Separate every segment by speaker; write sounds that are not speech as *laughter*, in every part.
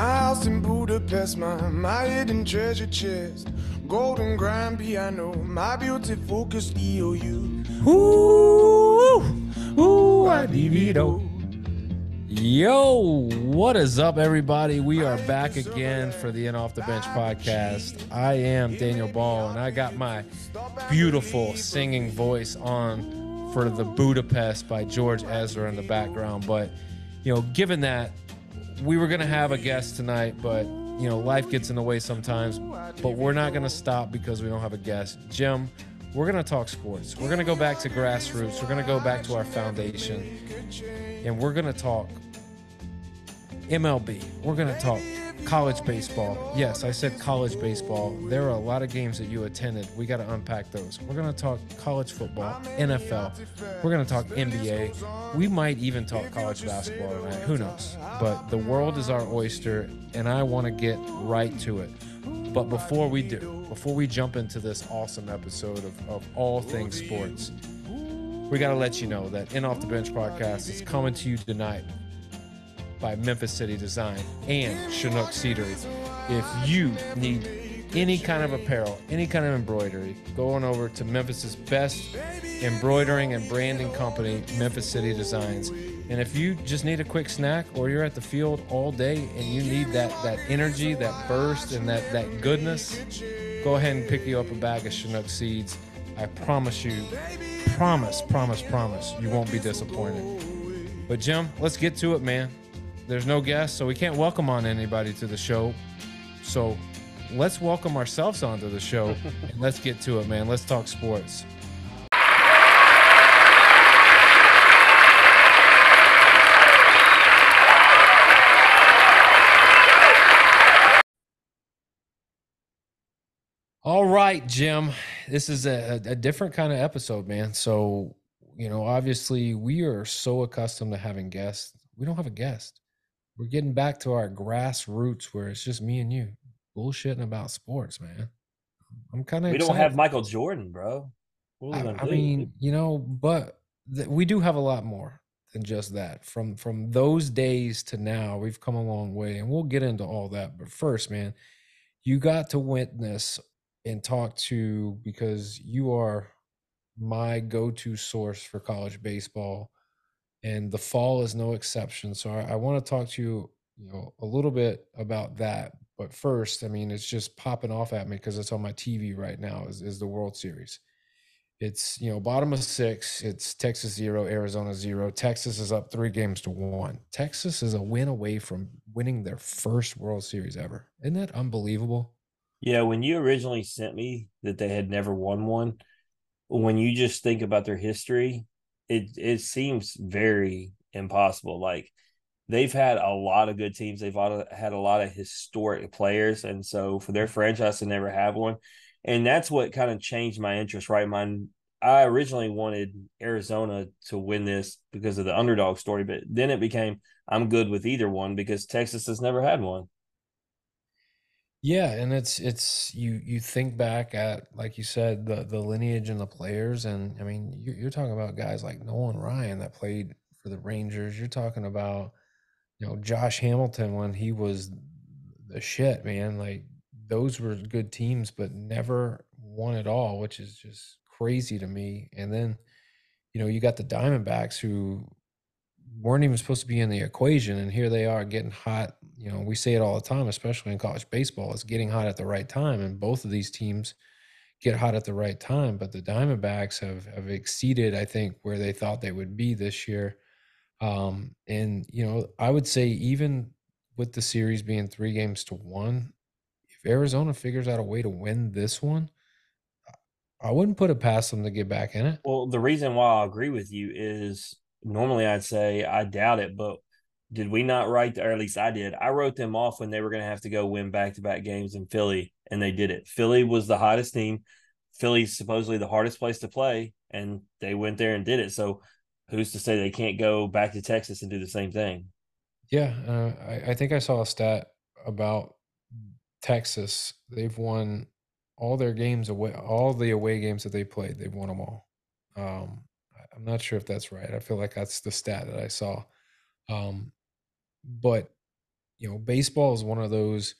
Speaker 1: My house in Budapest, my, my hidden treasure chest. Golden grand piano, my beauty focused EOU.
Speaker 2: Ooh, ooh, I divido. Yo, what is up, everybody? We are back again for the In Off the Bench podcast. I am Daniel Ball, and I got my beautiful singing voice on for the Budapest by George Ezra in the background. But, you know, given that we were going to have a guest tonight, but, you know, life gets in the way sometimes. But we're not going to stop because we don't have a guest. Jim, we're going to talk sports. We're going to go back to grassroots. We're going to go back to our foundation. And we're going to talk MLB. We're going to talk college baseball. Yes, I said college baseball. There are a lot of games that you attended. We got to unpack those. We're going to talk college football, NFL. We're going to talk NBA. We might even talk college basketball tonight. Who knows? But the world is our oyster, and I want to get right to it. But before we do, before we jump into this awesome episode of, of all things sports, we got to let you know that In Off the Bench podcast is coming to you tonight by Memphis City Design and Chinook Seedery. If you need any kind of apparel, any kind of embroidery, go on over to Memphis's best embroidering and branding company, Memphis City Designs. And if you just need a quick snack or you're at the field all day and you need that that energy, that burst and that that goodness, go ahead and pick you up a bag of Chinook seeds. I promise you, promise, promise, promise, you won't be disappointed. But Jim, let's get to it, man. There's no guests, so we can't welcome on anybody to the show. So let's welcome ourselves onto the show *laughs* and let's get to it, man. Let's talk sports. All right, Jim. This is a, a different kind of episode, man. So, you know, obviously, we are so accustomed to having guests. We don't have a guest. We're getting back to our grassroots where it's just me and you bullshitting about sports, man. I'm kind of
Speaker 3: We don't have Michael Jordan, bro. What are we
Speaker 2: I, I mean, you know, but th- we do have a lot more than just that. From from those days to now, we've come a long way, and we'll get into all that. But first, man, you got to witness and talk to because you are my go-to source for college baseball, and the fall is no exception. So I, I want to talk to you, you know, a little bit about that. But first, I mean, it's just popping off at me because it's on my TV right now. Is is the World Series? It's you know bottom of six. It's Texas zero, Arizona zero. Texas is up three games to one. Texas is a win away from winning their first World Series ever. Isn't that unbelievable?
Speaker 3: yeah, when you originally sent me that they had never won one, when you just think about their history, it it seems very impossible. Like they've had a lot of good teams. They've had a lot of historic players, and so for their franchise to never have one, and that's what kind of changed my interest. Right, mine. I originally wanted Arizona to win this because of the underdog story, but then it became I'm good with either one because Texas has never had one.
Speaker 2: Yeah, and it's it's you you think back at like you said the the lineage and the players, and I mean you're, you're talking about guys like Nolan Ryan that played for the Rangers. You're talking about you know Josh Hamilton when he was the shit, man. Like those were good teams, but never won at all, which is just crazy to me. And then you know you got the Diamondbacks who weren't even supposed to be in the equation and here they are getting hot you know we say it all the time especially in college baseball it's getting hot at the right time and both of these teams get hot at the right time but the diamondbacks have have exceeded i think where they thought they would be this year. Um and you know i would say even with the series being three games to one if arizona figures out a way to win this one i wouldn't put it past them to get back in it.
Speaker 3: Well, the reason why I agree with you is normally I'd say I doubt it, but did we not write, or at least I did, I wrote them off when they were going to have to go win back to back games in Philly, and they did it. Philly was the hottest team. Philly's supposedly the hardest place to play, and they went there and did it. So who's to say they can't go back to Texas and do the same thing?
Speaker 2: Yeah, uh, I, I think I saw a stat about Texas. They've won all their games away, all the away games that they played. They've won them all. Um, I'm not sure if that's right. I feel like that's the stat that I saw. Um, but you know, baseball is one of those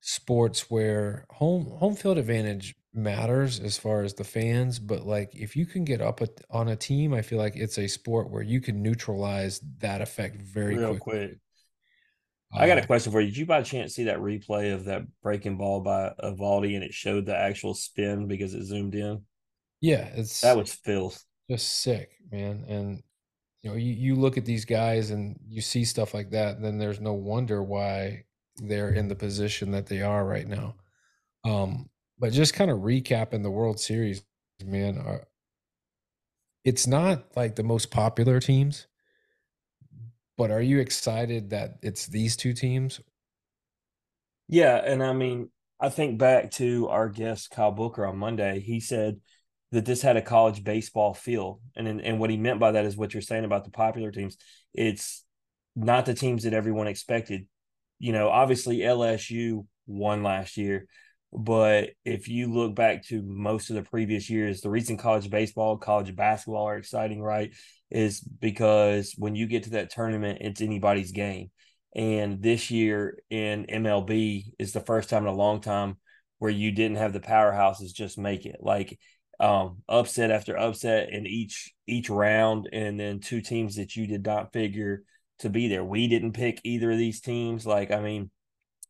Speaker 2: sports where home home field advantage matters as far as the fans, but like if you can get up a, on a team, I feel like it's a sport where you can neutralize that effect very
Speaker 3: Real
Speaker 2: quickly.
Speaker 3: quick. I got a
Speaker 2: Uh,
Speaker 3: question for you. Did you by chance see that replay of that breaking ball by Eovaldi and it showed the actual spin because it zoomed in?
Speaker 2: yeah, it's
Speaker 3: That was filth.
Speaker 2: just sick, man. And you know, you, you look at these guys and you see stuff like that, then there's no wonder why they're in the position that they are right now. Um, but just kind of recapping the World Series, man, uh, it's not like the most popular teams, but are you excited that it's these two teams?
Speaker 3: Yeah, and I mean, I think back to our guest Kyle Booker on Monday. He said that this had a college baseball feel, and and, what he meant by that is what you're saying about the popular teams. It's not the teams that everyone expected. You know, obviously LSU won last year, but if you look back to most of the previous years, the reason college baseball, college basketball are exciting, right, is because when you get to that tournament, it's anybody's game. And this year in MLB is the first time in a long time where you didn't have the powerhouses just make it. Like um upset after upset in each each round and then two teams that you did not figure to be there. We didn't pick either of these teams. Like, I mean,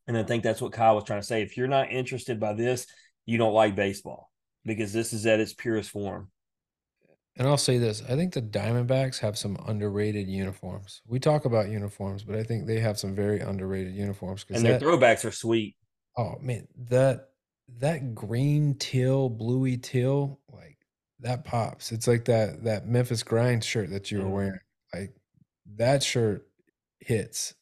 Speaker 3: and I think that's what Kyle was trying to say. If you're not interested by this, you don't like baseball because this is at its purest form.
Speaker 2: And I'll say this I think the Diamondbacks have some underrated uniforms. We talk about uniforms, but I think they have some very underrated uniforms
Speaker 3: And their
Speaker 2: that,
Speaker 3: throwbacks are sweet.
Speaker 2: oh man, that that green teal, bluey teal, like that pops. It's like that that Memphis grind shirt that you were
Speaker 3: Mhm.
Speaker 2: wearing. Like that shirt hits.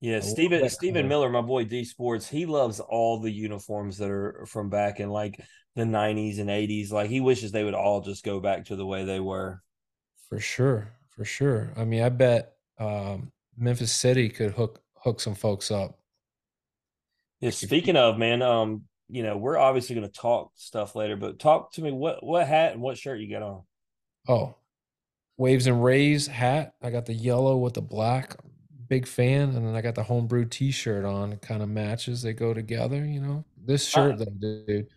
Speaker 3: Yeah, Steven Steven. Miller, my boy D Sports, he loves all the uniforms that are from back in like the 90s and 80s. Like he wishes they would all just go back to the way they were.
Speaker 2: For sure, for sure. I mean, I bet um, Memphis City could hook hook some folks up.
Speaker 3: Yeah,
Speaker 2: Like if you,
Speaker 3: speaking of, man, um, you know, we're obviously going to talk stuff later, but talk to me what what hat and what shirt you got on.
Speaker 2: oh, Waves and Rays hat. I got the yellow with the black. Big fan, and then I got the homebrew T-shirt on. It kind of matches. They go together, you know. This shirt, though, dude,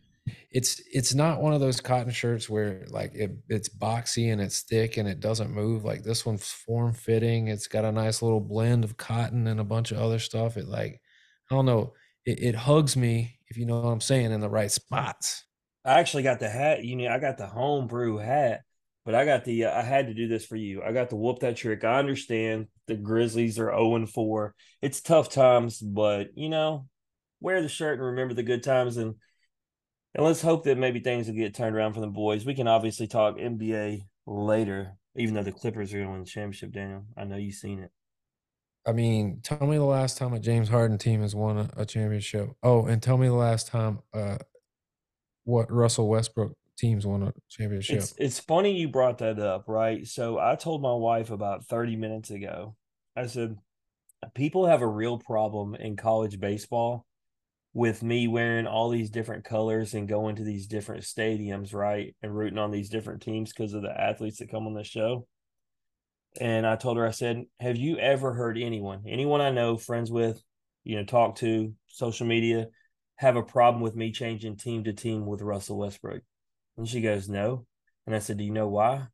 Speaker 2: it's it's not one of those cotton shirts where like it, it's boxy and it's thick and it doesn't move. Like this one's form fitting. It's got a nice little blend of cotton and a bunch of other stuff. It like I don't know. It, it hugs me if you know what I'm saying in the right spots.
Speaker 3: I actually got the hat. You know, I got the homebrew hat, but I got the. Uh, I had to do this for you. I got to whoop that trick. I understand the Grizzlies are zero and four. It's tough times, but you know, wear the shirt and remember the good times, and and let's hope that maybe things will get turned around for the boys. We can obviously talk NBA later, even though the Clippers are going to win the championship. Daniel, I know you've seen it.
Speaker 2: I mean, tell me the last time a James Harden team has won a, a championship. Oh, and tell me the last time uh what Russell Westbrook teams won a championship.
Speaker 3: It's it's funny you brought that up, right? So I told my wife about 30 minutes ago. I said people have a real problem in college baseball with me wearing all these different colors and going to these different stadiums, right? And rooting on these different teams because of the athletes that come on the show. And I told her, I said, Have you ever heard anyone, anyone I know, friends with, you know, talk to, social media, have a problem with me changing team to team with Russell Westbrook? And she goes, No. And I said, Do you know why?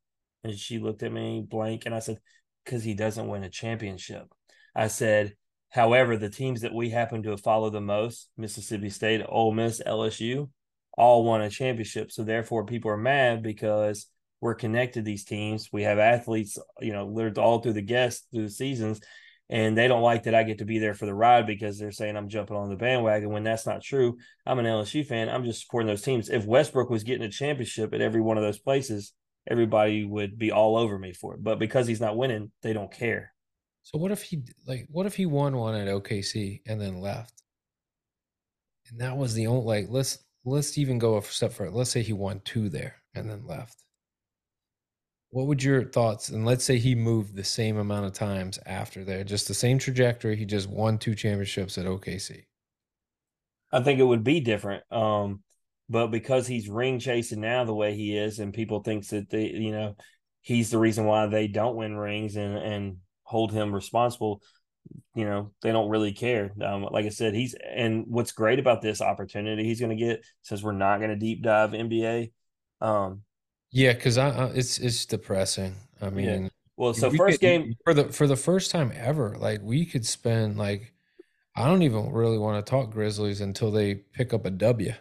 Speaker 3: And she looked at me blank. And I said, Because he doesn't win a championship. I said, However, the teams that we happen to follow the most, Mississippi State, Ole Miss, LSU, all won a championship. So therefore, people are mad because we're connected these teams. We have athletes, you know, lived all through the guests through the seasons, and they don't like that I get to be there for the ride because they're saying I'm jumping on the bandwagon when that's not true. I'm an LSU fan. I'm just supporting those teams. If Westbrook was getting a championship at every one of those places, everybody would be all over me for it. But because he's not winning, they don't care.
Speaker 2: so what if he like what if he won one at OKC and then left? And that was the only like let's let's even go a step further. Let's say he won two there and then left. What would your thoughts? And let's say he moved the same amount of times after there, just the same trajectory. He just won two championships at OKC.
Speaker 3: I think it would be different. Um, but because he's ring chasing now the way he is, and people thinks that they, you know, he's the reason why they don't win rings and and hold him responsible. you know they don't really care. Um, like I said, he's and what's great about this opportunity he's going to get since we're not going to deep dive NBA. Um,
Speaker 2: yeah, because it's it's depressing. I mean,
Speaker 3: yeah. well, so first
Speaker 2: could,
Speaker 3: game
Speaker 2: for the for the first time ever, like we could spend like I don't even really want to talk Grizzlies until they pick up a W.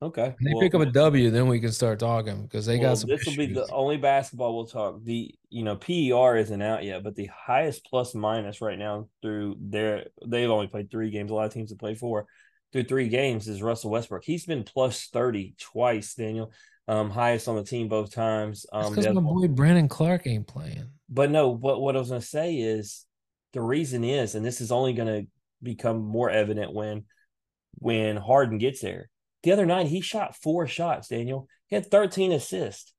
Speaker 3: Okay.
Speaker 2: When they well, pick up a W, then we can start talking because they well, got some.
Speaker 3: This will be the only basketball we'll talk. The you know PER isn't out yet, but the highest plus minus right now through their they've only played three games. A lot of teams have played four through three games is Russell Westbrook. He's been plus thirty twice, Daniel. Um, highest on the team both times. Um,
Speaker 2: because my boy Brandon Clark ain't playing.
Speaker 3: But no, what what I was gonna say is the reason is, and this is only gonna become more evident when when Harden gets there the other night, he shot four shots, Daniel. He had 13 assists.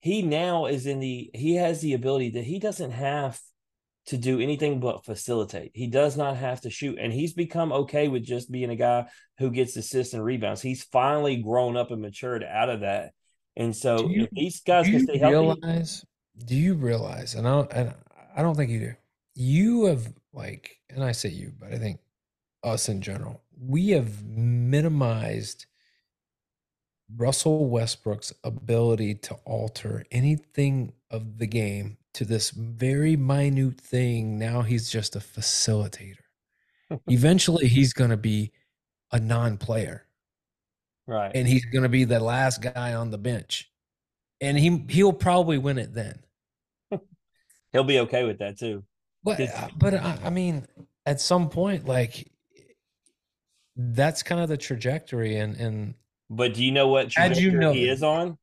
Speaker 3: He now is in the, he has the ability that he doesn't have to do anything but facilitate. He does not have to shoot. And he's become okay with just being a guy who gets assists and rebounds. He's finally grown up and matured out of that. And so you, if these guys can stay
Speaker 2: realize, healthy. Do you realize, and I don't, and I don't think you do, you have like, and I say you, but I think us in general, we have minimized – Russell Westbrook's ability to alter anything of the game to this very minute thing. Now he's just a facilitator. *laughs* Eventually, he's going to be a non player.
Speaker 3: Right.
Speaker 2: And he's going to be the last guy on the bench. And he he'll probably win it then. *laughs*
Speaker 3: he'll be okay with that too.
Speaker 2: But uh, but I, I mean, at some point, like that's kind of the trajectory, and and
Speaker 3: but do you know what
Speaker 2: trajectory you know
Speaker 3: he is on?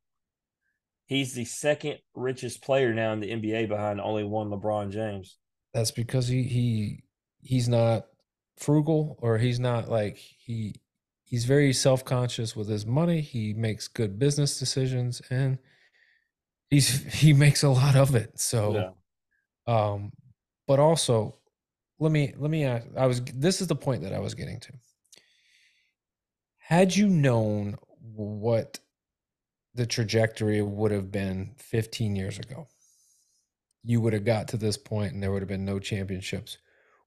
Speaker 3: He's the second richest player now in the NBA behind only one LeBron James.
Speaker 2: That's because he he he's not frugal or he's not like he he's very self-conscious with his money. He makes good business decisions and he's *laughs* he makes a lot of it. So yeah. um but also let me let me ask I was this is the point that I was getting to had you known what the trajectory would have been 15 years ago, you would have got to this point and there would have been no championships.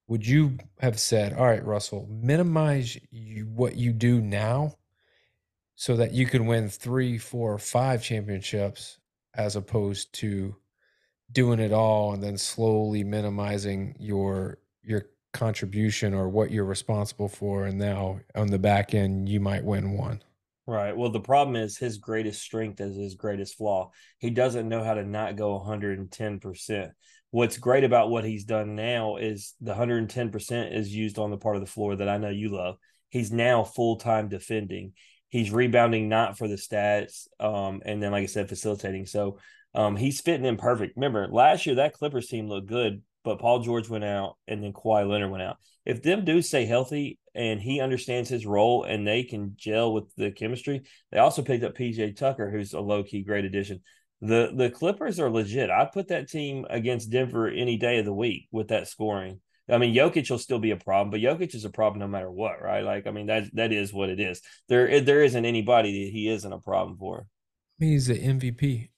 Speaker 2: Would you have said, all right, Russell, minimize you, what you do now so that you can win three, four, five championships as opposed to doing it all and then slowly minimizing your your contribution or what you're responsible for and now on the back end you might win one
Speaker 3: right. Well the problem is his greatest strength is his greatest flaw. He doesn't know how to not go 110% what's great about what he's done now is the 110% is used on the part of the floor that i know you love he's now full-time defending he's rebounding not for the stats um, and then like i said facilitating so um, he's fitting in perfect remember last year that clippers team looked good but Paul George went out and then Kawhi Leonard went out. If them dudes stay healthy and he understands his role and they can gel with the chemistry, they also picked up PJ Tucker, who's a low key great addition. The the Clippers are legit. I put that team against Denver any day of the week with that scoring. I mean, Jokic will still be a problem, but Jokic is a problem no matter what, right? Like, I mean, that that is what it is. There there isn't anybody that he isn't a problem for.
Speaker 2: I mean, he's the MVP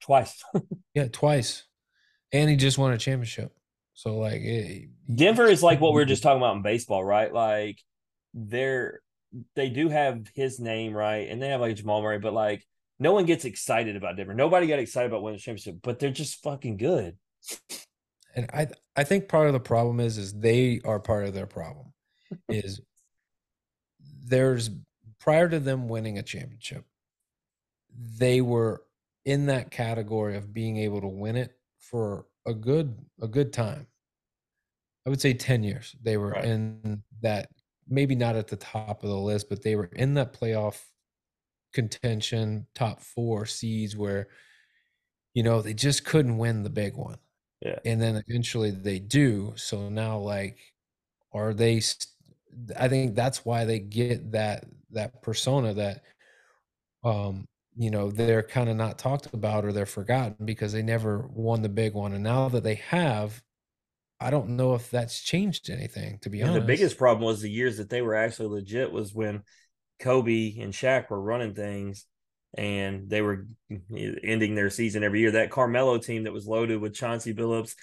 Speaker 3: twice. *laughs*
Speaker 2: yeah, twice, and he just won a championship. So like it,
Speaker 3: Denver is like what we are just talking about in baseball, right? Like they're they do have his name, right? And they have like Jamal Murray, but like no one gets excited about Denver. Nobody got excited about winning the championship, but they're just fucking good.
Speaker 2: And I I think part of the problem is is they are part of their problem. *laughs* is there's prior to them winning a championship, they were in that category of being able to win it for a good a good time. I would say 10 years. They were right. in that maybe not at the top of the list, but they were in that playoff contention, top 4 seeds where you know, they just couldn't win the big one.
Speaker 3: Yeah.
Speaker 2: And then eventually they do. So now like are they I think that's why they get that that persona that um you know they're kind of not talked about or they're forgotten because they never won the big one and now that they have i don't know if that's changed anything to be and honest
Speaker 3: the biggest problem was the years that they were actually legit was when kobe and Shaq were running things and they were ending their season every year that carmelo team that was loaded with chauncey billups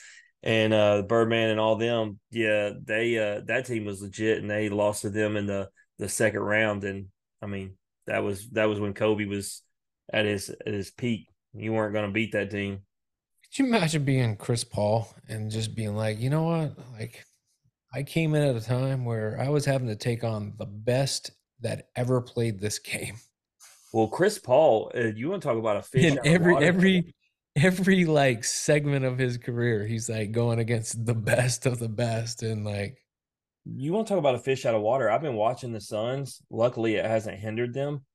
Speaker 3: and uh Birdman and all them, yeah, they uh that team was legit and they lost to them in the the second round. And I mean, that was that was when Kobe was at his at his peak. You weren't gonna beat that team.
Speaker 2: Could you imagine being Chris Paul and just being like, you know what? Like I came in at a time where I was having to take on the best that ever played this game. *laughs*
Speaker 3: Well, Chris Paul, uh, you want to talk about a fish
Speaker 2: in every every every like segment of his career, he's like going against the best of the best, and like
Speaker 3: you want to talk about a fish out of water. I've been watching the Suns. Luckily, it hasn't hindered them.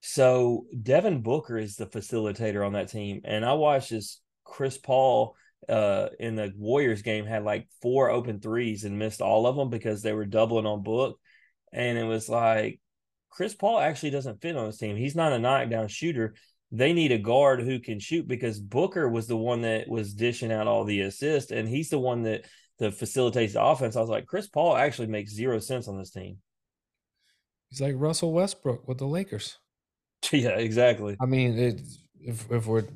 Speaker 3: So Devin Booker is the facilitator on that team, and I watched this Chris Paul uh, in the Warriors game had like four open threes and missed all of them because they were doubling on Book, and it was like Chris Paul actually doesn't fit on this team. He's not a knockdown shooter they need a guard who can shoot because Booker was the one that was dishing out all the assists, and he's the one that that facilitates the offense. I was like, Chris Paul actually makes zero sense on this team.
Speaker 2: He's like Russell Westbrook with the Lakers. *laughs*
Speaker 3: Yeah, exactly.
Speaker 2: I mean, it, if if we're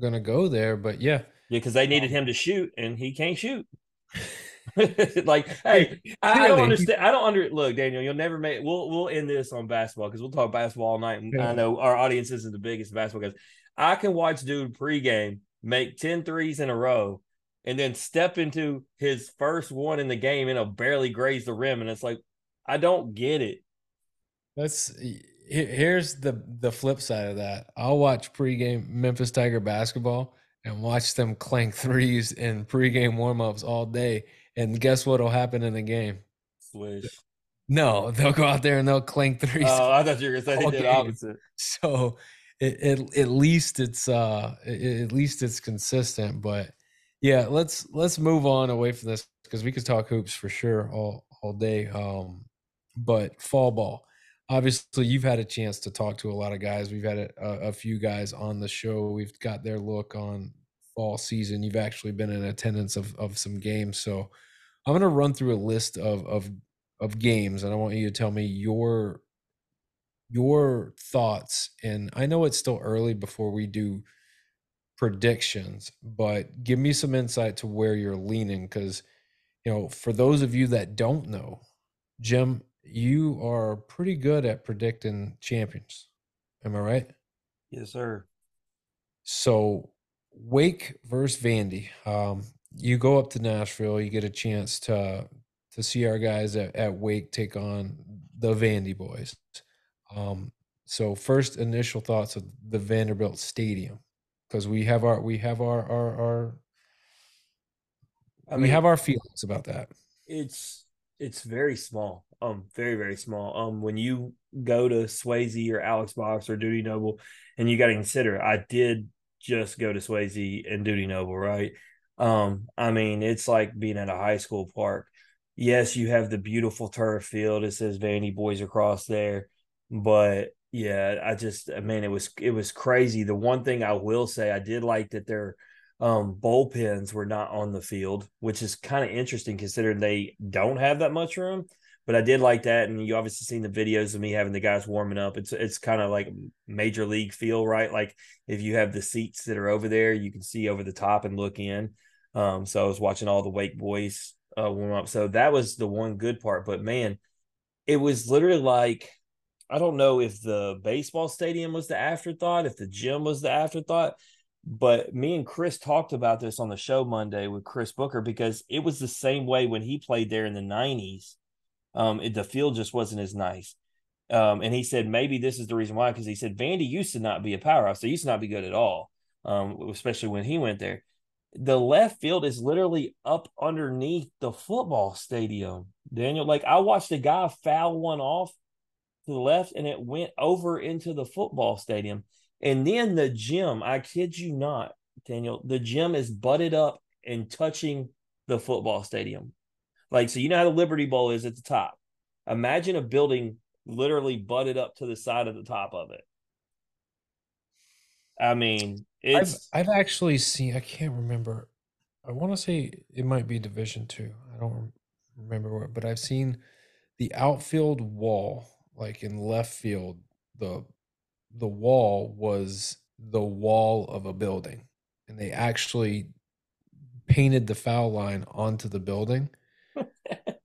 Speaker 2: gonna go there, but yeah,
Speaker 3: yeah, because they needed um, him to shoot, and he can't shoot. *laughs* *laughs* like, hey, I, I, don't understand. I don't under look, Daniel. You'll never make. We'll we'll end this on basketball because we'll talk basketball all night. And yeah. I know our audience isn't the biggest basketball guys. I can watch dude pregame make 10 threes in a row and then step into his first one in the game and he'll barely graze the rim. And it's like, I don't get it.
Speaker 2: That's here's the the flip side of that. I'll watch pregame Memphis Tiger basketball and watch them clank *laughs* threes in pregame warmups all day and guess what'll happen in the game?
Speaker 3: Swish.
Speaker 2: No, they'll go out there and they'll clink threes.
Speaker 3: Oh, I thought you were gonna say they did opposite.
Speaker 2: So it, it, at least it's uh it, at least it's consistent. But yeah, let's let's move on away from this because we could talk hoops for sure all all day. Um, but fall ball. Obviously, you've had a chance to talk to a lot of guys. We've had a, a, a few guys on the show. We've got their look on fall season. You've actually been in attendance of of some games, so I'm going to run through a list of of of games, and I want you to tell me your your thoughts. And I know it's still early before we do predictions, but give me some insight to where you're leaning, because you know, for those of you that don't know, Jim, you are pretty good at predicting champions. Am I right?
Speaker 3: Yes, sir.
Speaker 2: So, Wake versus Vandy. Um, you go up to Nashville, you get a chance to to see our guys at, at Wake take on the Vandy boys. Um, so first initial thoughts of the Vanderbilt Stadium because we have our we have our our, our I mean, we have our feelings about that.
Speaker 3: It's it's very small, um, very very small. Um, when you go to Swayze or Alex Box or Dudy Noble, and you got to consider, I did just go to Swayze and Dudy Noble, right? Um, I mean, it's like being at a high school park. Yes, you have the beautiful turf field. It says Vandy Boys across there, but yeah, I just I mean, it was it was crazy. The one thing I will say, I did like that their um, bullpens were not on the field, which is kind of interesting considering they don't have that much room. But I did like that, and you obviously seen the videos of me having the guys warming up. It's it's kind of like major league feel, right? Like if you have the seats that are over there, you can see over the top and look in. Um, so I was watching all the Wake boys uh, warm up. So that was the one good part. But man, it was literally like I don't know if the baseball stadium was the afterthought, if the gym was the afterthought. But me and Chris talked about this on the show Monday with Chris Booker because it was the same way when he played there in the 90s. Um, it, the field just wasn't as nice. Um, and he said maybe this is the reason why because he said Vandy used to not be a powerhouse. They used to not be good at all, um, especially when he went there the left field is literally up underneath the football stadium. Daniel, like I watched a guy foul one off to the left and it went over into the football stadium. And then the gym, I kid you not, Daniel, the gym is butted up and touching the football stadium. Like, so you know how the Liberty Bowl is at the top. Imagine a building literally butted up to the side of the top of it. I mean, it's
Speaker 2: I've, I've actually seen. I can't remember. I want to say it might be Division Two. I don't remember what, but I've seen the outfield wall, like in left field. the The wall was the wall of a building, and they actually painted the foul line onto the building.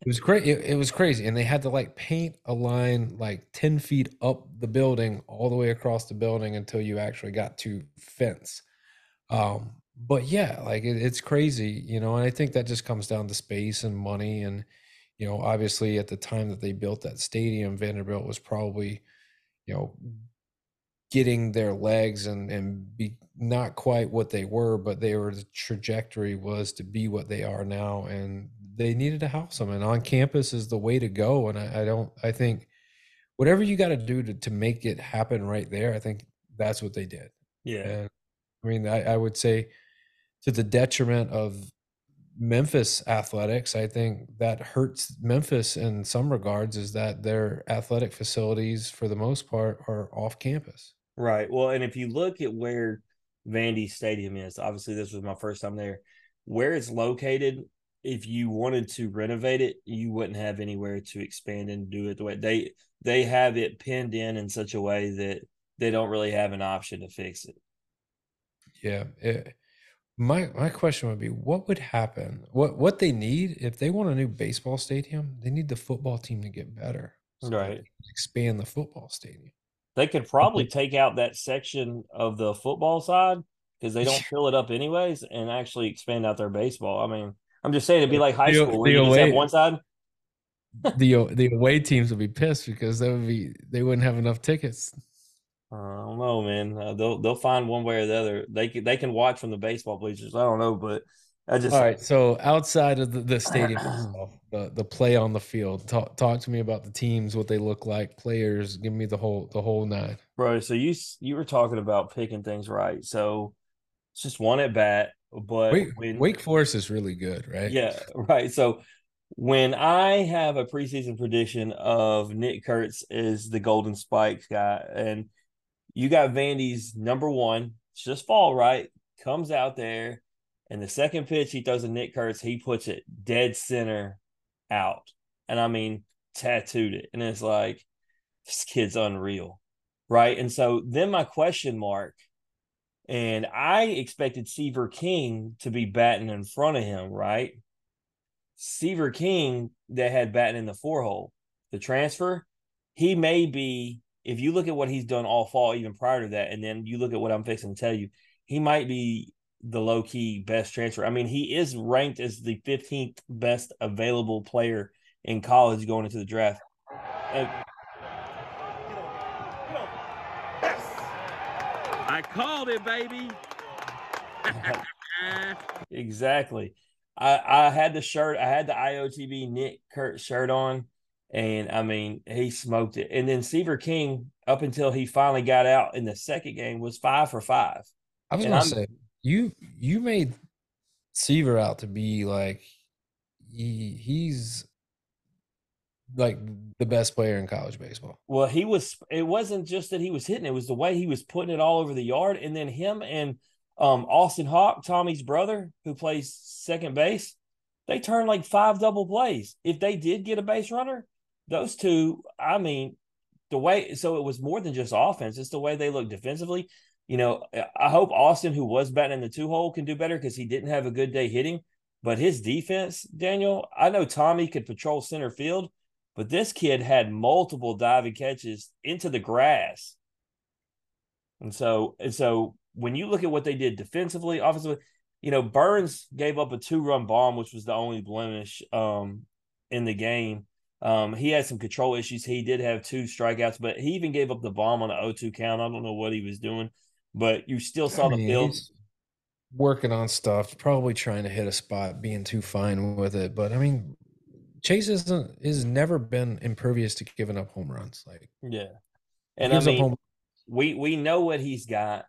Speaker 2: It was great. It, it was crazy, and they had to like paint a line like ten feet up the building, all the way across the building until you actually got to fence. Um, but yeah, like it, it's crazy, you know. And I think that just comes down to space and money, and you know, obviously at the time that they built that stadium, Vanderbilt was probably, you know, getting their legs and and be not quite what they were, but they were the trajectory was to be what they are now, and they needed to house them. And on campus is the way to go. And I, I don't, I think whatever you got to do to make it happen right there, I think that's what they did.
Speaker 3: Yeah.
Speaker 2: And I mean, I, I would say to the detriment of Memphis athletics, I think that hurts Memphis in some regards is that their athletic facilities, for the most part, are off campus.
Speaker 3: Right. Well, and if you look at where Vandy Stadium is, obviously this was my first time there. Where it's located, if you wanted to renovate it, you wouldn't have anywhere to expand and do it the way they they have it pinned in in such a way that they don't really have an option to fix it.
Speaker 2: Yeah. It, my my question would be what would happen? What what they need if they want a new baseball stadium, they need the football team to get better.
Speaker 3: So right.
Speaker 2: Expand the football stadium.
Speaker 3: They could probably take out that section of the football side because they don't *laughs* fill it up anyways, and actually expand out their baseball. I mean, I'm just saying it'd be like high the, school where you away, just have one side. *laughs*
Speaker 2: the the away teams would be pissed because they would be they wouldn't have enough tickets.
Speaker 3: I don't know, man. Uh, they'll they'll find one way or the other. They can they can watch from the baseball bleachers. I don't know, but I just
Speaker 2: all right. So outside of the, the stadium *clears throat* itself, the the play on the field, talk talk to me about the teams, what they look like, players. Give me the whole the whole nine,
Speaker 3: bro. So you you were talking about picking things right. So it's just one at bat, but
Speaker 2: Wake, when, Wake Forest is really good, right?
Speaker 3: Yeah, *laughs* right. So when I have a preseason prediction of Nick Kurtz is the Golden Spikes guy, and you got Vandy's number one, it's just fall right, comes out there and the second pitch he throws to Nick Kurtz, he puts it dead center out. And I mean, tattooed it. And it's like, this kid's unreal. Right. And so then my question mark, and I expected Seaver King to be batting in front of him, right? Seaver King that had batting in the four hole, the transfer, he may be, if you look at what he's done all fall, even prior to that, and then you look at what I'm fixing to tell you, he might be the low key best transfer. I mean, he is ranked as the 15th best available player in college going into the draft. I called it, baby. *laughs* exactly. I, I had the shirt, I had the IOTB Nick Kurt shirt on, and I mean, he smoked it. And then Seaver King, up until he finally got out in the second game, was five for five.
Speaker 2: I was and gonna I'm, say you you made Seaver out to be like he he's like the best player in college baseball.
Speaker 3: Well, he was. It wasn't just that he was hitting; it was the way he was putting it all over the yard. And then him and um, Austin Hawke, Tommy's brother, who plays second base, they turned like five double plays. If they did get a base runner, those two, I mean, the way. So it was more than just offense; it's the way they look defensively you know, I hope Austin, who was batting in the two hole, can do better because he didn't have a good day hitting. But his defense, Daniel, I know Tommy could patrol center field, but this kid had multiple diving catches into the grass. And so, and so when you look at what they did defensively, offensively, you know, Burns gave up a two run bomb, which was the only blemish um, in the game. Um, he had some control issues. He did have two strikeouts, but he even gave up the bomb on an 0 2 count. I don't know what he was doing but you still saw I mean, the field
Speaker 2: working on stuff, probably trying to hit a spot, being too fine with it. But I mean, Chase isn't has never been impervious to giving up home runs. Like
Speaker 3: yeah, and I mean, home- we we know what he's got.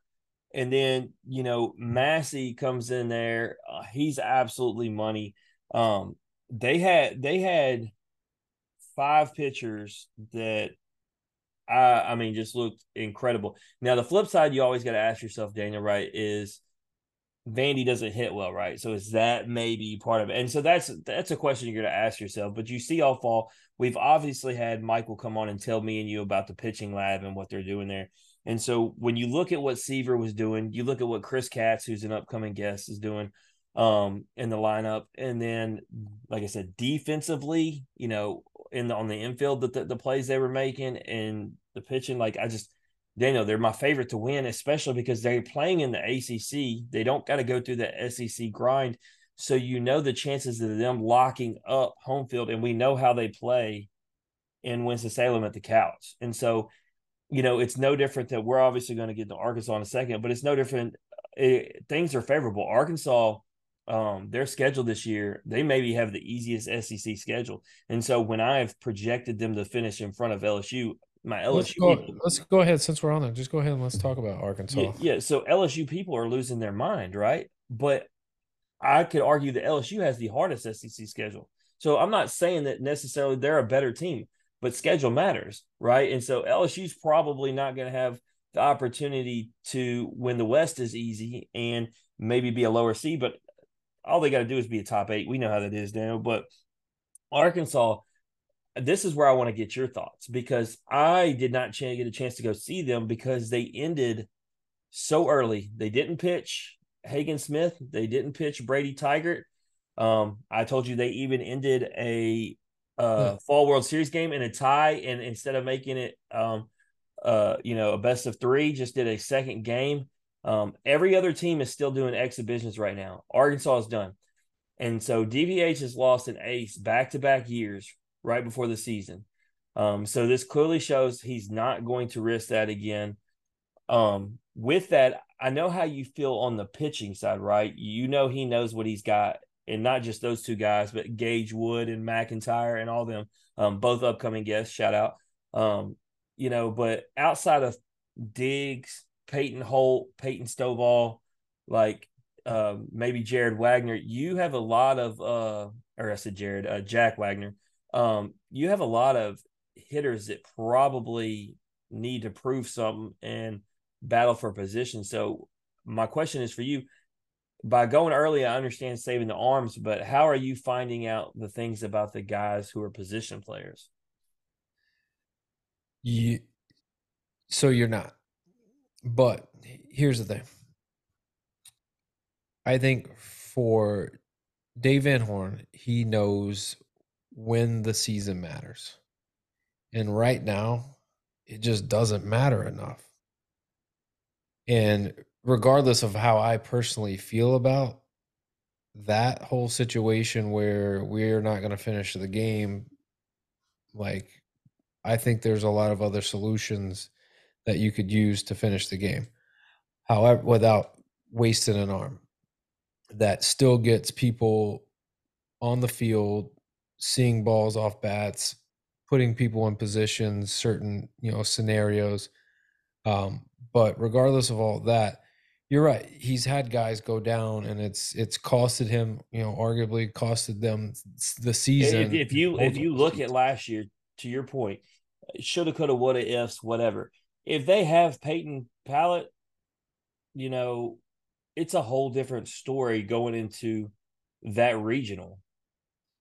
Speaker 3: And then you know Massey comes in there. Uh, he's absolutely money. Um, they had they had five pitchers that I, I mean, just looked incredible. Now, the flip side, you always got to ask yourself, Daniel, right, is Vandy doesn't hit well, right? So is that maybe part of it? And so that's that's a question you're going to ask yourself. But you see all fall, we've obviously had Michael come on and tell me and you about the pitching lab and what they're doing there. And so when you look at what Seaver was doing, you look at what Chris Katz, who's an upcoming guest, is doing. um, in the lineup. And then, like I said, defensively, you know, in the, on the infield, the, the, the plays they were making and the pitching, like I just, Daniel, they're my favorite to win, especially because they're playing in the ACC. They don't got to go through the SEC grind. So you know the chances of them locking up home field, and we know how they play in Winston-Salem at the couch. And so, you know, it's no different that we're obviously going to get to Arkansas in a second, but it's no different. It, things are favorable. Arkansas, um, their schedule this year, they maybe have the easiest SEC schedule. And so when I have projected them to finish in front of LSU, my LSU
Speaker 2: let's go,
Speaker 3: people,
Speaker 2: let's go ahead since we're on there. Just go ahead and let's talk about Arkansas.
Speaker 3: yeah, yeah, so LSU people are losing their mind, right? But I could argue that LSU has the hardest SEC schedule. So I'm not saying that necessarily they're a better team but schedule matters, right? And so LSU's probably not going to have the opportunity to win the West as easy and maybe be a lower seed, but all they got to do is be a top eight. We know how that is now. But Arkansas, this is where I want to get your thoughts because I did not get a chance to go see them because they ended so early. They didn't pitch Hagen Smith. They didn't pitch Brady Tygart. Um, I told you they even ended a uh, hmm. fall World Series game in a tie, and instead of making it, um, uh, you know, a best of three, just did a second game. Um, every other team is still doing exhibitions right now. Arkansas is done, and so DVH has lost an ace back to back years right before the season. Um, so this clearly shows he's not going to risk that again. Um, with that, I know how you feel on the pitching side, right? You know he knows what he's got and not just those two guys, but Gage Wood and McIntyre and all them, um, both upcoming guests. Shout out, um, you know. But outside of Diggs, Peyton Holt, Peyton Stovall, like uh, maybe Jared Wagner, you have a lot of, uh, or I said Jared, uh, Jack Wagner. Um, you have a lot of hitters that probably need to prove something and battle for position. So my question is for you by going early, I understand saving the arms, but how are you finding out the things about the guys who are position players?
Speaker 2: You, so you're not. But here's the thing. I think for Dave Van Horn, he knows when the season matters. And right now, it just doesn't matter enough. And regardless of how I personally feel about that whole situation where we're not going to finish the game, like I think there's a lot of other solutions that you could use to finish the game. However, without wasting an arm, that still gets people on the field, seeing balls off bats, putting people in positions, certain you know scenarios. Um, but regardless of all that, you're right. He's had guys go down, and it's it's costed him. You know, arguably costed them the season.
Speaker 3: If, if you if you look at last year, to your point, shoulda, coulda, woulda, ifs, whatever. If they have Peyton Pallette, you know, it's a whole different story going into that regional.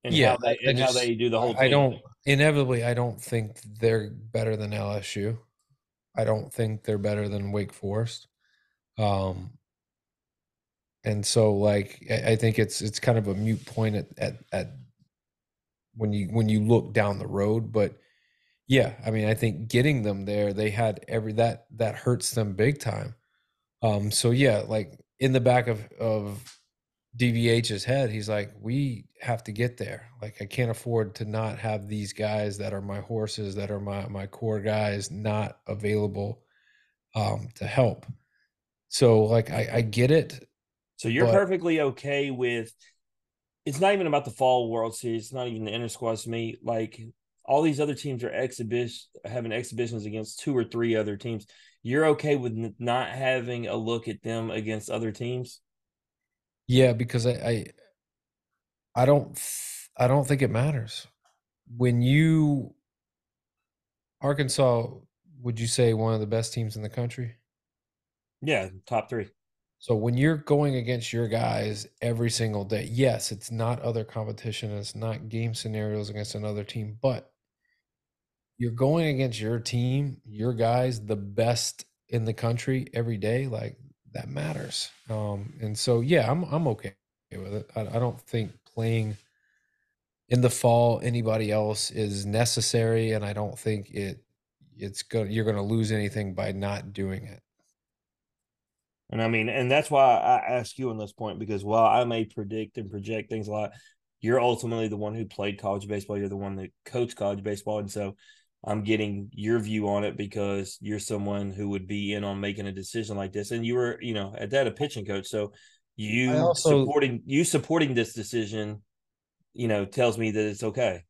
Speaker 2: And yeah, how
Speaker 3: they, and just, how they do the whole.
Speaker 2: I don't inevitably. I don't think they're better than LSU. I don't think they're better than Wake Forest. Um, and so like I, I think it's it's kind of a mute point at, at at when you when you look down the road, but yeah, I mean I think getting them there, they had every that that hurts them big time. Um, so yeah, like in the back of of DVH's head, he's like, we have to get there. Like, I can't afford to not have these guys that are my horses, that are my my core guys, not available um, to help. So like I, I get it.
Speaker 3: So you're but... perfectly okay with it's not even about the fall World Series, it's not even the inter squads to me. Like all these other teams are exhibition having exhibitions against two or three other teams. You're okay with not having a look at them against other teams?
Speaker 2: Yeah, because I, I I don't I don't think it matters. When you Arkansas, would you say one of the best teams in the country?
Speaker 3: Yeah, top three.
Speaker 2: So when you're going against your guys every single day, yes, it's not other competition, it's not game scenarios against another team, but you're going against your team, your guys, the best in the country every day, like that matters. Um, and so yeah, I'm I'm okay with it. I, I don't think playing in the fall anybody else is necessary, and I don't think it it's going you're going to lose anything by not doing it.
Speaker 3: And I mean, and that's why I ask you on this point because while I may predict and project things a lot, you're ultimately the one who played college baseball. You're the one that coached college baseball, and so I'm getting your view on it because you're someone who would be in on making a decision like this, and you were, you know, at that a pitching coach, so you also, supporting you supporting this decision, you know, tells me that it's okay.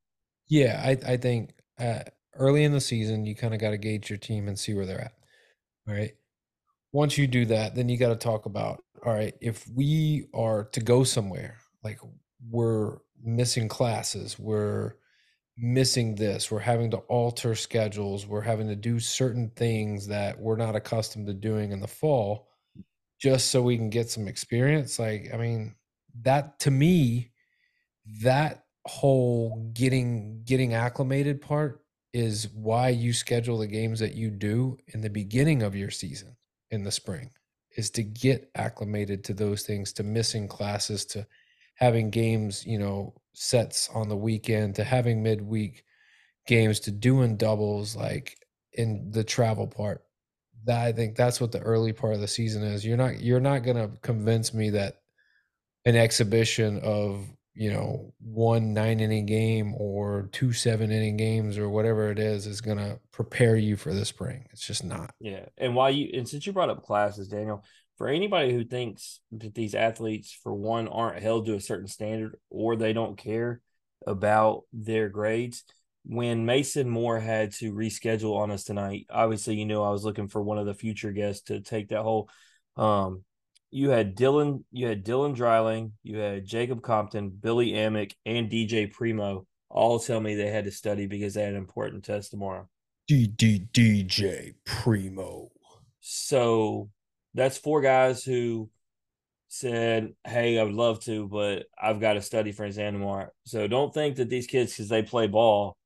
Speaker 2: Yeah, I I think uh, early in the season you kind of got to gauge your team and see where they're at. All right. Once you do that, then you got to talk about all right, if we are to go somewhere, like we're missing classes, we're missing this, we're having to alter schedules, we're having to do certain things that we're not accustomed to doing in the fall just so we can get some experience. Like, I mean, that to me, that whole getting getting acclimated part is why you schedule the games that you do in the beginning of your season in the spring is to get acclimated to those things to missing classes to having games you know sets on the weekend to having midweek games to doing doubles like in the travel part that I think that's what the early part of the season is. You're not you're not going to convince me that an exhibition of you know one nine inning game or two seven inning games or whatever it is is going to prepare you for the spring. It's just not.
Speaker 3: Yeah, and why you and since you brought up classes, Daniel, for anybody who thinks that these athletes, for one, aren't held to a certain standard or they don't care about their grades when Mason Moore had to reschedule on us tonight, obviously you knew I was looking for one of the future guests to take that whole um you had Dylan, you had Dylan Dryling, you had Jacob Compton, Billy Amick, and DJ Primo all tell me they had to study because they had an important test tomorrow.
Speaker 2: DJ Primo.
Speaker 3: So that's four guys who said, Hey, I would love to, but I've got to study for exam tomorrow. So don't think that these kids, because they play ball,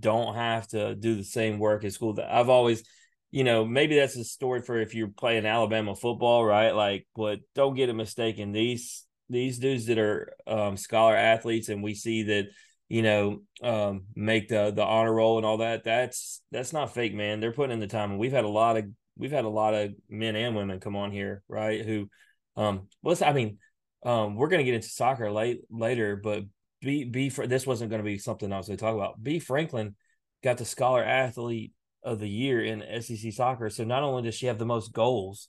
Speaker 3: don't have to do the same work at school. That I've always, you know, maybe that's a story for if you're playing Alabama football, right? Like, but don't get it mistaken. These these dudes that are um, scholar athletes, and we see that, you know, um, make the the honor roll and all that. That's that's not fake, man. They're putting in the time, and we've had a lot of we've had a lot of men and women come on here, right? Who, um, let's I mean, um, we're gonna get into soccer late later, but B B for this wasn't going to be something I was going to talk about. B Franklin got the scholar athlete of the year in SEC soccer. So not only does she have the most goals,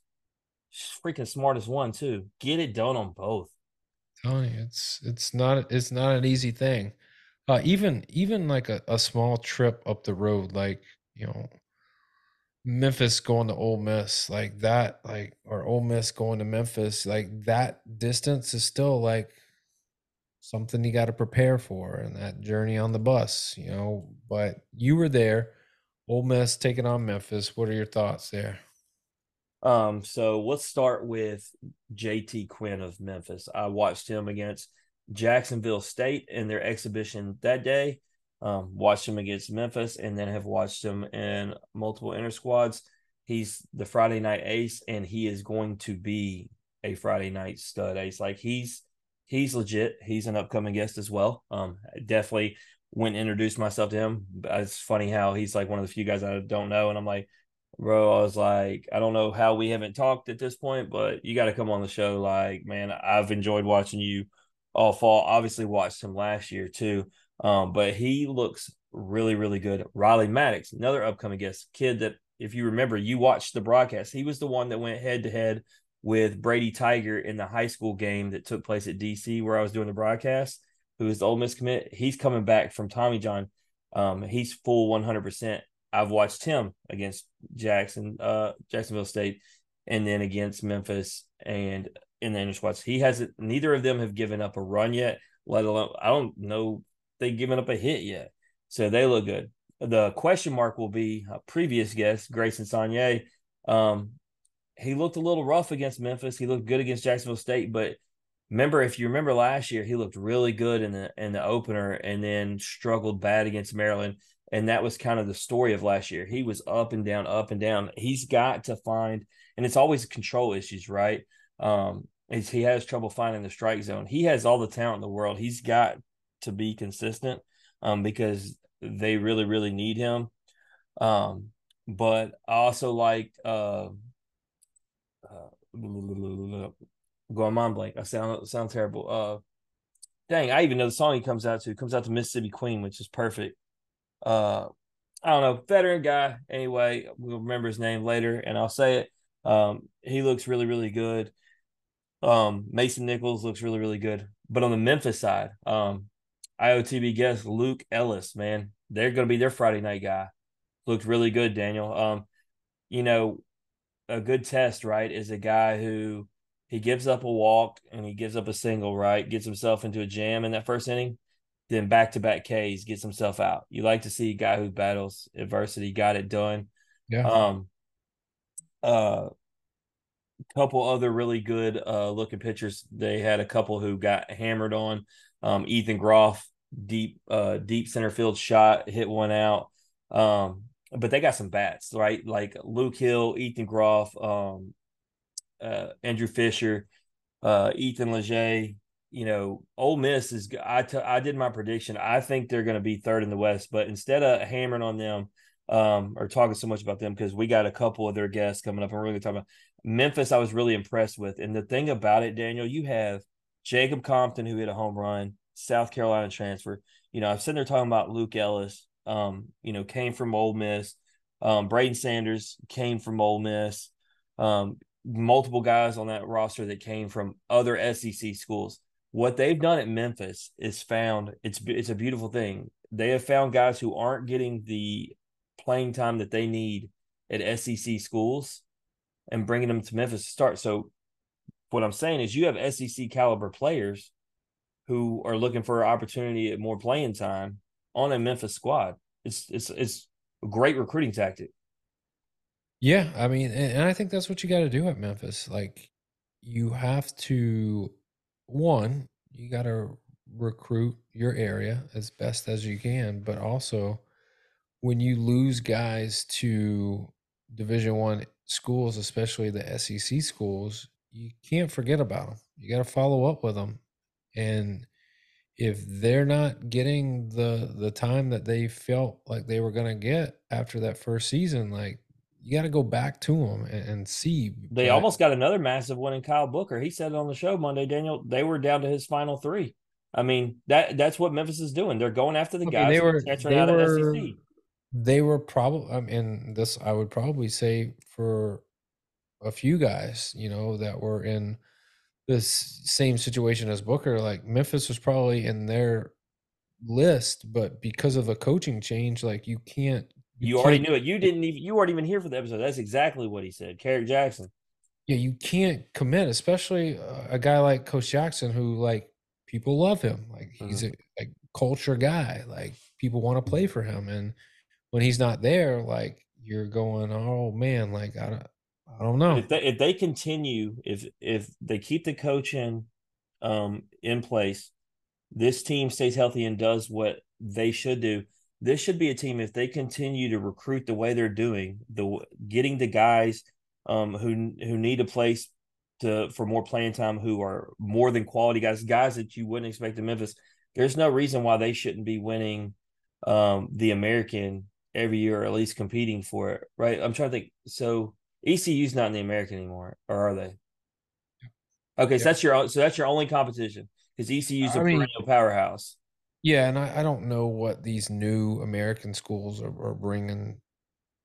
Speaker 3: she's freaking smartest one too. Get it done on both.
Speaker 2: Tony, it's it's not it's not an easy thing. Uh, even even like a, a small trip up the road, like you know, Memphis going to Ole Miss, like that, like or Ole Miss going to Memphis, like that distance is still like something you got to prepare for and that journey on the bus, you know. But you were there, Ole Miss taking on Memphis. What are your thoughts there?
Speaker 3: Um, so let's start with JT Quinn of Memphis. I watched him against Jacksonville State in their exhibition that day. Um, watched him against Memphis, and then have watched him in multiple inter squads. He's the Friday night ace, and he is going to be a Friday night stud ace. Like he's he's legit. He's an upcoming guest as well. Um, definitely went introduced myself to him. It's funny how he's like one of the few guys I don't know, and I'm like, bro, I was like, I don't know how we haven't talked at this point, but you got to come on the show. Like, man, I've enjoyed watching you all fall. Obviously, watched him last year too. Um, but he looks really, really good. Riley Maddox, another upcoming guest, kid that if you remember, you watched the broadcast. He was the one that went head to head with Brady Tygart in the high school game that took place at DC where I was doing the broadcast, who is the Ole Miss commit. He's coming back from Tommy John. Um, he's full 100%. I've watched him against Jackson, uh, Jacksonville State, and then against Memphis and in the squads. He hasn't. Neither of them have given up a run yet. Let alone, I don't know they've given up a hit yet. So they look good. The question mark will be a previous guest, Grayson Saunier. Um, he looked a little rough against Memphis. He looked good against Jacksonville State, but remember if you remember last year, he looked really good in the in the opener and then struggled bad against Maryland. And that was kind of the story of last year. He was up and down, up and down. He's got to find, and it's always control issues, right? Um, he has trouble finding the strike zone. He has all the talent in the world. He's got to be consistent um, because they really, really need him. Um, but I also like uh, uh, going mind blank. I sound sound terrible. Uh, dang, I even know the song he comes out to. Comes out to Mississippi Queen, which is perfect. Uh, I don't know, veteran guy. Anyway, we'll remember his name later, and I'll say it. Um, he looks really, really good. Um, Mason Nichols looks really, really good. But on the Memphis side, um, IOTB guest Luke Ellis, man, they're going to be their Friday night guy. Looked really good, Daniel. Um, you know, a good test, right, is a guy who he gives up a walk and he gives up a single, right? Gets himself into a jam in that first inning, then back to back Ks, gets himself out. You like to see a guy who battles adversity, got it done.
Speaker 2: Yeah.
Speaker 3: Um, uh, couple other really good uh looking pitchers. They had a couple who got hammered on. Um, Ethan Groff, deep uh deep center field shot, hit one out. Um, but they got some bats, right? Like Luke Hill, Ethan Groff, um, uh, Andrew Fisher, uh, Ethan Leger. You know, Ole Miss is. I, t- I did my prediction. I think they're going to be third in the West, but instead of hammering on them um, or talking so much about them, because we got a couple of their guests coming up, and we're going to talk about Memphis. I was really impressed with, and the thing about it, Daniel, you have Jacob Compton who hit a home run, South Carolina transfer. You know, I've sitting there talking about Luke Ellis. Um, you know, came from Ole Miss. Um, Braden Sanders came from Ole Miss. Um, multiple guys on that roster that came from other SEC schools. What they've done at Memphis is found it's it's a beautiful thing. They have found guys who aren't getting the playing time that they need at SEC schools and bringing them to Memphis to start. So what I'm saying is you have SEC caliber players who are looking for opportunity at more playing time on a Memphis squad. It's it's it's a great recruiting tactic.
Speaker 2: Yeah, I mean, and I think that's what you got to do at Memphis. Like, you have to, one, you got to recruit your area as best as you can, but also when you lose guys to Division One schools, especially the SEC schools, you can't forget about them. You got to follow up with them, and if they're not getting the the time that they felt like they were going to get after that first season, like you got to go back to them and, and see.
Speaker 3: They but, almost got another massive one in Kyle Booker. He said it on the show Monday, Daniel. They were down to his final three. I mean that that's what Memphis is doing. They're going after the guys
Speaker 2: they were, they out were, of SEC. They were probably. I mean, this I would probably say for a few guys, you know, that were in this same situation as Booker. Like Memphis was probably in their list, but because of a coaching change, like you can't
Speaker 3: you, you already knew it. You didn't even you weren't even here for the episode. That's exactly what he said. Kerrick Jackson.
Speaker 2: Yeah, you can't commit, especially a guy like Coach Jackson, who like people love him. Like he's mm-hmm. a like culture guy. Like people want to play for him, and when he's not there, like you're going, oh man, like I don't, I don't know.
Speaker 3: If they, if they continue, if if they keep the coaching um in place, this team stays healthy and does what they should do this should be a team if they continue to recruit the way they're doing, the getting the guys um, who who need a place to for more playing time, who are more than quality guys, guys that you wouldn't expect in Memphis. There's no reason why they shouldn't be winning um, the American every year, or at least competing for it, right? I'm trying to think. So ECU's not in the American anymore, or are they? Okay, so that's your so that's your only competition because ECU's a I mean, perennial powerhouse.
Speaker 2: Yeah, and I, I don't know what these new American schools are, are bringing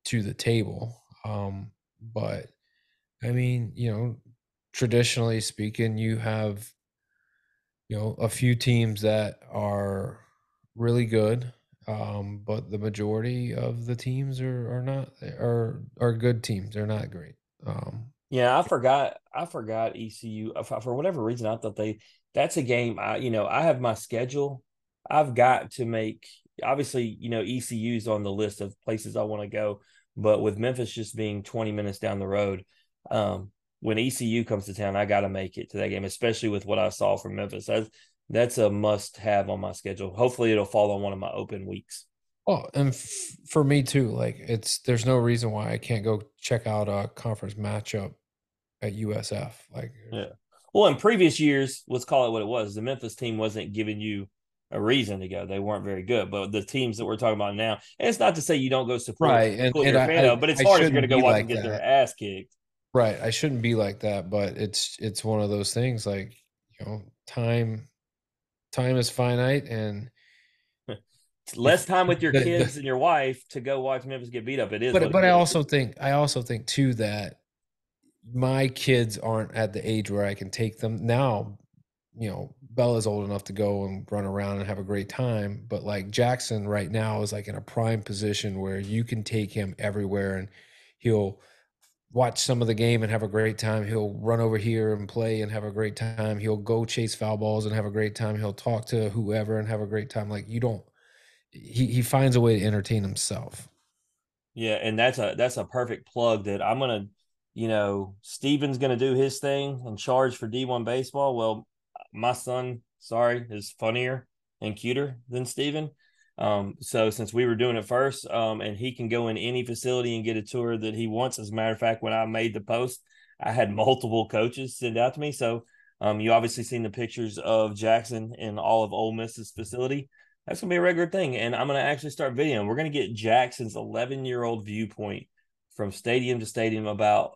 Speaker 2: to the table. Um, but I mean, you know, traditionally speaking, you have you know a few teams that are really good, um, but the majority of the teams are are not are are good teams. They're not great. Um,
Speaker 3: yeah, I forgot. I forgot ECU for whatever reason. I thought they that's a game. I you know I have my schedule I've got to make obviously, you know, ECU's on the list of places I want to go, but with Memphis just being 20 minutes down the road, um, when ECU comes to town, I got to make it to that game, especially with what I saw from Memphis. That's, that's a must have on my schedule. Hopefully, it'll fall on one of my open weeks.
Speaker 2: Oh, and f- for me too, like it's there's no reason why I can't go check out a conference matchup at USF. Like,
Speaker 3: yeah. Well, in previous years, let's call it what it was. The Memphis team wasn't giving you a reason to go. They weren't very good. But the teams that we're talking about now, and it's not to say you don't go support
Speaker 2: right, and,
Speaker 3: and
Speaker 2: fan
Speaker 3: of, but it's I hard if you're going to go watch like and get that. their ass kicked.
Speaker 2: Right. I shouldn't be like that, but it's it's one of those things like, you know, time time is finite and
Speaker 3: less time with your *laughs* the, kids the, and your wife to go watch Memphis get beat up. It is.
Speaker 2: But but
Speaker 3: I
Speaker 2: also think I also think too that my kids aren't at the age where I can take them now. You know, Bella's old enough to go and run around and have a great time, but like Jackson right now is like in a prime position where you can take him everywhere and he'll watch some of the game and have a great time. He'll run over here and play and have a great time. He'll go chase foul balls and have a great time. He'll talk to whoever and have a great time. Like you don't he he finds a way to entertain himself.
Speaker 3: Yeah, and that's a that's a perfect plug that I'm gonna, you know, Steven's gonna do his thing and charge for D1 baseball. Well, my son, sorry, is funnier and cuter than Steven. Um, so since we were doing it first, um, and he can go in any facility and get a tour that he wants. As a matter of fact, when I made the post, I had multiple coaches send out to me. So um, you obviously seen the pictures of Jackson in all of Ole Miss's facility. That's gonna be a regular thing, and I'm gonna actually start videoing. We're gonna get Jackson's 11 year old viewpoint from stadium to stadium about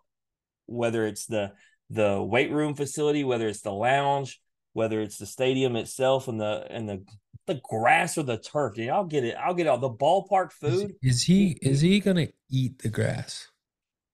Speaker 3: whether it's the the weight room facility, whether it's the lounge, whether it's the stadium itself and the and the the grass or the turf. Dude, I'll get it. I'll get all the ballpark food.
Speaker 2: Is, is he is he gonna eat the grass?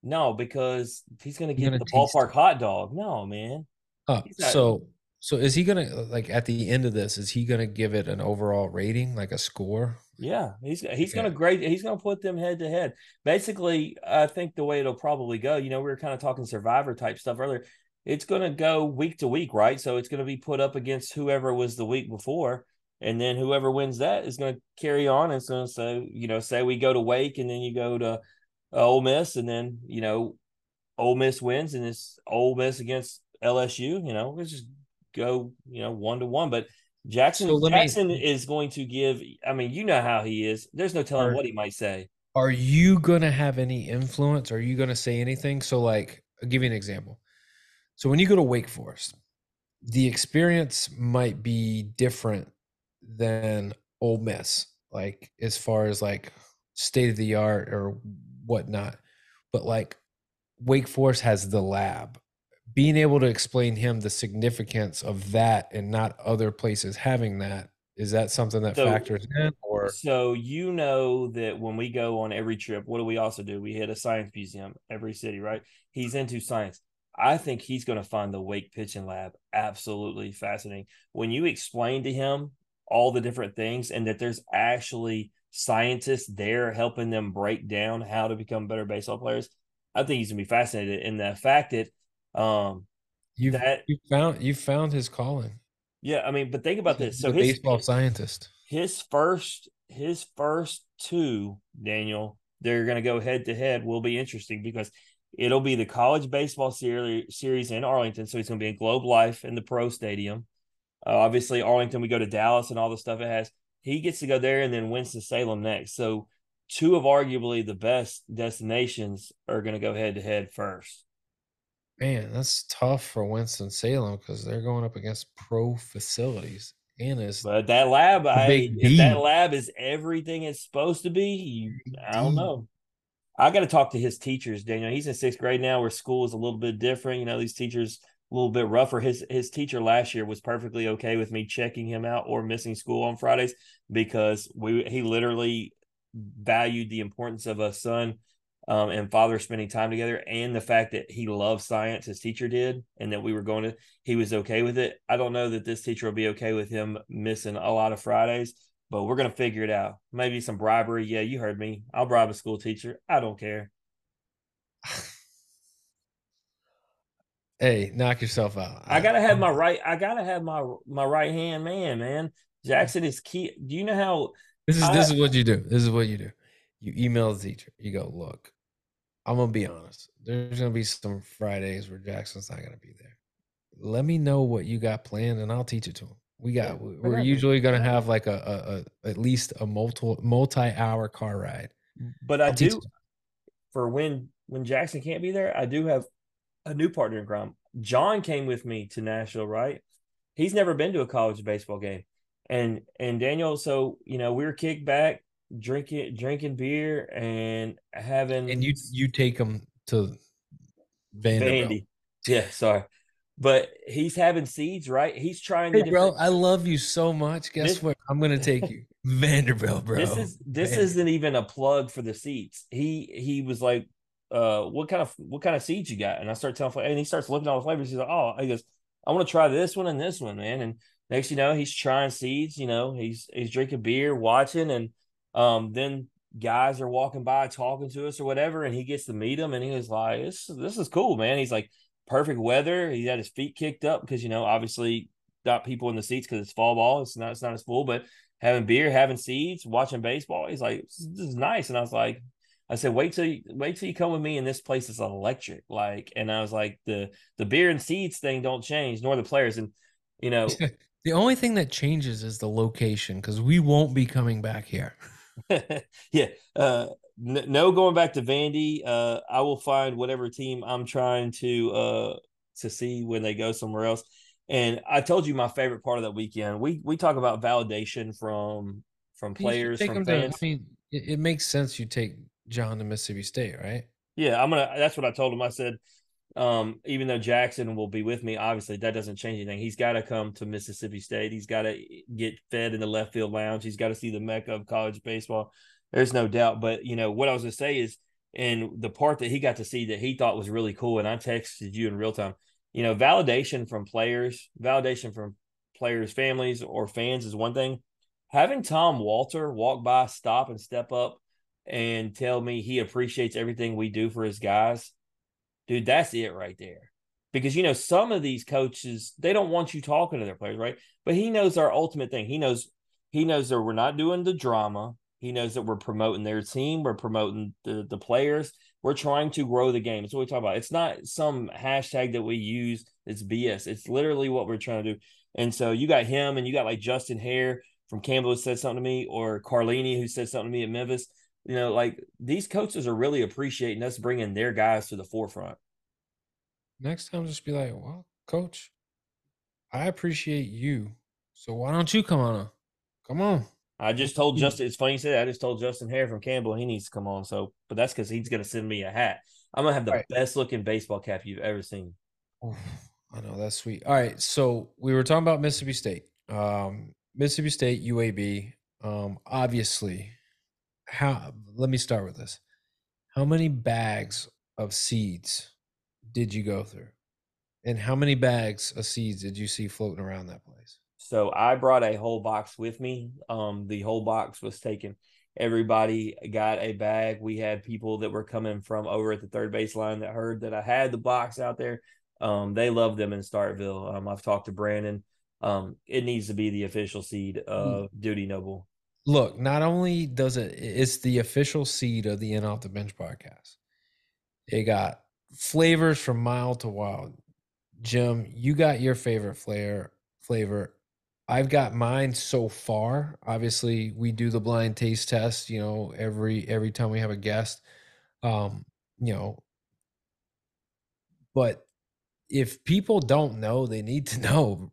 Speaker 3: No, because he's gonna get the ballpark it. hot dog. No, man.
Speaker 2: Oh, so so is he gonna like at the end of this? Is he gonna give it an overall rating, like a score?
Speaker 3: Yeah, he's he's gonna grade. He's gonna put them head to head. Basically, I think the way it'll probably go. You know, we were kind of talking survivor type stuff earlier. It's gonna go week to week, right? So it's gonna be put up against whoever was the week before and then whoever wins that is going to carry on. And so, so you know, say we go to Wake, and then you go to uh, Ole Miss, and then you know, Ole Miss wins, and it's Ole Miss against LSU. You know, let's just go, you know, one to one. But Jackson so Jackson me, is going to give. I mean, you know how he is. There's no telling are, what he might say.
Speaker 2: Are you going to have any influence? Are you going to say anything? So, like, I'll give you an example. So, when you go to Wake Forest, the experience might be different than Ole Miss, like as far as like state of the art or whatnot. But like Wake Forest has the lab. Being able to explain him the significance of that and not other places having that is that something that so, factors in or
Speaker 3: so you know that when we go on every trip what do we also do we hit a science museum every city right he's into science i think he's going to find the wake pitching lab absolutely fascinating when you explain to him all the different things and that there's actually scientists there helping them break down how to become better baseball players. I think he's gonna be fascinated in the fact that um
Speaker 2: you that you found you found his calling.
Speaker 3: Yeah, I mean, but think about this. So
Speaker 2: his baseball scientist.
Speaker 3: His first his first two, Daniel, they're gonna go head to head will be interesting because it'll be the college baseball series series in Arlington. So he's gonna be in Globe Life in the pro stadium. Uh, obviously, Arlington, we go to Dallas and all the stuff it has. He gets to go there and then Winston Salem next. So, two of arguably the best destinations are going to go head to head first.
Speaker 2: Man, that's tough for Winston Salem because they're going up against pro facilities. And it's
Speaker 3: but that lab, I if that lab is everything it's supposed to be, I don't know. I got to talk to his teachers, Daniel. He's in sixth grade now, where school is a little bit different. You know, these teachers a little bit rougher. His his teacher last year was perfectly okay with me checking him out or missing school on Fridays because we he literally valued the importance of a son um, and father spending time together and the fact that he loved science his teacher did and that we were going to he was okay with it i don't know that this teacher will be okay with him missing a lot of fridays but we're going to figure it out maybe some bribery yeah you heard me i'll bribe a school teacher i don't care
Speaker 2: Hey, knock yourself out.
Speaker 3: I, gotta have my right. I gotta have my my right hand man, man. Jackson is key. Do you know how?
Speaker 2: This is I, this is what you do. This is what you do. You email the teacher. You go, look. I'm gonna be honest. There's gonna be some Fridays where Jackson's not gonna be there. Let me know what you got planned, and I'll teach it to him. We got. We're usually gonna have like a, a, a at least a multi multi hour car ride. Mm.
Speaker 3: But I I'll do for when when Jackson can't be there. I do have a new partner in crime. John came with me to Nashville, right? He's never been to a college baseball game. And and Daniel, so you know, we were kicked back, drinking drinking beer and having
Speaker 2: And you you take him to Vanderbilt.
Speaker 3: Vandy. Yeah, sorry. But he's having seeds, right? He's trying
Speaker 2: Hey,
Speaker 3: to
Speaker 2: bro, I love you so much. Guess
Speaker 3: This-
Speaker 2: what? I'm gonna *laughs* take you Vanderbilt, bro.
Speaker 3: This is this
Speaker 2: Man.
Speaker 3: isn't even a plug for the seeds. He he was like, uh, what kind of what kind of seeds you got? And I start telling, and he starts looking at all the flavors. He's like, oh, he goes, I want to try this one and this one, man. And next, you know, he's trying seeds. You know, he's he's drinking beer, watching, and um, then guys are walking by talking to us or whatever, and he gets to meet them, and he was like, this this is cool, man. He's like, perfect weather. He had his feet kicked up because you know, obviously, got people in the seats because it's fall ball. It's not it's not as full, but having beer, having seeds, watching baseball. He's like, this is nice. And I was like, I said, wait till you wait till you come with me and this place is electric. Like, and I was like, the the beer and seeds thing don't change, nor the players. And you know, *laughs*
Speaker 2: the only thing that changes is the location because we won't be coming back here. *laughs*
Speaker 3: yeah. Uh no going back to Vandy. Uh I will find whatever team I'm trying to uh to see when they go somewhere else. And I told you my favorite part of that weekend. We we talk about validation from from players, from
Speaker 2: him to-
Speaker 3: fans.
Speaker 2: I mean, it, it makes sense. You take John to Mississippi State, right?
Speaker 3: Yeah, I'm gonna. That's what I told him. I said, um, even though Jackson will be with me, obviously that doesn't change anything. He's got to come to Mississippi State. He's got to get fed in the left field lounge. He's got to see the mecca of college baseball. There's no doubt. But you know what I was gonna say is, and the part that he got to see that he thought was really cool, and I texted you in real time. You know, validation from players, validation from players' families or fans is one thing. Having Tom Walter walk by, stop, and step up and tell me he appreciates everything we do for his guys, dude, that's it right there. Because you know, some of these coaches, they don't want you talking to their players, right? But he knows our ultimate thing. He knows he knows that we're not doing the drama. He knows that we're promoting their team, we're promoting the, the players, we're trying to grow the game. That's what we talk about. It's not some hashtag that we use It's BS. It's literally what we're trying to do. And so you got him and you got like Justin Haire from Campbell who said something to me, or Carlini who said something to me at Memphis you know, like these coaches are really appreciating us bringing their guys to the forefront.
Speaker 2: Next time, just be like, well, coach, I appreciate you. So why don't you come on? Come on.
Speaker 3: I just told
Speaker 2: Hmm.
Speaker 3: Justin. It's funny you said that. I just told Justin Haire from Campbell he needs to come on. So, but that's because he's going to send me a hat. I'm gonna have the
Speaker 2: Right.
Speaker 3: best looking baseball cap you've ever seen.
Speaker 2: Oof, I know that's sweet. All right, so we were talking about Mississippi State. Um, Mississippi State UAB. Um, obviously, how? Let me start with this. How many bags of seeds did you go through, and how many bags of seeds did you see floating around that place?
Speaker 3: So I brought a whole box with me. Um, the whole box was taken. Everybody got a bag. We had people that were coming from over at the third baseline that heard that I had the box out there. Um, they love them in Starkville. Um, I've talked to Brandon. Um, it needs to be the official seed of Dudy Noble.
Speaker 2: Look, not only does it, it's the official seed of the In Off the Bench podcast. It got flavors from mild to wild. Jim, you got your favorite flavor. Flavor. I've got mine so far. Obviously, we do the blind taste test. You know, every every time we have a guest. Um, you know, but if people don't know, they need to *laughs* know.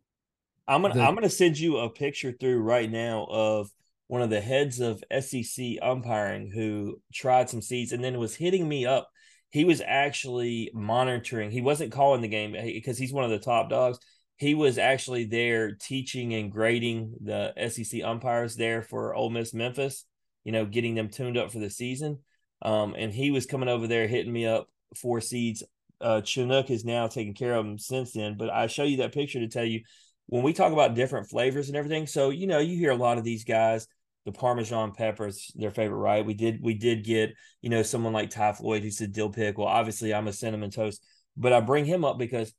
Speaker 3: I'm gonna
Speaker 2: The-
Speaker 3: I'm gonna send you a picture through right now of one of the heads of SEC umpiring who tried some seeds and then was hitting me up. He was actually monitoring. He wasn't calling the game because he's one of the top dogs. He was actually there teaching and grading the SEC umpires there for Ole Miss Memphis. You know, getting them tuned up for the season. Um, and he was coming over there hitting me up for seeds. Uh, Chinook is now taking care of them since then. But I show you that picture to tell you when we talk about different flavors and everything. So you know, you hear a lot of these guys. The Parmesan peppers, their favorite, right? We did we did get you know someone like Ty Floyd who said dill pickle. Obviously, I'm a cinnamon toast, but I bring him up because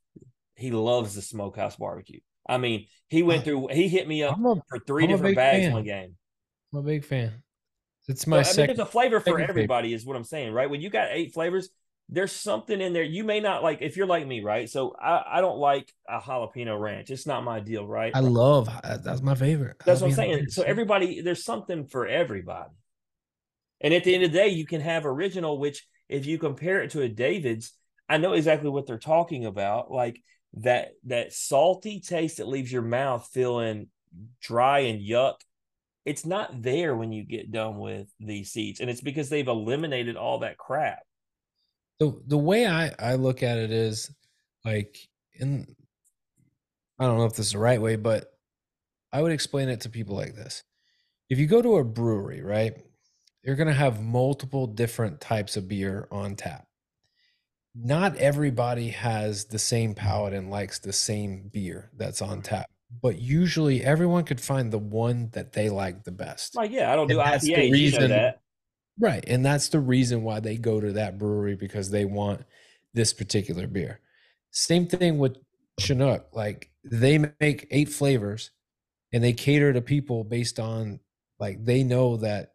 Speaker 3: he loves the smokehouse barbecue. I mean, he went through. He hit me up
Speaker 2: a,
Speaker 3: for three
Speaker 2: I'm
Speaker 3: different bags
Speaker 2: fan.
Speaker 3: one game.
Speaker 2: I'm a big fan. It's
Speaker 3: So,
Speaker 2: my
Speaker 3: I mean, there's a flavor for
Speaker 2: second favorite.
Speaker 3: everybody, is what I'm saying, right? When you got eight flavors, there's something in there. You may not like if you're like me, right? So I, I don't like a jalapeno ranch. It's not my deal, right?
Speaker 2: I love uh, that's my favorite.
Speaker 3: That's what I'm saying.
Speaker 2: ranch.
Speaker 3: So everybody, there's something for everybody. And at the end of the day, you can have original, which if you compare it to a David's, I know exactly what they're talking about. Like that that salty taste that leaves your mouth feeling dry and yuck. It's not there when you get done with these seeds, and it's because they've eliminated all that crap.
Speaker 2: The the way I I look at it is like in I don't know if this is the right way, but I would explain it to people like this. If you go to a brewery, right, you're going to have multiple different types of beer on tap. Not everybody has the same mm. palate and likes the same beer that's on mm. tap, but usually everyone could find the one that they like the best.
Speaker 3: Like, yeah, I don't do
Speaker 2: And that's the
Speaker 3: IPA. You know
Speaker 2: reason-
Speaker 3: that.
Speaker 2: Right. And that's the reason why they go to that brewery because they want this particular beer. Same thing with Chinook. Like they make eight flavors and they cater to people based on like they know that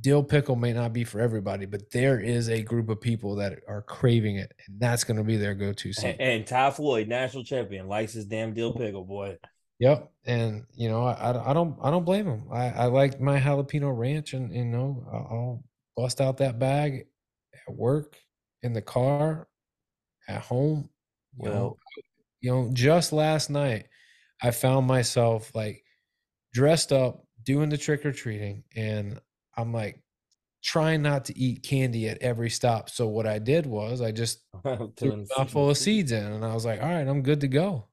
Speaker 2: dill pickle may not be for everybody, but there is a group of people that are craving it, and that's going to be their go-to.
Speaker 3: And, and Ty Floyd, national champion, likes his damn dill pickle, boy.
Speaker 2: Yep, and you know I, I don't I don't blame him. I, I like my jalapeno ranch, and you know I'll- bust out that bag at work, in the car, at home. You know,
Speaker 3: Well,
Speaker 2: you know, just last night I found myself like dressed up doing the trick or treating, and I'm like trying not to eat candy at every stop. So what I did was I just *laughs* threw a mouthful of seeds in and I was like, all right, I'm good to go.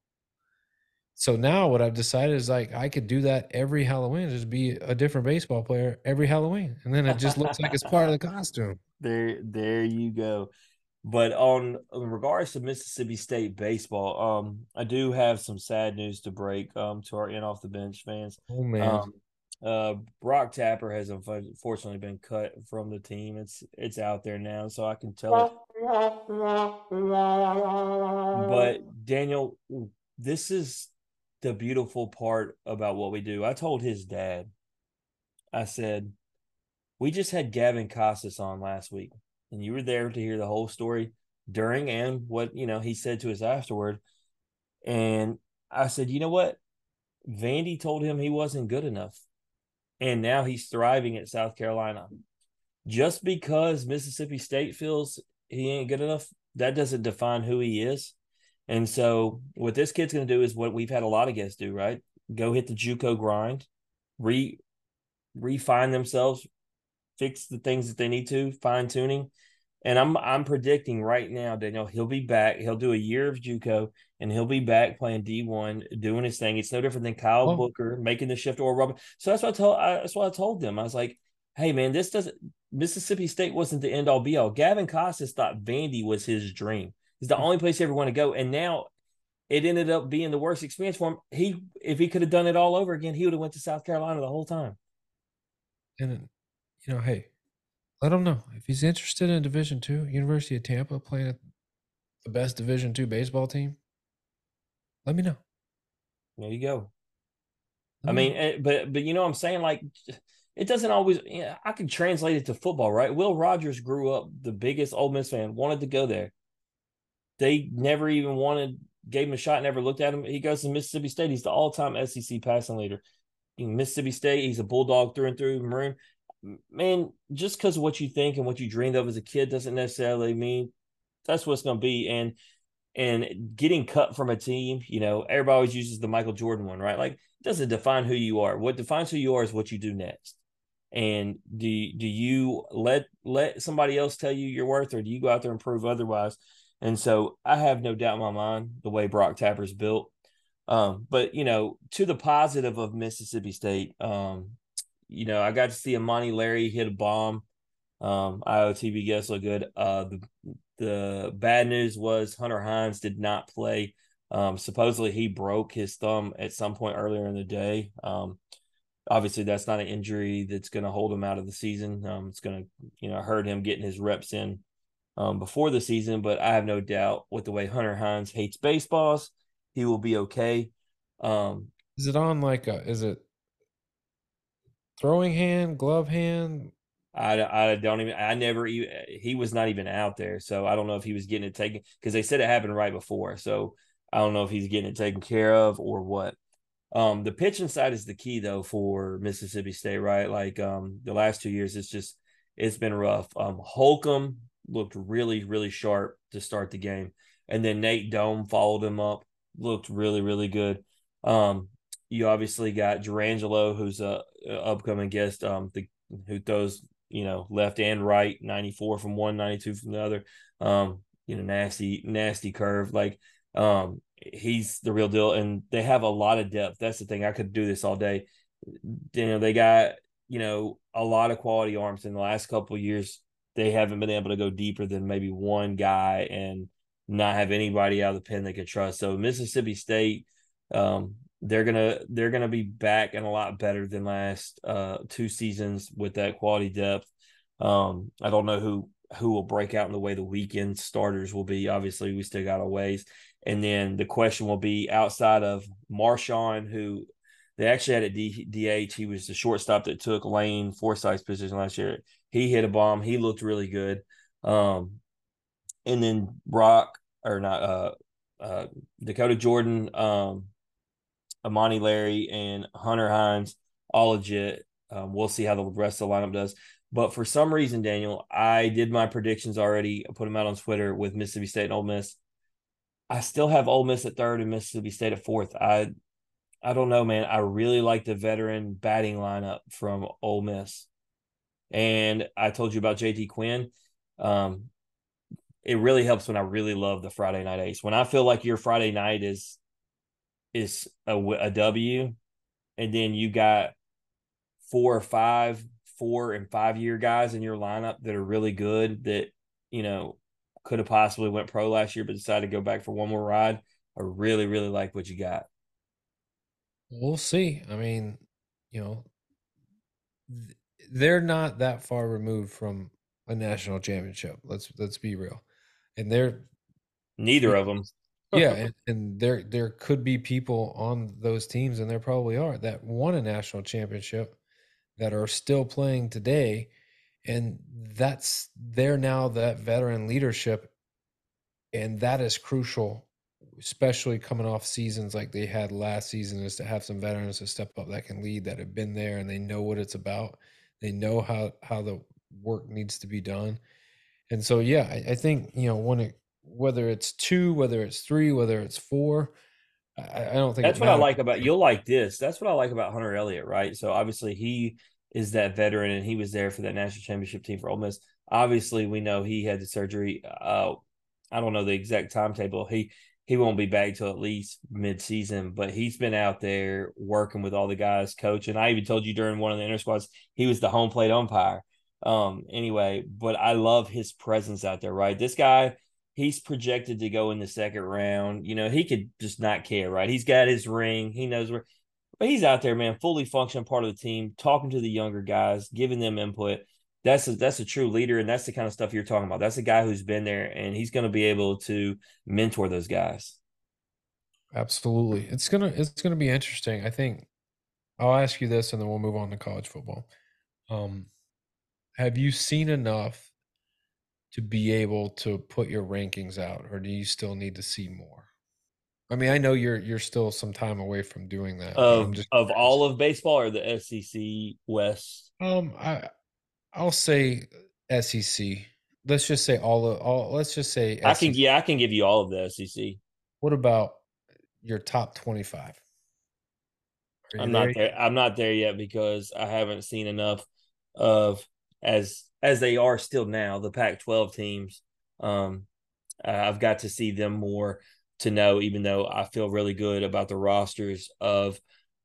Speaker 2: So now what I've decided is like I could do that every Halloween, just be a different baseball player every Halloween. And then it just looks like it's part of the costume. *laughs*
Speaker 3: There, there you go. But on in regards to Mississippi State baseball, um, I do have some sad news to break um to our in off the bench fans.
Speaker 2: Oh man.
Speaker 3: Um, uh, Brock Tapper has unfortunately been cut from the team. It's it's out there now, so I can tell it. But Daniel, this is the beautiful part about what we do. I told his dad, I said, we just had Gavin Casas on last week, and you were there to hear the whole story during and what you know he said to us afterward. And I said, you know what? Vandy told him he wasn't good enough. And now he's thriving at South Carolina. Just because Mississippi State feels he ain't good enough, that doesn't define who he is. And so what this kid's going to do is what we've had a lot of guests do, right? Go hit the JUCO grind, re refine themselves, fix the things that they need to, fine tuning. And I'm I'm predicting right now, Daniel, he'll be back. He'll do a year of JUCO and he'll be back playing D1, doing his thing. It's no different than Kyle
Speaker 2: Oh.
Speaker 3: Booker making the shift or Robert. So that's what I told I, that's what I told them. I was like, hey man, this doesn't Mississippi State wasn't the end all be all. Gavin Casas thought Vandy was his dream. It's the mm. only place he ever wanted to go. And now it ended up being the worst experience for him. He if he could have done it all over again, he would have went to South Carolina the whole time.
Speaker 2: and you know, hey, let him know if he's interested in Division Two, University of Tampa, playing at the best Division Two baseball team. Let me know.
Speaker 3: There you go.
Speaker 2: Let
Speaker 3: I
Speaker 2: me
Speaker 3: mean, eh, but but you know what I'm saying like it doesn't always. Yeah, I can translate it to football, right? Will Rogers grew up the biggest Ole Miss fan, wanted to go there. They never even wanted, gave him a shot, never looked at him. He goes to Mississippi State. He's the all-time SEC passing leader. In Mississippi State, he's a bulldog through and through. Maroon, man, just because what you think and what you dreamed of as a kid doesn't necessarily mean that's what's going to be. And and getting cut from a team, you know, everybody always uses the Michael Jordan one, right? Like, it doesn't define who you are. What defines who you are is what you do next. And do do you let let somebody else tell you your worth, or do you go out there and prove otherwise? And so I have no doubt in my mind the way Brock Tapper's built. Um, but you know, to the positive of Mississippi State, um, you know, I got to see Amani Larry hit a bomb. Um, IOTB guests look good. Uh, the the bad news was Hunter Hines did not play. Um, supposedly he broke his thumb at some point earlier in the day. Um, obviously that's not an injury that's going to hold him out of the season. Um, it's going to, you know, hurt him getting his reps in um, before the season. But I have no doubt with the way Hunter Hines hates baseballs, he will be okay. Um,
Speaker 2: Is it on like a? Is it throwing hand, glove hand?
Speaker 3: I, I don't even I never even he was not even out there, so I don't know if he was getting it taken because they said it happened right before. So I don't know if he's getting it taken care of or what. Um, the pitching side is the key though for Mississippi State, right? Like um, the last two years, it's just it's been rough. Um, Holcomb looked really, really sharp to start the game. And then Nate Dohm followed him up, looked really, really good. Um, you obviously got Jurrangelo, who's a, a, upcoming guest, um, the, who throws you know left and right, ninety four from one, 92 from the other. Um, you know, nasty, nasty curve. Like, um, he's the real deal, and they have a lot of depth. That's the thing. I could do this all day. You know, they got you know a lot of quality arms in the last couple years. They haven't been able to go deeper than maybe one guy and not have anybody out of the pen they could trust. So Mississippi State, um, they're gonna they're gonna be back and a lot better than last uh, two seasons with that quality depth. Um, I don't know who who will break out in the way the weekend starters will be. Obviously, we still got a ways. And then the question will be outside of Marshawn, who they actually had a DH. He was the shortstop that took Lane Forsythe's position last year. He hit a bomb. He looked really good. Um, and then Brock or not uh, uh, Dakota Jordan, um, Amani Larry, and Hunter Hines, all legit. Um, we'll see how the rest of the lineup does. But for some reason, Daniel, I did my predictions already. I put them out on Twitter with Mississippi State and Ole Miss. I still have Ole Miss at third and Mississippi State at fourth. I I don't know, man. I really like the veteran batting lineup from Ole Miss. And I told you about JT Quinn. Um, it really helps when I really love the Friday night ace. When I feel like your Friday night is is a, a W, and then you got four or five four and five year guys in your lineup that are really good that you know could have possibly went pro last year but decided to go back for one more ride. I really really like what you got.
Speaker 2: We'll see. I mean you know they're not that far removed from a national championship let's let's be real. And they're
Speaker 3: neither of them
Speaker 2: yeah *laughs* and, and there there could be people on those teams and there probably are that won a national championship that are still playing today and that's they're now that veteran leadership and that is crucial especially coming off seasons like they had last season is to have some veterans to step up that can lead that have been there and they know what it's about. They know how how the work needs to be done. And so yeah i, I think you know when it whether it's two whether it's three whether it's four I, I don't think
Speaker 3: that's what I like about you'll like this. That's what I like about Hunter Elliott, right? So obviously he is that veteran and he was there for that national championship team for Ole Miss. Obviously, we know he had the surgery. Uh, I don't know the exact timetable. He he won't be back till at least mid-season, but he's been out there working with all the guys, coaching. I even told you during one of the inter squads, he was the home plate umpire. Um, anyway, but I love his presence out there, right? This guy he's projected to go in the second round. You know, he could just not care, right? He's got his ring. He knows where, but he's out there, man, fully functioning part of the team, talking to the younger guys, giving them input. That's a, that's a true leader, and that's the kind of stuff you're talking about. That's a guy who's been there, and he's going to be able to mentor those guys.
Speaker 2: Absolutely, it's gonna it's gonna be interesting. I think I'll ask you this, and then we'll move on to college football. Um, have you seen enough to be able to put your rankings out, or do you still need to see more? I mean, I know you're you're still some time away from doing that.
Speaker 3: Of of all of baseball or the SEC West?
Speaker 2: Um, I I'll say SEC. Let's just say all of all. Let's just say
Speaker 3: I can yeah I can give you all of the SEC.
Speaker 2: What about your top twenty five?
Speaker 3: I'm not there. I'm not there yet because I haven't seen enough of as as they are still now, the Pac-12 teams. Um, I've got to see them more to know, even though I feel really good about the rosters of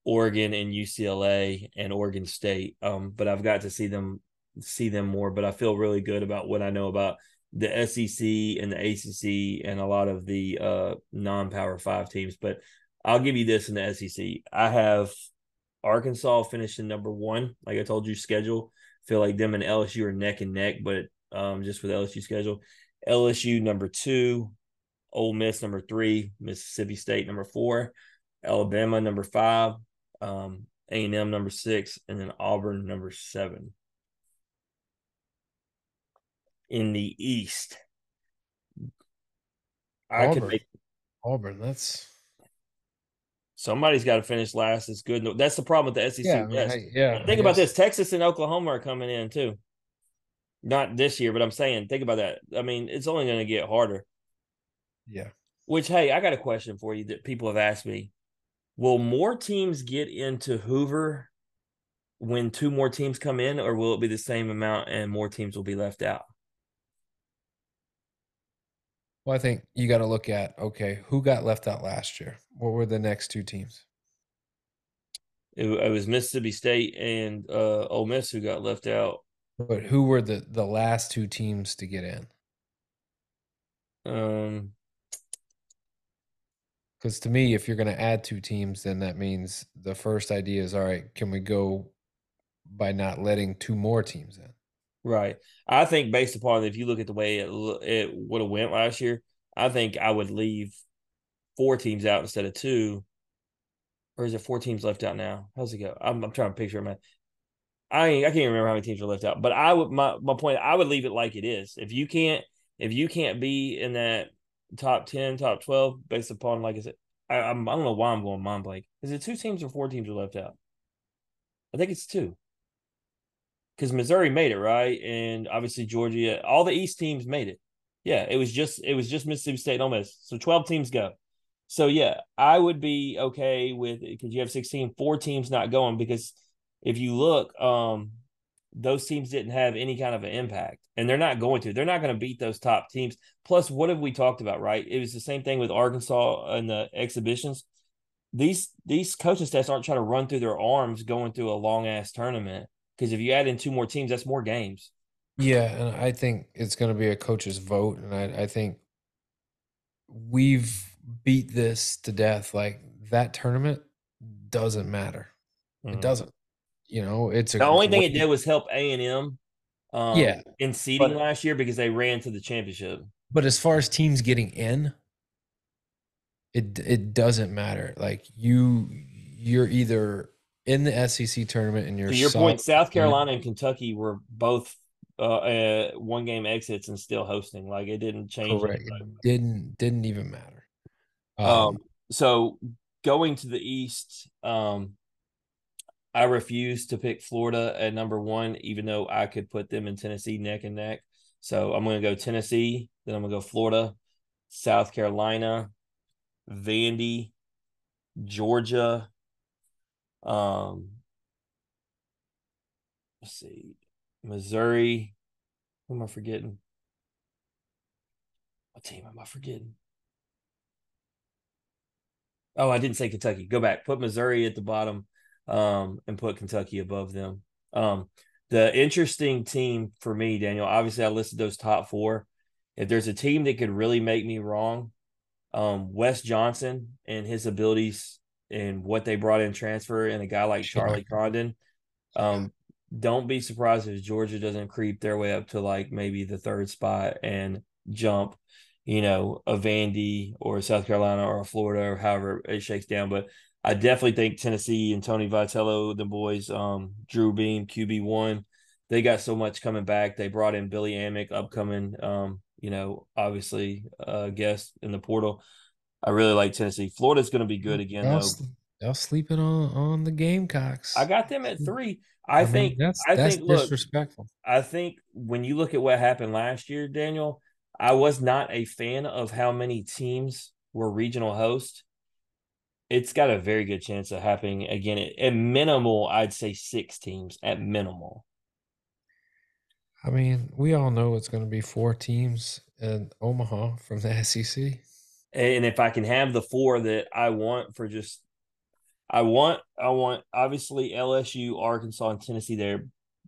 Speaker 3: Oregon and UCLA and Oregon State. Um, but I've got to see them see them more. But I feel really good about what I know about the SEC and the ACC and a lot of the uh, non-power five teams. But I'll give you this in the SEC. I have Arkansas finishing number one, like I told you, schedule feel like them and LSU are neck and neck, but um, just with LSU schedule, LSU number two, Ole Miss number three, Mississippi State number four, Alabama number five, um, A&M number six, and then Auburn number seven. In the East,
Speaker 2: I Auburn. could make Auburn. That's
Speaker 3: Somebody's got to finish last. It's good. That's the problem with the SEC
Speaker 2: yeah, West. I mean, I, yeah.
Speaker 3: Think about this: Texas and Oklahoma are coming in too. Not this year, but I'm saying, think about that. I mean, it's only going to get harder.
Speaker 2: Yeah.
Speaker 3: Which, hey, I got a question for you that people have asked me. Will more teams get into Hoover when two more teams come in, or will it be the same amount and more teams will be left out?
Speaker 2: Well, I think you got to look at okay, who got left out last year? What were the next two teams?
Speaker 3: It, it was Mississippi State and uh, Ole Miss who got left out.
Speaker 2: But who were the the last two teams to get in?
Speaker 3: Um,
Speaker 2: because to me, if you're going to add two teams, then that means the first idea is all right. Can we go by not letting two more teams in?
Speaker 3: Right. I think based upon if you look at the way it it would have went last year, I think I would leave four teams out instead of two. Or is it four teams left out now? How's it go? I'm, I'm trying to picture my. I I can't remember how many teams are left out, but I would my my point. I would leave it like it is. If you can't if you can't be in that top ten, top twelve, based upon like I said, I I'm, I don't know why I'm going mind blank. Is it two teams or four teams are left out? I think it's two because Missouri made it right, and obviously Georgia, all the East teams made it. Yeah, it was just it was just Mississippi State almost. So twelve teams go. So yeah, I would be okay with it, because you have 16, four teams not going because if you look, um, those teams didn't have any kind of an impact, and they're not going to. They're not going to beat those top teams. Plus, what have we talked about? Right, it was the same thing with Arkansas and the exhibitions. These these coaching staffs aren't trying to run through their arms going through a long ass tournament because if you add in two more teams, that's more games.
Speaker 2: Yeah, and I think it's going to be a coach's vote, and I, I think we've beat this to death. Like that tournament doesn't matter. Mm-hmm. It doesn't. You know, it's
Speaker 3: the only thing it did was help A and M.
Speaker 2: Um, yeah,
Speaker 3: in seeding but, last year because they ran to the championship.
Speaker 2: But as far as teams getting in, it it doesn't matter. Like you, you're either in the SEC tournament, and you're.
Speaker 3: To your point, South Carolina and Kentucky were both uh, uh, one game exits and still hosting. Like it didn't change.
Speaker 2: Correct. It didn't didn't even matter.
Speaker 3: Um, um, so going to the East, um, I refuse to pick Florida at number one, even though I could put them in Tennessee neck and neck. So I'm going to go Tennessee, then I'm going to go Florida, South Carolina, Vandy, Georgia, um, let's see, Missouri. Who am I forgetting? What team am I forgetting? Oh, I didn't say Kentucky. Go back. Put Missouri at the bottom, um, and put Kentucky above them. Um, the interesting team for me, Daniel. Obviously, I listed those top four. If there's a team that could really make me wrong, um, Wes Johnson and his abilities and what they brought in transfer and a guy like Charlie Condon. Um, don't be surprised if Georgia doesn't creep their way up to like maybe the third spot and jump, you know, a Vandy or South Carolina or Florida or however it shakes down. But I definitely think Tennessee and Tony Vitello, the boys, um, Drew Beam, QB one, they got so much coming back. They brought in Billy Amick, upcoming, um, you know, obviously uh guest in the portal. I really like Tennessee. Florida's going to be good again, y'all, though.
Speaker 2: Y'all sleeping on on the Gamecocks.
Speaker 3: I got them at mm. three. I, I think that's I that's think,
Speaker 2: disrespectful.
Speaker 3: Look, I think when you look at what happened last year, Daniel, I was not a fan of how many teams were regional hosts. It's got a very good chance of happening again. At, at minimal, I'd say six teams at minimal.
Speaker 2: I mean, we all know it's going to be four teams in Omaha from the *laughs* SEC.
Speaker 3: And if I can have the four that I want for just, I want, I want obviously LSU, Arkansas, and Tennessee there.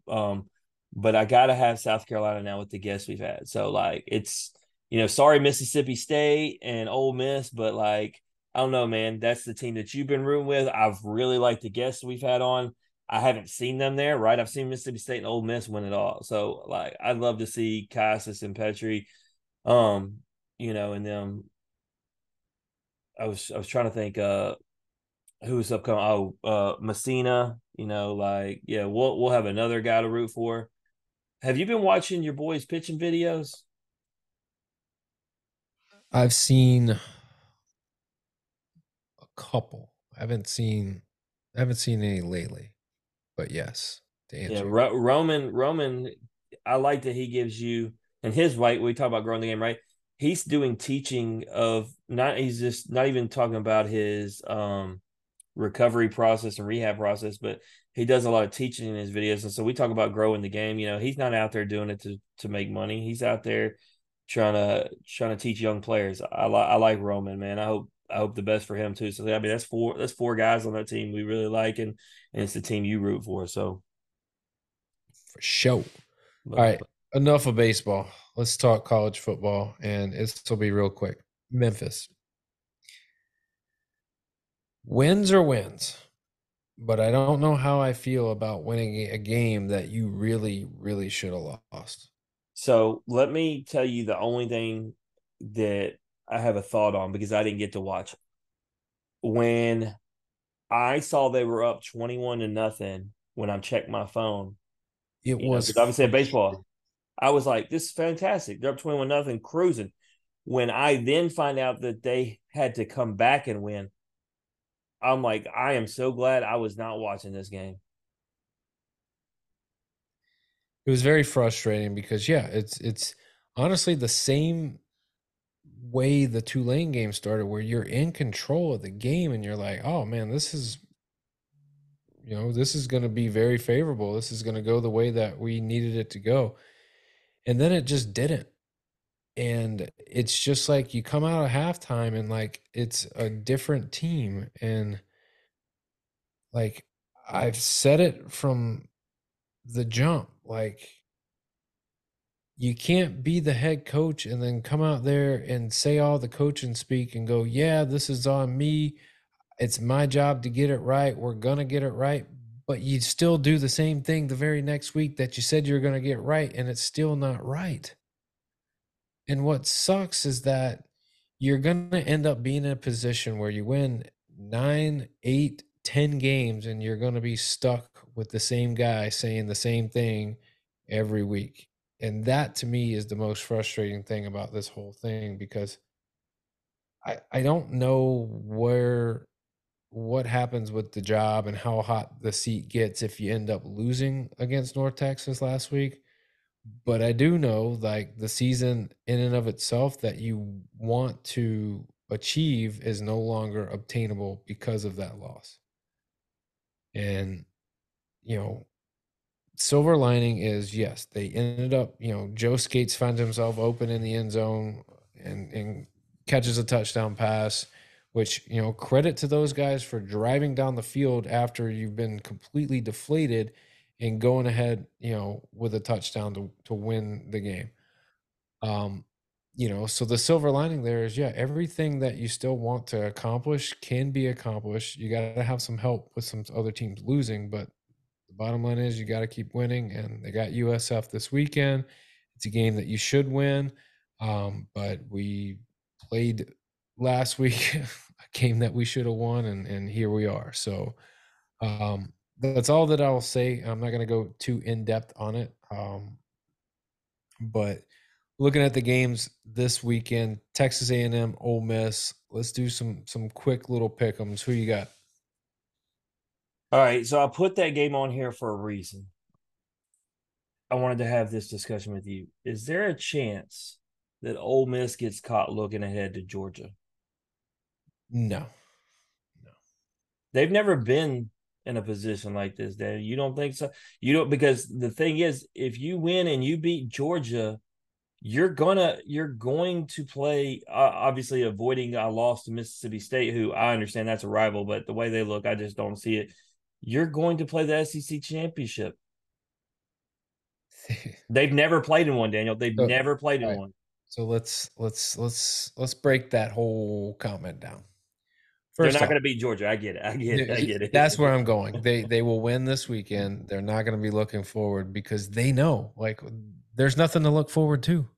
Speaker 3: Um, but I got to have South Carolina now with the guests we've had. So like it's, you know, sorry Mississippi State and Ole Miss, but like I don't know, man. That's the team that you've been rooting with. I've really liked the guests we've had on. I haven't seen them there, right? I've seen Mississippi State and Ole Miss win it all. So like I'd love to see Casas and Petrie, um, you know, and them I was I was trying to think uh who's upcoming. Oh, uh Messina, you know, like yeah, we'll we'll have another guy to root for. Have you been watching your boys pitching videos?
Speaker 2: I've seen a couple. I haven't seen I haven't seen any lately. But yes,
Speaker 3: yeah, Ro- Roman Roman I like that he gives you and his right. We talk about growing the game, right? He's doing teaching of not. He's just not even talking about his um recovery process and rehab process, but he does a lot of teaching in his videos. And so we talk about growing the game. You know, he's not out there doing it to to make money. He's out there trying to trying to teach young players. I like I like Roman, man. I hope I hope the best for him too. So I mean, that's four that's four guys on that team we really like, and and it's the team you root for. So
Speaker 2: for sure. All right, enough of baseball. Let's talk college football, and this will be real quick. Memphis wins or wins, but I don't know how I feel about winning a game that you really, really should have lost.
Speaker 3: So let me tell you the only thing that I have a thought on because I didn't get to watch. When I saw they were up 21 to nothing when I checked my phone,
Speaker 2: it was
Speaker 3: know, obviously baseball. I was like, this is fantastic. They're up 21 nothing, cruising. When I then find out that they had to come back and win, I'm like, I am so glad I was not watching this game.
Speaker 2: It was very frustrating because yeah, it's it's honestly the same way the Tulane game started, where you're in control of the game and you're like, oh man, this is, you know, this is going to be very favorable. This is going to go the way that we needed it to go. And then it just didn't. And it's just like you come out of halftime and like it's a different team. And like I've said it from the jump, like you can't be the head coach and then come out there and say all the coaching speak and go, yeah, this is on me. It's my job to get it right. We're going to get it right. But you still do the same thing the very next week that you said you were going to get right, and it's still not right. And what sucks is that you're going to end up being in a position where you win nine, eight, ten games, and you're going to be stuck with the same guy saying the same thing every week and that to me is the most frustrating thing about this whole thing because I I don't know where what happens with the job and how hot the seat gets if you end up losing against North Texas last week. But I do know like the season in and of itself that you want to achieve is no longer obtainable because of that loss. And you know, silver lining is yes, they ended up, you know, Joe Scates finds himself open in the end zone and, and catches a touchdown pass, which, you know, credit to those guys for driving down the field after you've been completely deflated and going ahead, you know, with a touchdown to, to win the game. Um, you know, so the silver lining there is yeah, everything that you still want to accomplish can be accomplished. You got to have some help with some other teams losing, but the bottom line is you got to keep winning, and they got USF this weekend. It's a game that you should win, um, but we played last week *laughs* a game that we should have won, and and here we are. So um, that's all that I'll say. I'm not going to go too in depth on it, um, but looking at the games this weekend, Texas A&M, Ole Miss. Let's do some some quick little pickums. Who you got?
Speaker 3: All right, so I put that game on here for a reason. I wanted to have this discussion with you. Is there a chance that Ole Miss gets caught looking ahead to Georgia?
Speaker 2: No.
Speaker 3: No. They've never been in a position like this, Dan. You don't think so? You don't because the thing is, if you win and you beat Georgia, you're gonna you're going to play uh, obviously avoiding a loss to Mississippi State, who I understand that's a rival, but the way they look, I just don't see it you're going to play the SEC championship. *laughs* They've never played in one, Daniel. They've so, never played in right. one.
Speaker 2: So let's let's let's let's break that whole comment down.
Speaker 3: First They're not going to beat Georgia. I get it. I get it. I get it.
Speaker 2: That's where I'm *laughs* going. They they will win this weekend. They're not going to be looking forward because they know like there's nothing to look forward to.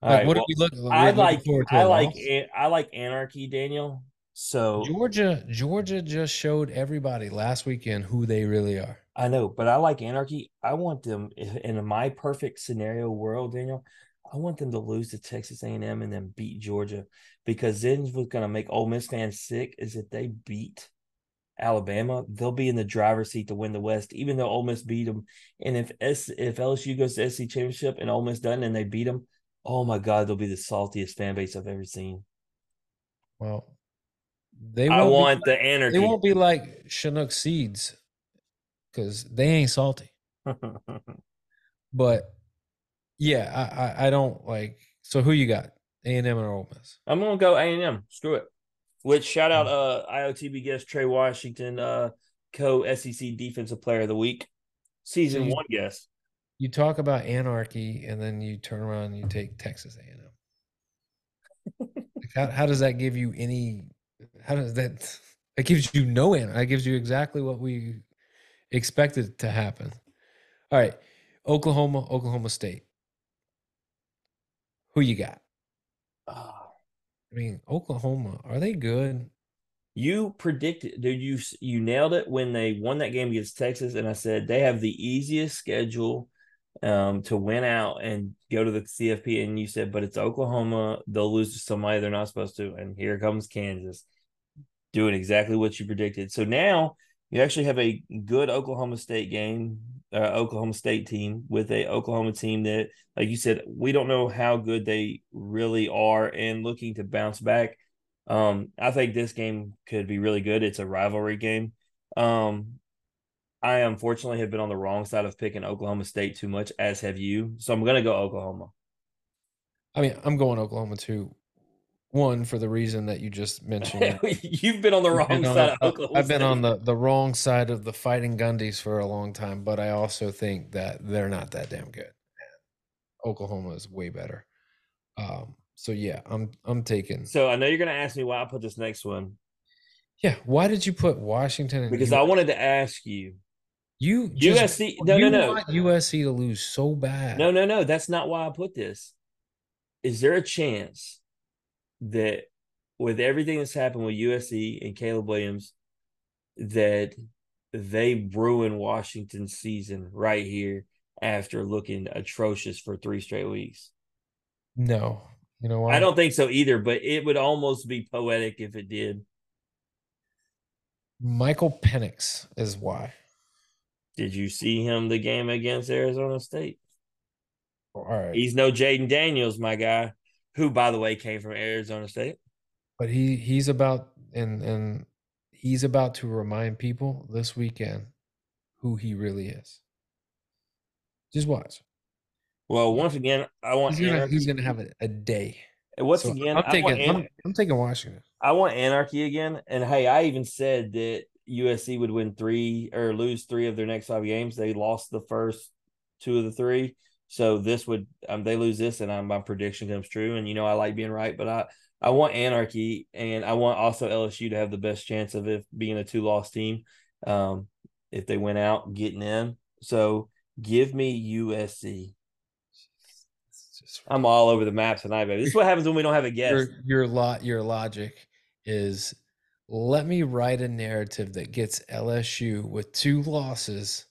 Speaker 3: Like, right, what well, we look? I like I like I like anarchy, Daniel. So
Speaker 2: Georgia, Georgia just showed everybody last weekend who they really are.
Speaker 3: I know, but I like anarchy. I want them in my perfect scenario world, Daniel. I want them to lose to Texas A&M and then beat Georgia because then what's going to make Ole Miss fans sick is if they beat Alabama, they'll be in the driver's seat to win the West, even though Ole Miss beat them. And if S if LSU goes to SC championship and Ole Miss doesn't and they beat them, oh my God, they'll be the saltiest fan base I've ever seen.
Speaker 2: Well, they
Speaker 3: I want the energy.
Speaker 2: they won't be like Chinook seeds because they ain't salty. *laughs* But yeah, I, I I don't like. So who you got? A and M or Ole Miss?
Speaker 3: I'm gonna go A and M. Screw it. Which shout out uh IOTB guest Trey Washington, uh co SEC defensive player of the week, season
Speaker 2: you-
Speaker 3: one guest.
Speaker 2: You talk about anarchy, and then you turn around and you take Texas A and M. How how does that give you any? How does that? It gives you no answer. It gives you exactly what we expected to happen. All right, Oklahoma, Oklahoma State. Who you got?
Speaker 3: Ah,
Speaker 2: I mean, Oklahoma, are they good?
Speaker 3: You predicted, dude. You you nailed it when they won that game against Texas, and I said they have the easiest schedule um, to win out and go to the CFP. And you said, but it's Oklahoma; they'll lose to somebody they're not supposed to. And here comes Kansas, doing exactly what you predicted. So now you actually have a good Oklahoma State game, uh, Oklahoma State team with a Oklahoma team that, like you said, we don't know how good they really are, and looking to bounce back. Um, I think this game could be really good. It's a rivalry game. Um, I unfortunately have been on the wrong side of picking Oklahoma State too much, as have you. So I'm going to go Oklahoma.
Speaker 2: I mean, I'm going Oklahoma too. One for the reason that you just mentioned. *laughs*
Speaker 3: You've been on the wrong
Speaker 2: on
Speaker 3: side
Speaker 2: the-
Speaker 3: of Oklahoma.
Speaker 2: I've been on the, the wrong side of the fighting Gundys for a long time, but I also think that they're not that damn good. Oklahoma is way better. Um, so yeah, I'm I'm taking.
Speaker 3: So I know you're going to ask me why I put this next one
Speaker 2: Yeah, why did you put Washington?
Speaker 3: Because I wanted to ask you.
Speaker 2: you just,
Speaker 3: USC. No,
Speaker 2: you
Speaker 3: no, no,
Speaker 2: want USC to lose so bad.
Speaker 3: no, no, no. That's not why I put this. Is there a chance that with everything that's happened with USC and Caleb Williams, that they ruin Washington's season right here after looking atrocious for three straight weeks?
Speaker 2: no. You know why?
Speaker 3: I don't think so either, but it would almost be poetic if it did.
Speaker 2: Michael Penix is why.
Speaker 3: Did you see him the game against Arizona State?
Speaker 2: All right,
Speaker 3: He's no Jayden Daniels, my guy, who, by the way, came from Arizona State.
Speaker 2: but he he's about and and he's about to remind people this weekend who he really is. Just watch.
Speaker 3: Well, once again, I want
Speaker 2: He's gonna,
Speaker 3: anarchy.
Speaker 2: he's gonna have a, a day.
Speaker 3: once
Speaker 2: So
Speaker 3: again,
Speaker 2: I'm taking I'm, I'm taking Washington.
Speaker 3: I want anarchy again. And hey, I even said that USC would win three or lose three of their next five games. They lost the first two of the three. So this would um, they lose this, and um, my prediction comes true. And you know I like being right, but I I want anarchy, and I want also LSU to have the best chance of it being a two loss team, um, if they went out getting in. So give me USC. I'm all over the map tonight, baby. This is what happens when we don't have a *laughs* guest.
Speaker 2: Your your lot your logic is let me write a narrative that gets LSU with two losses,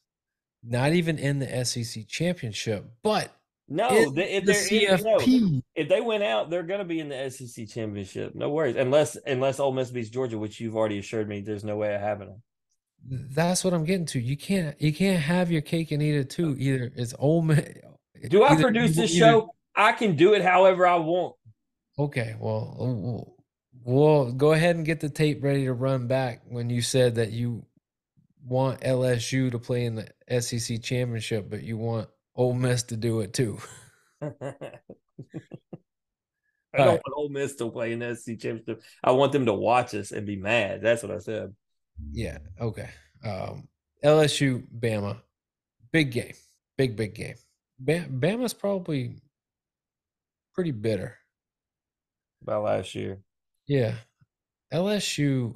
Speaker 2: not even in the SEC championship, but
Speaker 3: No,
Speaker 2: in
Speaker 3: they, if
Speaker 2: the
Speaker 3: they're in, no,
Speaker 2: CFP.
Speaker 3: if they went out, they're going to be in the SEC championship. No worries, unless unless Ole Miss beats Georgia, which you've already assured me there's no way of happening.
Speaker 2: That's what I'm getting to. You can't you can't have your cake and eat it too. Either it's Ole Miss.
Speaker 3: Do I produce this
Speaker 2: either-
Speaker 3: show? I can do it however I want.
Speaker 2: Okay, uh, we'll, we'll go ahead and get the tape ready to run back when you said that you want LSU to play in the SEC championship, but you want Ole Miss to do it too. *laughs*
Speaker 3: I
Speaker 2: All
Speaker 3: don't
Speaker 2: right.
Speaker 3: want Ole Miss to play in the SEC championship. I want them to watch us and be mad. That's what I said.
Speaker 2: Yeah. Okay. Um, LSU, Bama, big game, big big game. Ba- Bama's probably pretty bitter.
Speaker 3: About last year.
Speaker 2: Yeah. LSU.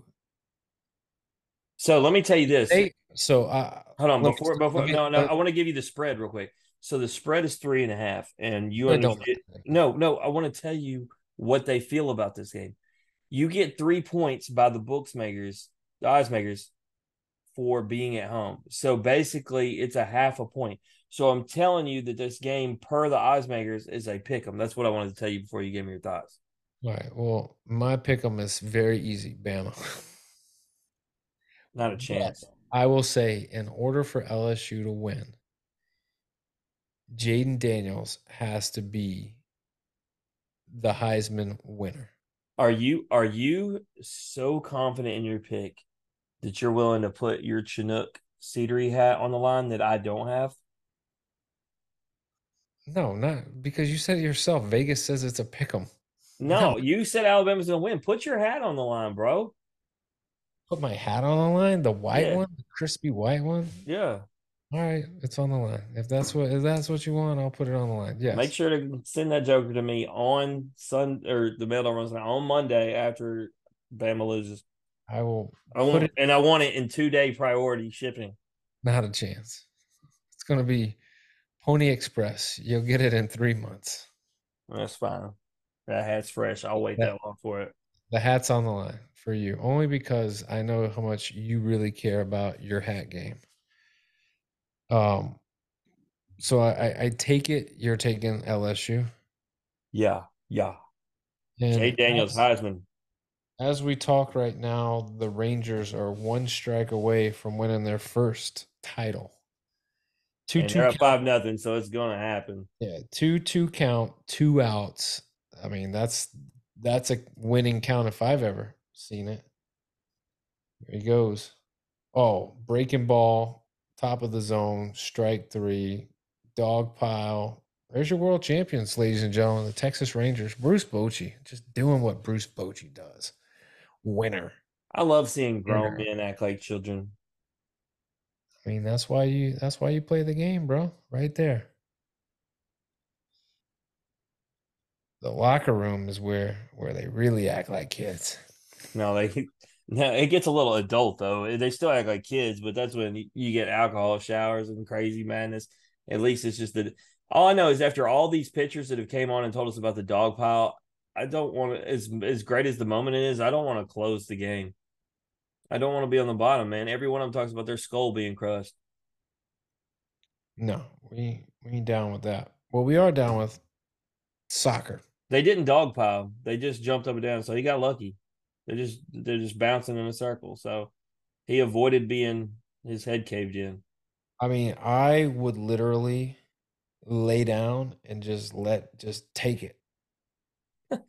Speaker 3: So let me tell you this.
Speaker 2: They so uh,
Speaker 3: Hold on,
Speaker 2: me
Speaker 3: before before
Speaker 2: me-
Speaker 3: no no, I want to give you the spread real quick. So the spread is three and a half, and you understand. No, no, I want to tell you what they feel about this game. You get three points by the books makers, the odds makers, for being at home. So basically, it's a half a point. So I'm telling you that this game, per the odds makers, is a pick 'em. That's what I wanted to tell you before you gave me your thoughts.
Speaker 2: All right. Well, my pick 'em is very easy. Bama. *laughs*
Speaker 3: Not a chance.
Speaker 2: I will say, in order for LSU to win, Jayden Daniels has to be the Heisman winner.
Speaker 3: Are you are you so confident in your pick that you're willing to put your Chinook Seedery hat on the line that I don't have?
Speaker 2: No, not because you said it yourself. Vegas says it's a pick 'em.
Speaker 3: No,
Speaker 2: No. *laughs*
Speaker 3: you said Alabama's gonna win. Put your hat on the line, bro.
Speaker 2: Put my hat on the line, the white
Speaker 3: Yeah.
Speaker 2: one, the crispy white one.
Speaker 3: Yeah.
Speaker 2: All right, it's on the line. If that's what if that's what you want, I'll put it on the line. Yeah.
Speaker 3: Make sure to send that joker to me on Sun or the mail runs now on Monday after Bama loses.
Speaker 2: I will
Speaker 3: I want
Speaker 2: it
Speaker 3: and I want it in two day priority shipping.
Speaker 2: not a chance. It's gonna be Pony Express. You'll get it in three months.
Speaker 3: That's fine. That hat's fresh. I'll wait
Speaker 2: Yeah.
Speaker 3: that long for it.
Speaker 2: The hat's on the line for you, only because I know how much you really care about your hat game. Um, so I, I, take it you're taking LSU.
Speaker 3: Yeah, yeah.
Speaker 2: And
Speaker 3: Jay Daniels
Speaker 2: as,
Speaker 3: Heisman.
Speaker 2: as we talk right now, the Rangers are one strike away from winning their first title. Two
Speaker 3: And
Speaker 2: two count,
Speaker 3: five nothing, so it's gonna happen.
Speaker 2: yeah, two two count, two outs. I mean, that's that's a winning count if I've ever seen it. Here he goes. Oh, breaking ball, top of the zone, strike three, dog pile. There's your world champions, ladies and gentlemen, the Texas Rangers. Bruce Bochy, just doing what Bruce Bochy does. Winner.
Speaker 3: I love seeing grown men act like children.
Speaker 2: I mean, that's why you that's why you play the game, bro. Right there. The locker room is where where they really act like kids.
Speaker 3: No, they *laughs* no, it gets a little adult though. They still act like kids, but that's when you- get alcohol showers and crazy madness. At least it's just that all I know is after all these pictures that have came on and told us about the dog pile, I don't want to as as great as the moment is, I don't want to close the game. I don't want to be on the bottom, man. Every one of them talks about their skull being crushed.
Speaker 2: No, we we ain't down with that. Well, we are down with soccer.
Speaker 3: They didn't dog pile. They just jumped up and down. So he got lucky. They're just they're just bouncing in a circle. So he avoided being his head caved in.
Speaker 2: I mean, I would literally lay down and just let just take it. *laughs*
Speaker 3: All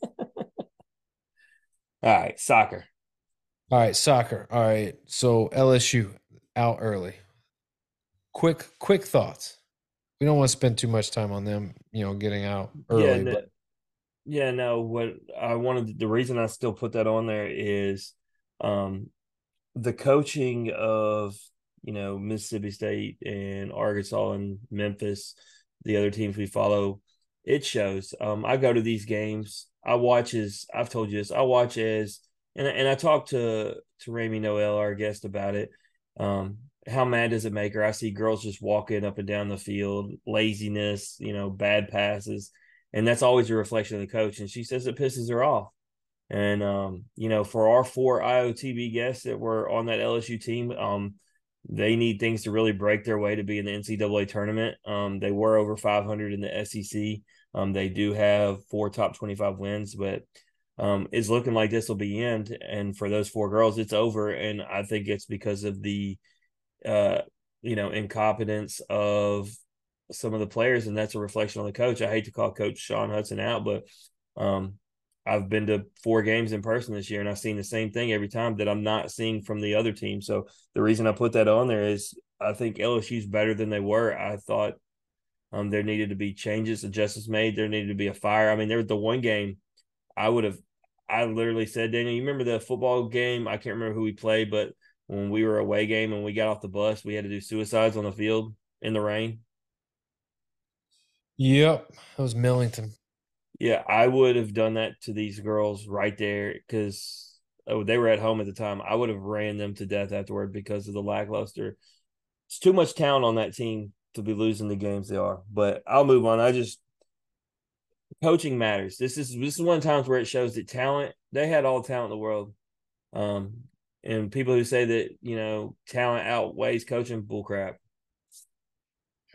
Speaker 3: right, soccer.
Speaker 2: All right, soccer. All right. So LSU out early. Quick quick thoughts. We don't want to spend too much time on them, you know, getting out early,
Speaker 3: yeah,
Speaker 2: but
Speaker 3: yeah, no. What I wanted, the reason I still put that on there is, um, the coaching of you know Mississippi State and Arkansas and Memphis, the other teams we follow, it shows. Um, I go to these games. I watch as I've told you this. I watch as and and I talked to to Rami Noel, our guest, about it. Um, how mad does it make her? I see girls just walking up and down the field, laziness, you know, bad passes and that's always a reflection of the coach. And she says it pisses her off. And um, you know, for our four IOTB guests that were on that LSU team, um, they need things to really break their way to be in the NCAA tournament. Um, they were over 500 in the SEC. Um, they do have four top 25 wins, but um, it's looking like this will be end. And for those four girls, it's over. And I think it's because of the, uh, you know, incompetence of some of the players, and that's a reflection on the coach. I hate to call Coach Sian Hudson out, but um, I've been to four games in person this year, and I've seen the same thing every time that I'm not seeing from the other team. So the reason I put that on there is I think LSU's better than they were. I thought um, there needed to be changes, adjustments made. There needed to be a fire. I mean, there was the one game I would have. I literally said, Daniel, you remember the football game? I can't remember who we played, but when we were away game and we got off the bus, we had to do suicides on the field in the rain.
Speaker 2: Yep, that was Millington.
Speaker 3: Yeah, I would have done that to these girls right there because oh, they were at home at the time. I would have ran them to death afterward because of the lackluster. It's too much talent on that team to be losing the games they are. But I'll move on. I just coaching matters. This is this is one of the times where it shows that talent. They had all the talent in the world, um, and people who say that you know talent outweighs coaching, bullcrap.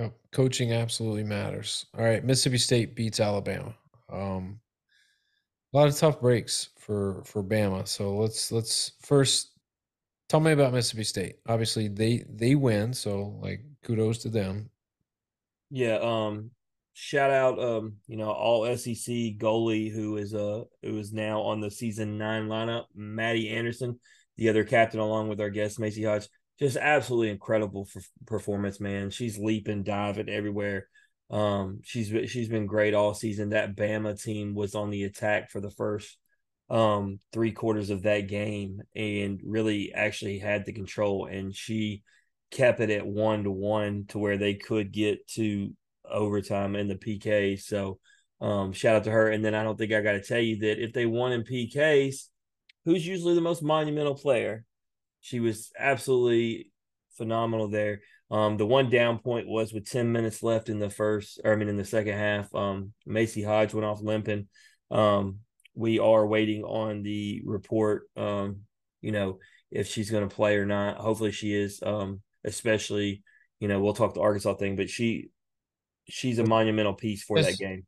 Speaker 2: Yep, coaching absolutely matters. All right, Mississippi State beats Alabama. Um, a lot of tough breaks for for Bama. So let's let's first Tell me about Mississippi State. Obviously, they they win, so like kudos to them.
Speaker 3: Yeah, um shout out um, you know, all SEC goalie who is uh who is now on the season 9 lineup, Maddie Anderson, the other captain along with our guest Macy Hodge. Just absolutely incredible for performance, man. She's leaping, diving everywhere. Um, she's she's been great all season. That Bama team was on the attack for the first um three quarters of that game and really actually had the control and she kept it at one to one to where they could get to overtime in the PK. So um shout out to her. And then I don't think I gotta tell you that if they won in PKs, who's usually the most monumental player? She was absolutely phenomenal there. Um, the one down point was with 10 minutes left in the first, or I mean, in the second half. Um, Macy Hodge went off limping. Um, we are waiting on the report. Um, you know, if she's going to play or not. Hopefully, she is. Um, especially, you know, we'll talk the Arkansas thing, but she she's a monumental piece for that game.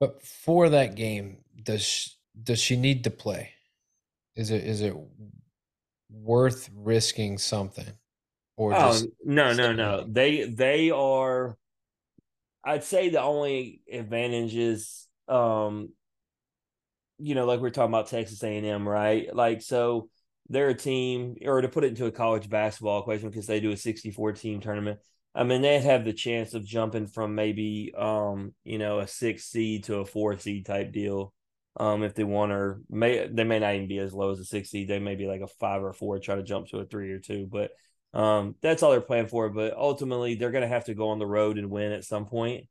Speaker 2: But for that game, does she, does she need to play? Is it is it worth risking something?
Speaker 3: Or oh, no, no, no. They they are. I'd say the only advantage is um you know, like we are talking about Texas A&M, right? Like, so they're a team, or to put it into a college basketball equation, because they do a 64 team tournament. I mean, they have the chance of jumping from maybe, um, you know, a six seed to a four seed type deal, um, if they want, or may they may not even be as low as a six seed. They may be like a five or four, try to jump to a three or two, but um, that's all they're playing for. But ultimately, they're going to have to go on the road and win at some point.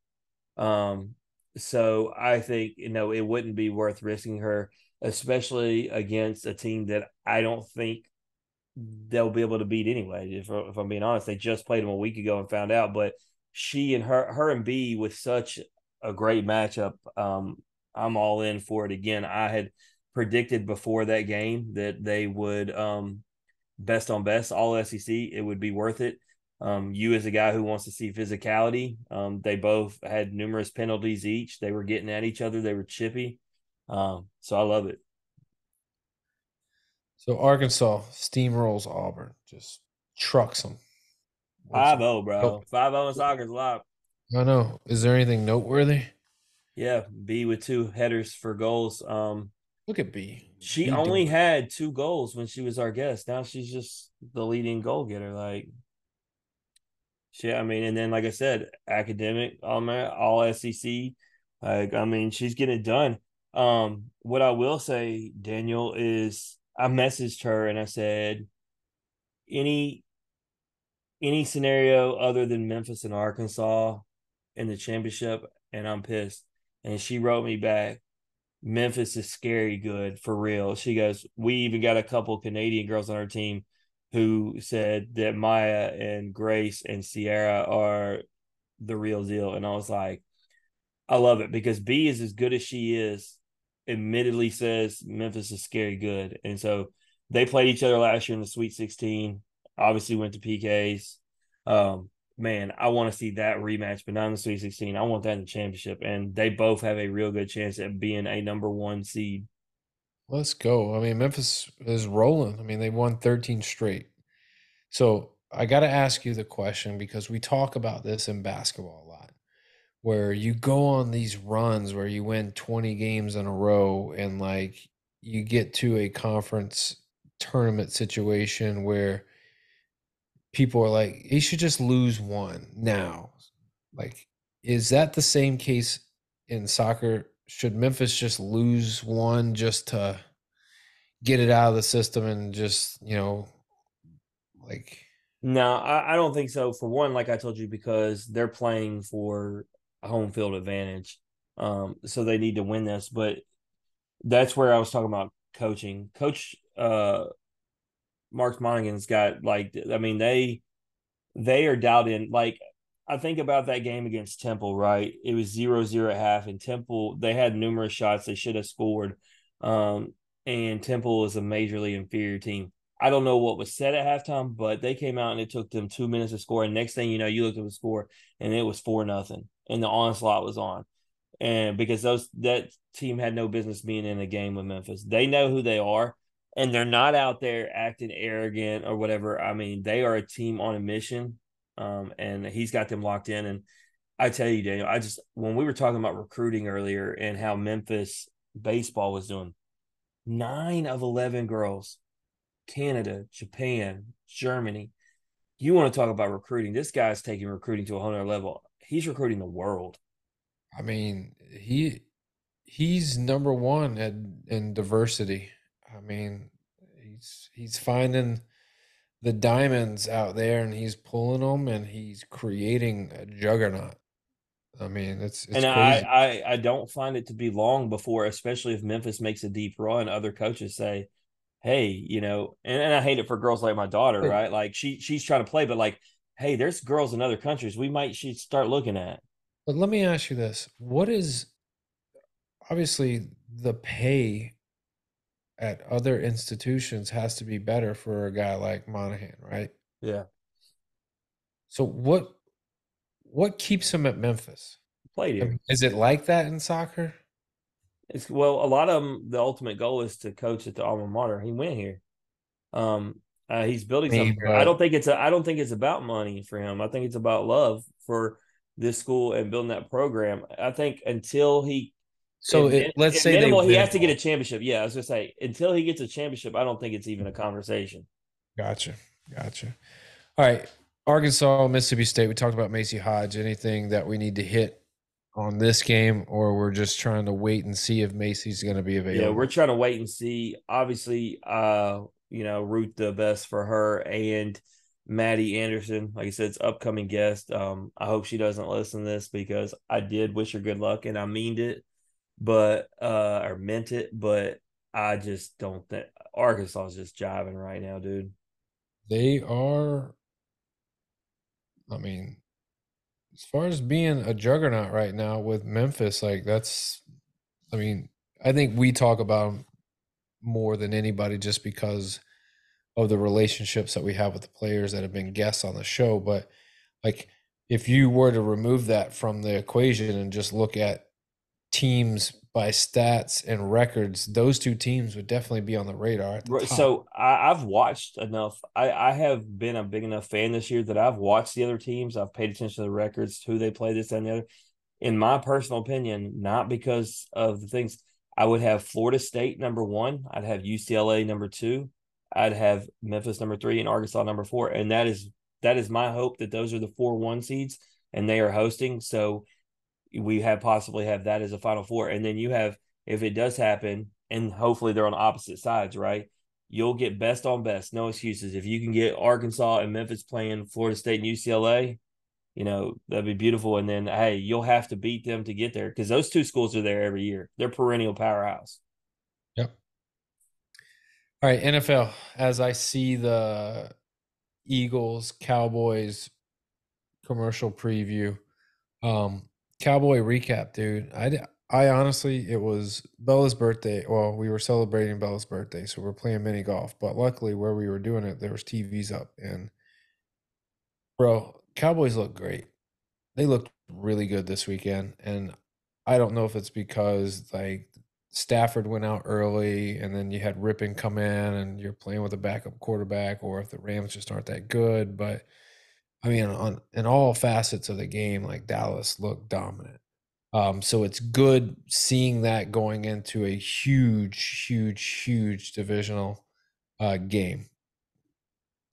Speaker 3: Um, so I think you know it wouldn't be worth risking her, especially against a team that I don't think they'll be able to beat anyway. If, if I'm being honest, they just played them a week ago and found out. But she and her, her and B with such a great matchup. Um, I'm all in for it again. I had predicted before that game that they would um, best on best all SEC. It would be worth it. Um, you as a guy who wants to see physicality, um, they both had numerous penalties each. They were getting at each other. They were chippy. Um, so I love it.
Speaker 2: So Arkansas steamrolls Auburn, just trucks them.
Speaker 3: Five zero, oh, bro. Five zero oh in soccer's a lot.
Speaker 2: I know. Is there anything noteworthy?
Speaker 3: Yeah, B with two headers for goals. Um,
Speaker 2: look at B.
Speaker 3: She
Speaker 2: B
Speaker 3: only had two goals when she was our guest. Now she's just the leading goal getter. Like she, I mean, and then like I said, academic, all all SEC. Like I mean, she's getting it done. Um, what I will say, Daniel, is I messaged her and I said, any any scenario other than Memphis and Arkansas in the championship, and I'm pissed. And she wrote me back, Memphis is scary good for real. She goes, We even got a couple Canadian girls on our team who said that Maya and Grace and Sierra are the real deal. And I was like, I love it because B is as good as she is, admittedly says Memphis is scary good. And so they played each other last year in the Sweet 16, obviously went to PKs. Um, man, I want to see that rematch, but not in the Sweet 16. I want that in the championship. And they both have a real good chance at being a number one seed.
Speaker 2: Let's go. I mean, Memphis is rolling. I mean, they won 13 straight. So I got to ask you the question because we talk about this in basketball a lot, where you go on these runs where you win 20 games in a row and like you get to a conference tournament situation where people are like, you should just lose one now. Like, is that the same case in soccer? Should Memphis just lose one just to get it out of the system and just you know like
Speaker 3: no I, I don't think so. For one like i told you because they're playing for home field advantage um so they need to win this but that's where i was talking about coaching. Coach uh mark monaghan's got like i mean they they are doubting like I think about that game against Temple, right? It was zero zero at half, and Temple they had numerous shots they should have scored. Um, and Temple is a majorly inferior team. I don't know what was said at halftime, but they came out and it took them two minutes to score. And next thing you know, you looked at the score and it was four nothing, and the onslaught was on. And because those that team had no business being in a game with Memphis, they know who they are. And they're not out there acting arrogant or whatever. I mean, they are a team on a mission, um, and he's got them locked in. And I tell you, Daniel, I just when we were talking about recruiting earlier and how Memphis baseball was doing, nine of eleven girls, Canada, Japan, Germany. You want to talk about recruiting? This guy's taking recruiting to a whole other level. He's recruiting the world.
Speaker 2: I mean, he he's number one at in diversity. I mean, he's he's finding the diamonds out there and he's pulling them and he's creating a juggernaut. I mean, it's, it's
Speaker 3: and I, I I don't find it to be long before, especially if Memphis makes a deep run, other coaches say, "Hey, you know," and, and I hate it for girls like my daughter, right? Like she she's trying to play, but like, hey, there's girls in other countries we might should start looking at.
Speaker 2: But let me ask you this: What is obviously the pay at other institutions has to be better for a guy like Monaghan, right?
Speaker 3: Yeah.
Speaker 2: So what what keeps him at Memphis?
Speaker 3: Played here.
Speaker 2: Is it like that in soccer?
Speaker 3: It's well, a lot of them. The ultimate goal is to coach at the alma mater. He went here. Um, uh, he's building something. Here. I don't think it's a. I don't think it's about money for him. I think it's about love for this school and building that program. I think until he
Speaker 2: so it, let's say
Speaker 3: minimal, he has to get a championship. Yeah, I was gonna say until he gets a championship, I don't think it's even a conversation.
Speaker 2: Gotcha, gotcha. All right, Arkansas, Mississippi State. We talked about Macy Hodge. Anything that we need to hit on this game, or we're just trying to wait and see if Macy's going to be available?
Speaker 3: Yeah, we're trying to wait and see. Obviously, uh, you know, root the best for her and Maddie Anderson. Like I said, it's upcoming guest. Um, I hope she doesn't listen to this because I did wish her good luck and I meaned it but uh or meant it, but I just don't think Arkansas is just jiving right now, dude.
Speaker 2: They are I mean, as far as being a juggernaut right now with Memphis, like that's I mean, I think we talk about them more than anybody just because of the relationships that we have with the players that have been guests on the show. But like if you were to remove that from the equation and just look at teams by stats and records, those two teams would definitely be on the radar.
Speaker 3: The so I, have watched enough. I, I have been a big enough fan this year that I've watched the other teams. I've paid attention to the records, who they play, this and the other. In my personal opinion, not because of the things, I would have Florida State number one. I'd have UCLA number two. I'd have Memphis number three and Arkansas number four. And that is that is my hope that those are the four one seeds and they are hosting. So we have possibly have that as a final four. And then you have, if it does happen, and hopefully they're on opposite sides, right? You'll get best on best, no excuses. If you can get Arkansas and Memphis playing Florida State and UCLA, you know, that'd be beautiful. And then, hey, you'll have to beat them to get there because those two schools are there every year. They're perennial powerhouse.
Speaker 2: Yep. All right, NFL. As I see the Eagles Cowboys commercial preview, um, Cowboy recap, dude. I, I honestly, it was Bella's birthday. Well, we were celebrating Bella's birthday, so we are playing mini golf. But luckily, where we were doing it, there was TVs up, and bro, Cowboys look great. They looked really good this weekend, and I don't know if it's because like Stafford went out early, and then you had Rypien come in, and you're playing with a backup quarterback, or if the Rams just aren't that good, but I mean, on in all facets of the game, like Dallas looked dominant. Um, so it's good seeing that going into a huge, huge, huge divisional uh, game.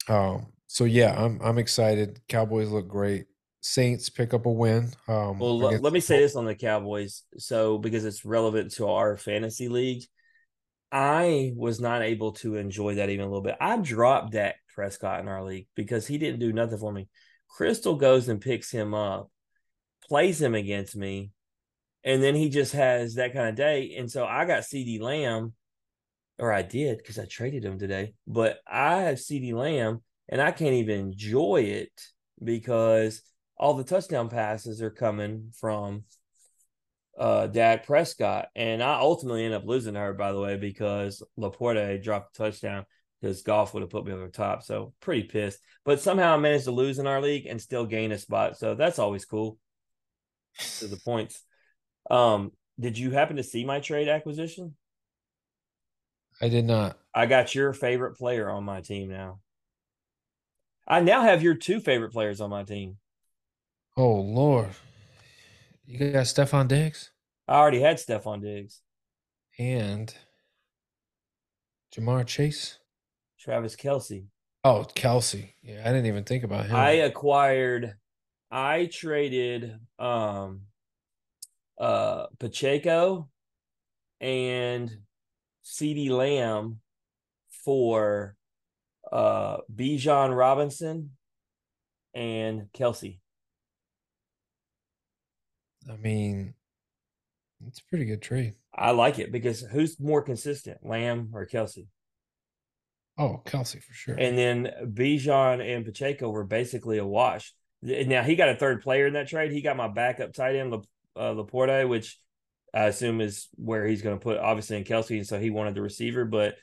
Speaker 2: Um, so yeah, I'm I'm excited. Cowboys look great. Saints pick up a win. Um,
Speaker 3: well, let me say this on the Cowboys, so because it's relevant to our fantasy league. I was not able to enjoy that even a little bit. I dropped Dak Prescott in our league because he didn't do nothing for me. Crystal goes and picks him up, plays him against me, and then he just has that kind of day. And so I got CeeDee Lamb, or I did because I traded him today, but I have CeeDee Lamb and I can't even enjoy it because all the touchdown passes are coming from uh Dak Prescott. And I ultimately end up losing her, by the way, because LaPorta dropped a touchdown because golf would have put me over the top. So pretty pissed. But somehow I managed to lose in our league and still gain a spot. So that's always cool. to the points. Um, did you happen to see my trade acquisition?
Speaker 2: I did not.
Speaker 3: I got your favorite player on my team now. I now have your two favorite players on my team.
Speaker 2: Oh Lord. You got Stefon Diggs
Speaker 3: I already had Stefon Diggs,
Speaker 2: and Ja'Marr Chase.
Speaker 3: Travis Kelce.
Speaker 2: Oh, Kelce. Yeah, I didn't even think about him.
Speaker 3: I acquired I traded um uh Pacheco and CeeDee Lamb for uh Bijan Robinson and Kelce.
Speaker 2: I mean, it's a pretty good trade.
Speaker 3: I like it because who's more consistent, Lamb or Kelce?
Speaker 2: Oh, Kelce for sure.
Speaker 3: And then Bijan and Pacheco were basically a wash. Now he got a third player in that trade. He got my backup tight end, uh, LaPorta, which I assume is where he's going to put obviously in Kelce, and so he wanted the receiver, but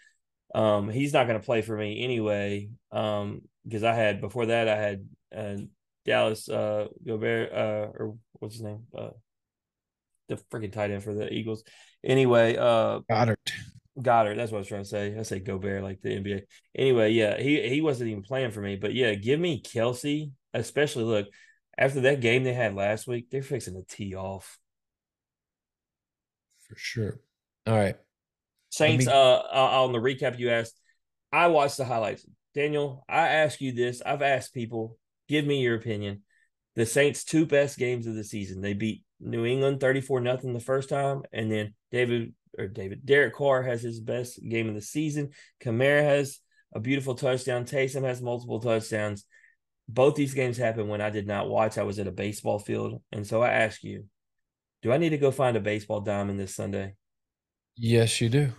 Speaker 3: um, he's not going to play for me anyway. Um, because I had before that I had uh, Dallas uh Gobert uh or what's his name uh the freaking tight end for the Eagles. Anyway, uh
Speaker 2: Goedert.
Speaker 3: Goedert. that's what I was trying to say. I say Gobert like the NBA. Anyway, yeah, he he wasn't even playing for me, but yeah, give me Kelce, especially look after that game they had last week. They're fixing to tee off
Speaker 2: for sure. All right,
Speaker 3: Saints. Me... Uh, on the recap you asked, I watched the highlights. Daniel, I ask you this. I've asked people Give me your opinion. The Saints' two best games of the season. They beat New England 34 nothing the first time, and then David or David Derek Carr has his best game of the season. Kamara has a beautiful touchdown. Taysom has multiple touchdowns. Both these games happened when I did not watch. I was at a baseball field, and so I ask you, do I need to go find a baseball diamond this Sunday?
Speaker 2: Yes, you do.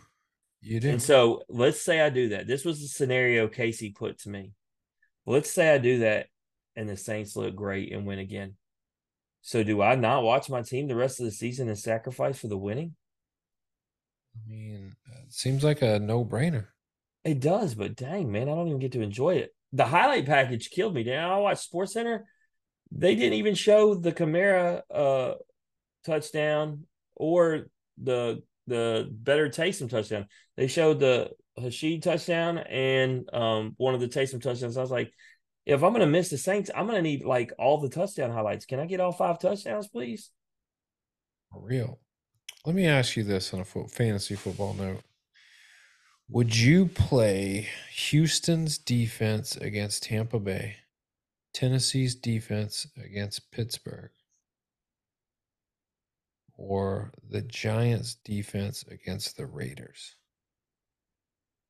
Speaker 2: You do.
Speaker 3: And so let's say I do that. This was the scenario Casey put to me. Let's say I do that and the Saints look great and win again. So do I not watch my team the rest of the season and sacrifice for the winning?
Speaker 2: I mean, it seems like a no-brainer.
Speaker 3: It does, but dang, man, I don't even get to enjoy it. The highlight package killed me. Now I watched Sports Center. They didn't even show the Kamara uh, touchdown or the the better Taysom touchdown. They showed the Rashid touchdown and um, one of the Taysom touchdowns. I was like, if I'm going to miss the Saints, I'm going to need like all the touchdown highlights. Can I get all five touchdowns, please?
Speaker 2: For real. Let me ask you this on a fantasy football note. Would you play Houston's defense against Tampa Bay, Tennessee's defense against Pittsburgh, or the Giants' defense against the Raiders?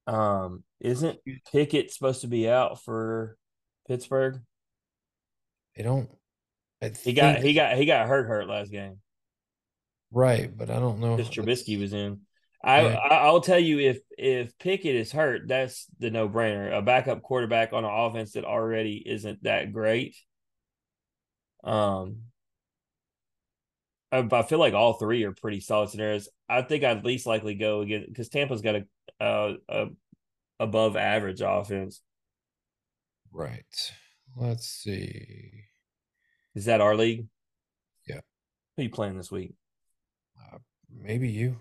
Speaker 3: Um, isn't Pickett supposed to be out for Pittsburgh.
Speaker 2: They don't.
Speaker 3: I he got he got he got hurt hurt last game.
Speaker 2: Right, but I don't know.
Speaker 3: Because Trubisky was in. I, I'll tell you if if Pickett is hurt, that's the no brainer. A backup quarterback on an offense that already isn't that great. Um, I, I feel like all three are pretty solid scenarios. I think I'd least likely go again because Tampa's got a, a, a above average offense.
Speaker 2: Right. Let's see.
Speaker 3: Is that our league?
Speaker 2: Yeah.
Speaker 3: Who you playing this week?
Speaker 2: Uh, maybe you.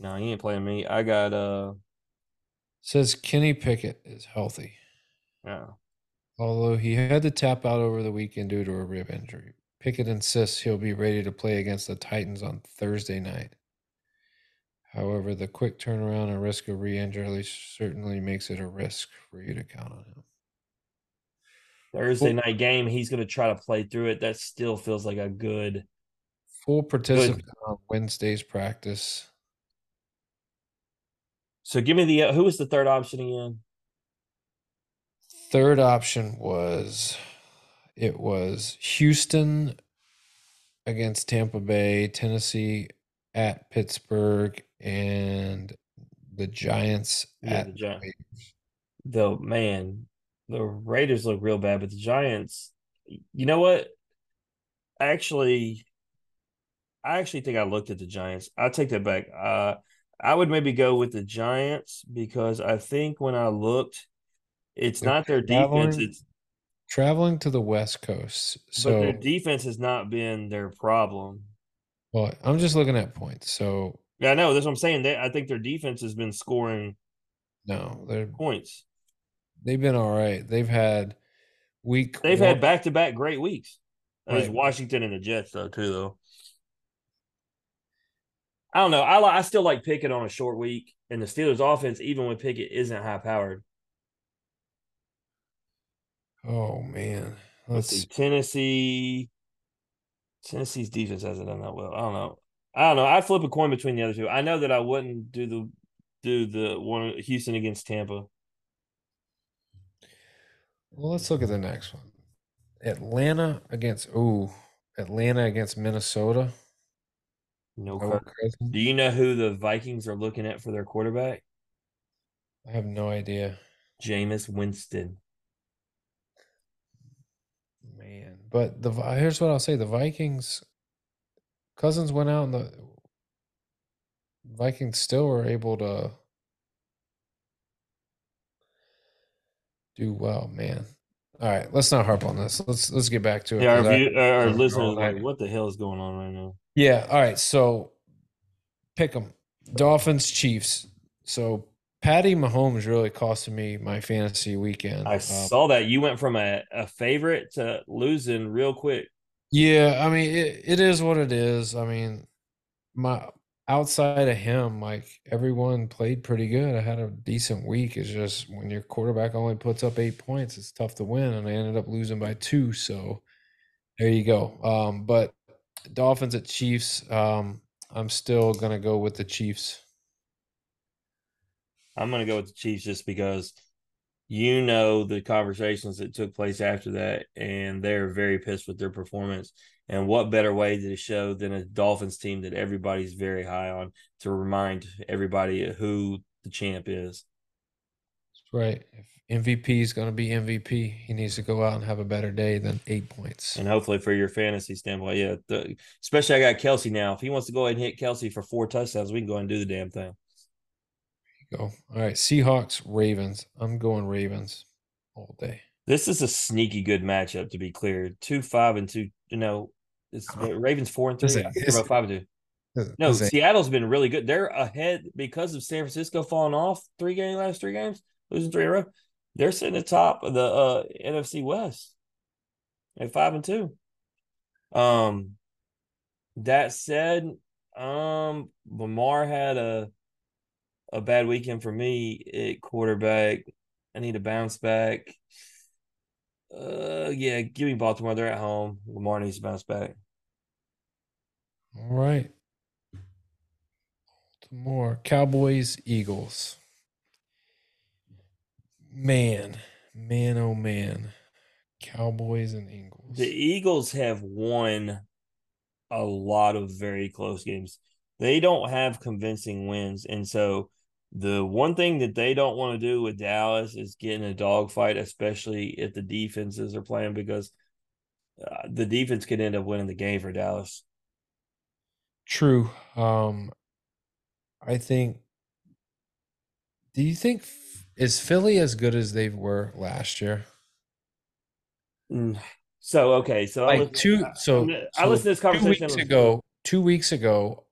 Speaker 3: No, he ain't playing me. I got uh
Speaker 2: says Kenny Pickett is healthy.
Speaker 3: Yeah.
Speaker 2: Although he had to tap out over the weekend due to a rib injury. Pickett insists he'll be ready to play against the Titans on Thursday night. However, the quick turnaround and risk of re injury certainly makes it a risk for you to count on him.
Speaker 3: Thursday night game, he's going to try to play through it. That still feels like a good
Speaker 2: full participant good. on Wednesday's practice.
Speaker 3: So give me the who was the third option again?
Speaker 2: Third option was it was Houston against Tampa Bay, Tennessee at Pittsburgh, and the Giants yeah, at the Giants.
Speaker 3: Though man, the Raiders look real bad, but the Giants, you know what? Actually, I actually think I looked at the Giants. I take that back. Uh, I would maybe go with the Giants because I think when I looked, it's They're not their defense. It's
Speaker 2: traveling to the West Coast. So but
Speaker 3: their defense has not been their problem.
Speaker 2: Well, I'm just looking at points. So
Speaker 3: yeah, I know that's what I'm saying. They, I think their defense has been scoring
Speaker 2: No, they're
Speaker 3: points.
Speaker 2: They've been all right. They've had week.
Speaker 3: They've
Speaker 2: one,
Speaker 3: had back to back great weeks. It was Washington and the Jets though too though. I don't know. I I still like Pickett on a short week, and the Steelers' offense, even when Pickett isn't high powered.
Speaker 2: Oh man,
Speaker 3: Let's
Speaker 2: let's
Speaker 3: see, Tennessee. Tennessee's defense hasn't done that well. I don't know. I don't know. I'd flip a coin between the other two. I know that I wouldn't do the do the one Houston against Tampa.
Speaker 2: Well. Let's look at the next one. Atlanta against ooh, Atlanta against Minnesota.
Speaker 3: No. Kirk. Do you know who the Vikings are looking at for their quarterback?
Speaker 2: I have no idea,
Speaker 3: Jameis Winston.
Speaker 2: man. But the here's what I'll say: the Vikings. Cousins went out, and the Vikings still were able to do well, man. All right, let's not harp on this. Let's let's get back to it.
Speaker 3: Yeah, our,
Speaker 2: 'cause I-
Speaker 3: view, our listeners are like, what the hell is going on right now?
Speaker 2: Yeah. All right. So pick them. Dolphins, Chiefs. So Patty Mahomes really costed me my fantasy weekend.
Speaker 3: I
Speaker 2: Um,
Speaker 3: saw that you went from a, a favorite to losing real quick.
Speaker 2: yeah. I mean, it, it is what it is. I mean, my outside of him, like everyone played pretty good. I had a decent week. It's just when your quarterback only puts up eight points, it's tough to win. And I ended up losing by two. So there you go. Um, but Dolphins at Chiefs. Um, I'm still gonna go with the Chiefs.
Speaker 3: I'm going to go with the Chiefs just because you know the conversations that took place after that, and they're very pissed with their performance. And what better way to show than a Dolphins team that everybody's very high on to remind everybody who the champ is?
Speaker 2: That's right. If MVP is going to be MVP, he needs to go out and have a better day than eight points.
Speaker 3: And hopefully, for your fantasy standpoint, yeah, the, especially I got Kelce now. If he wants to go ahead and hit Kelce for four touchdowns, we can go ahead and do the damn thing.
Speaker 2: Go. All right. Seahawks, Ravens. I'm going Ravens all day.
Speaker 3: This is a sneaky good matchup, to be clear. Two five and two. You know, it's Ravens four and three.
Speaker 2: Listen,
Speaker 3: I think they're about five and two. No, Seattle's been really good. They're ahead because of San Francisco falling off three game last three games, losing three in a row. They're sitting at top of the uh, NFC West at five and two. Um, that said, um, Lamar had a a bad weekend for me at quarterback. I need to bounce back. Uh, yeah, give me Baltimore. They're at home. Lamar needs to bounce back.
Speaker 2: all right. More Cowboys, Eagles. Man, man, oh man. Cowboys and Eagles.
Speaker 3: The Eagles have won a lot of very close games. They don't have convincing wins. And so the one thing that they don't want to do with Dallas is get in a dogfight, especially if the defenses are playing, because uh, the defense could end up winning the game for Dallas.
Speaker 2: True. Um, I think. Do you think is Philly as good as they were last year?
Speaker 3: Mm. So, okay. So, I
Speaker 2: Like
Speaker 3: listened-
Speaker 2: two.
Speaker 3: I-
Speaker 2: So
Speaker 3: I
Speaker 2: so
Speaker 3: listened to this
Speaker 2: two
Speaker 3: conversation.
Speaker 2: weeks ago. Two weeks ago.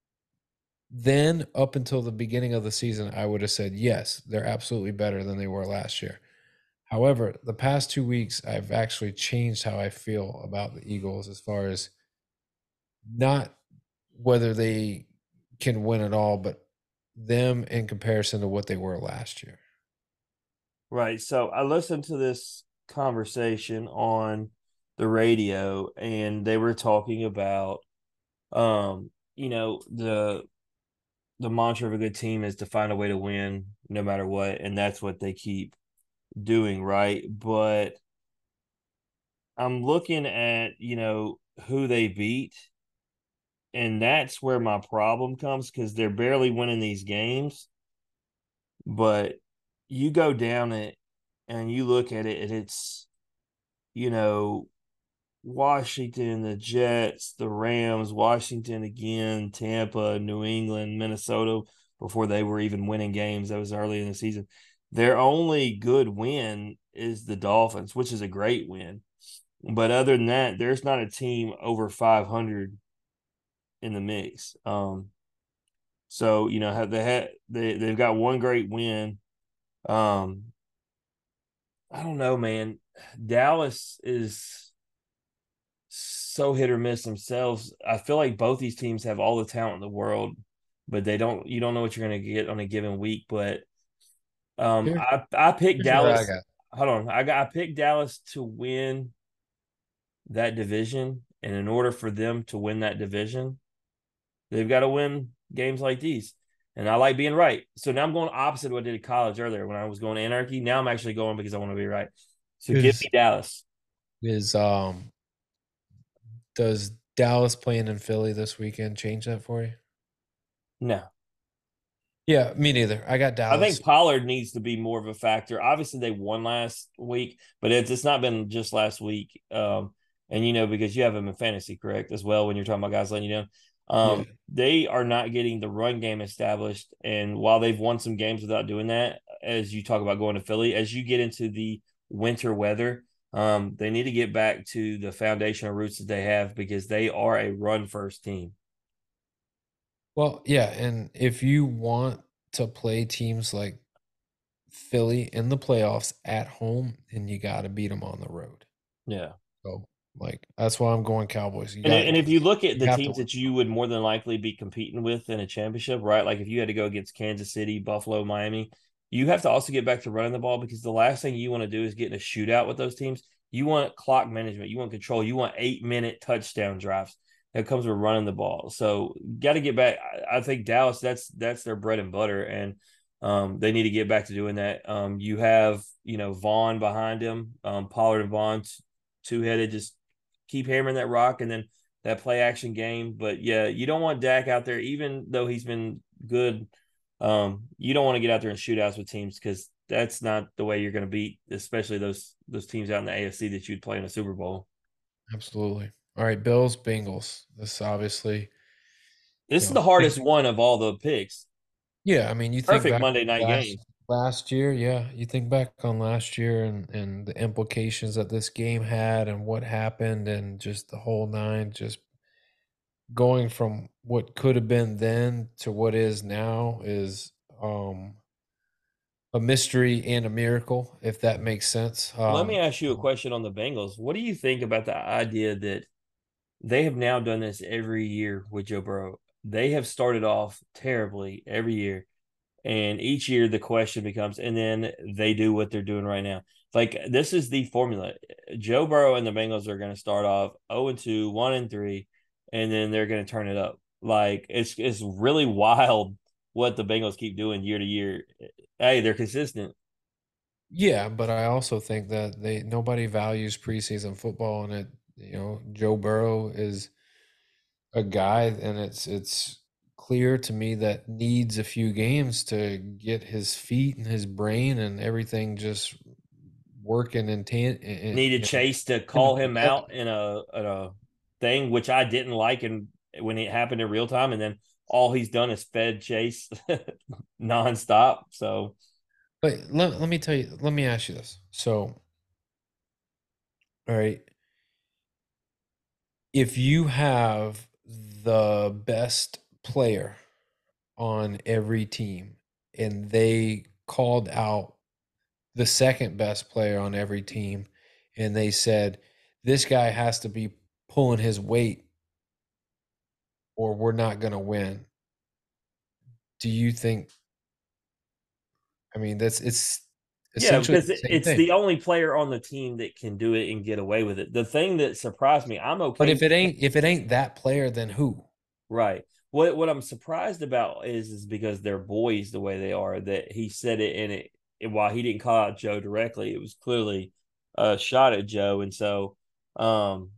Speaker 2: Then up until the beginning of the season, I would have said yes, they're absolutely better than they were last year. However, the past two weeks, I've actually changed how I feel about the Eagles as far as not whether they can win at all, but them in comparison to what they were last year.
Speaker 3: Right. So I listened to this conversation on the radio and they were talking about um, you know, the the mantra of a good team is to find a way to win no matter what, and that's what they keep doing, right? But I'm looking at, you know, who they beat, and that's where my problem comes because they're barely winning these games. But you go down it and you look at it, and it's, you know, Washington, the Jets, the Rams, Washington again, Tampa, New England, Minnesota before they were even winning games. That was early in the season. Their only good win is the Dolphins, which is a great win. But other than that, there's not a team over 500 in the mix. Um, so you know, have they had they they've got one great win Um, I don't know, man. Dallas is so hit or miss themselves. I feel like both these teams have all the talent in the world, but they don't. You don't know what you're going to get on a given week. But um, Here, I I picked Dallas. I hold on, I got I picked Dallas to win that division, and in order for them to win that division, they've got to win games like these. And I like being right. So now I'm going opposite of what I did at college earlier when I was going anarchy. Now I'm actually going because I want to be right. So give me Dallas.
Speaker 2: Is um does Dallas playing in Philly this weekend change that for you?
Speaker 3: No.
Speaker 2: Yeah, me neither. I got Dallas.
Speaker 3: I think Pollard needs to be more of a factor. Obviously, they won last week, but it's it's not been just last week. Um, and you know because you have him in fantasy, correct, as well. When you're talking about guys letting you down, um, yeah. they are not getting the run game established. And while they've won some games without doing that, as you talk about going to Philly, as you get into the winter weather, um, they need to get back to the foundational roots that they have because they are a run first team.
Speaker 2: Well, yeah, and if you want to play teams like Philly in the playoffs at home, then you got to beat them on the road.
Speaker 3: Yeah.
Speaker 2: So, like, that's why I'm going Cowboys.
Speaker 3: And, and, if you look at the teams that you would more than likely be competing with in a championship, right? Like if you had to go against Kansas City, Buffalo, Miami, you have to also get back to running the ball because the last thing you want to do is get in a shootout with those teams. You want clock management, you want control, you want eight minute touchdown drives that comes with running the ball. So got to get back. I think Dallas that's that's their bread and butter, and um, they need to get back to doing that. Um, you have you know Vaughn behind him, um, Pollard and Vaughn two headed. Just keep hammering that rock, and then that play action game. But yeah, you don't want Dak out there, even though he's been good. Um, you don't want to get out there and shootouts with teams because that's not the way you're going to beat, especially those those teams out in the AFC that you'd play in a Super Bowl.
Speaker 2: Absolutely. All right, Bills, Bengals. This obviously.
Speaker 3: This is know, the hardest one of all the picks.
Speaker 2: Yeah, I mean, you think
Speaker 3: perfect Monday night
Speaker 2: last,
Speaker 3: game.
Speaker 2: Last year, yeah, you think back on last year and and the implications that this game had and what happened and just the whole nine, just going from what could have been then to what is now is um a mystery and a miracle, if that makes sense.
Speaker 3: Um, Let me ask you a question on the Bengals. What do you think about the idea that they have now done this every year with Joe Burrow? They have started off terribly every year. And each year the question becomes, and then they do what they're doing right now. Like this is the formula. Joe Burrow and the Bengals are going to start off 0 and 2, 1 and 3, and then they're going to turn it up. Like it's it's really *laughs* wild what the Bengals keep doing year to year hey, they're consistent.
Speaker 2: Yeah, but I also think that they nobody values preseason football, and it you know Joe Burrow is a guy, and it's it's clear to me that needs a few games to get his feet and his brain and everything just working in tan-
Speaker 3: needed Chase to call him *laughs* out in a in a thing which I didn't like and when it happened in real time and then all he's done is fed Chase *laughs* nonstop. So,
Speaker 2: but let, let me tell you, let me ask you this. So, all right, if you have the best player on every team and they called out the second best player on every team and they said, this guy has to be pulling his weight or we're not going to win. Do you think? I mean, that's it's
Speaker 3: yeah because the it's thing. the only player on the team that can do it and get away with it. The thing that surprised me, I'm okay.
Speaker 2: But if it ain't if it ain't that player, then who?
Speaker 3: Right. What what I'm surprised about is is because they're boys the way they are. That he said it and it and while he didn't call out Joe directly, it was clearly a shot at Joe. And so um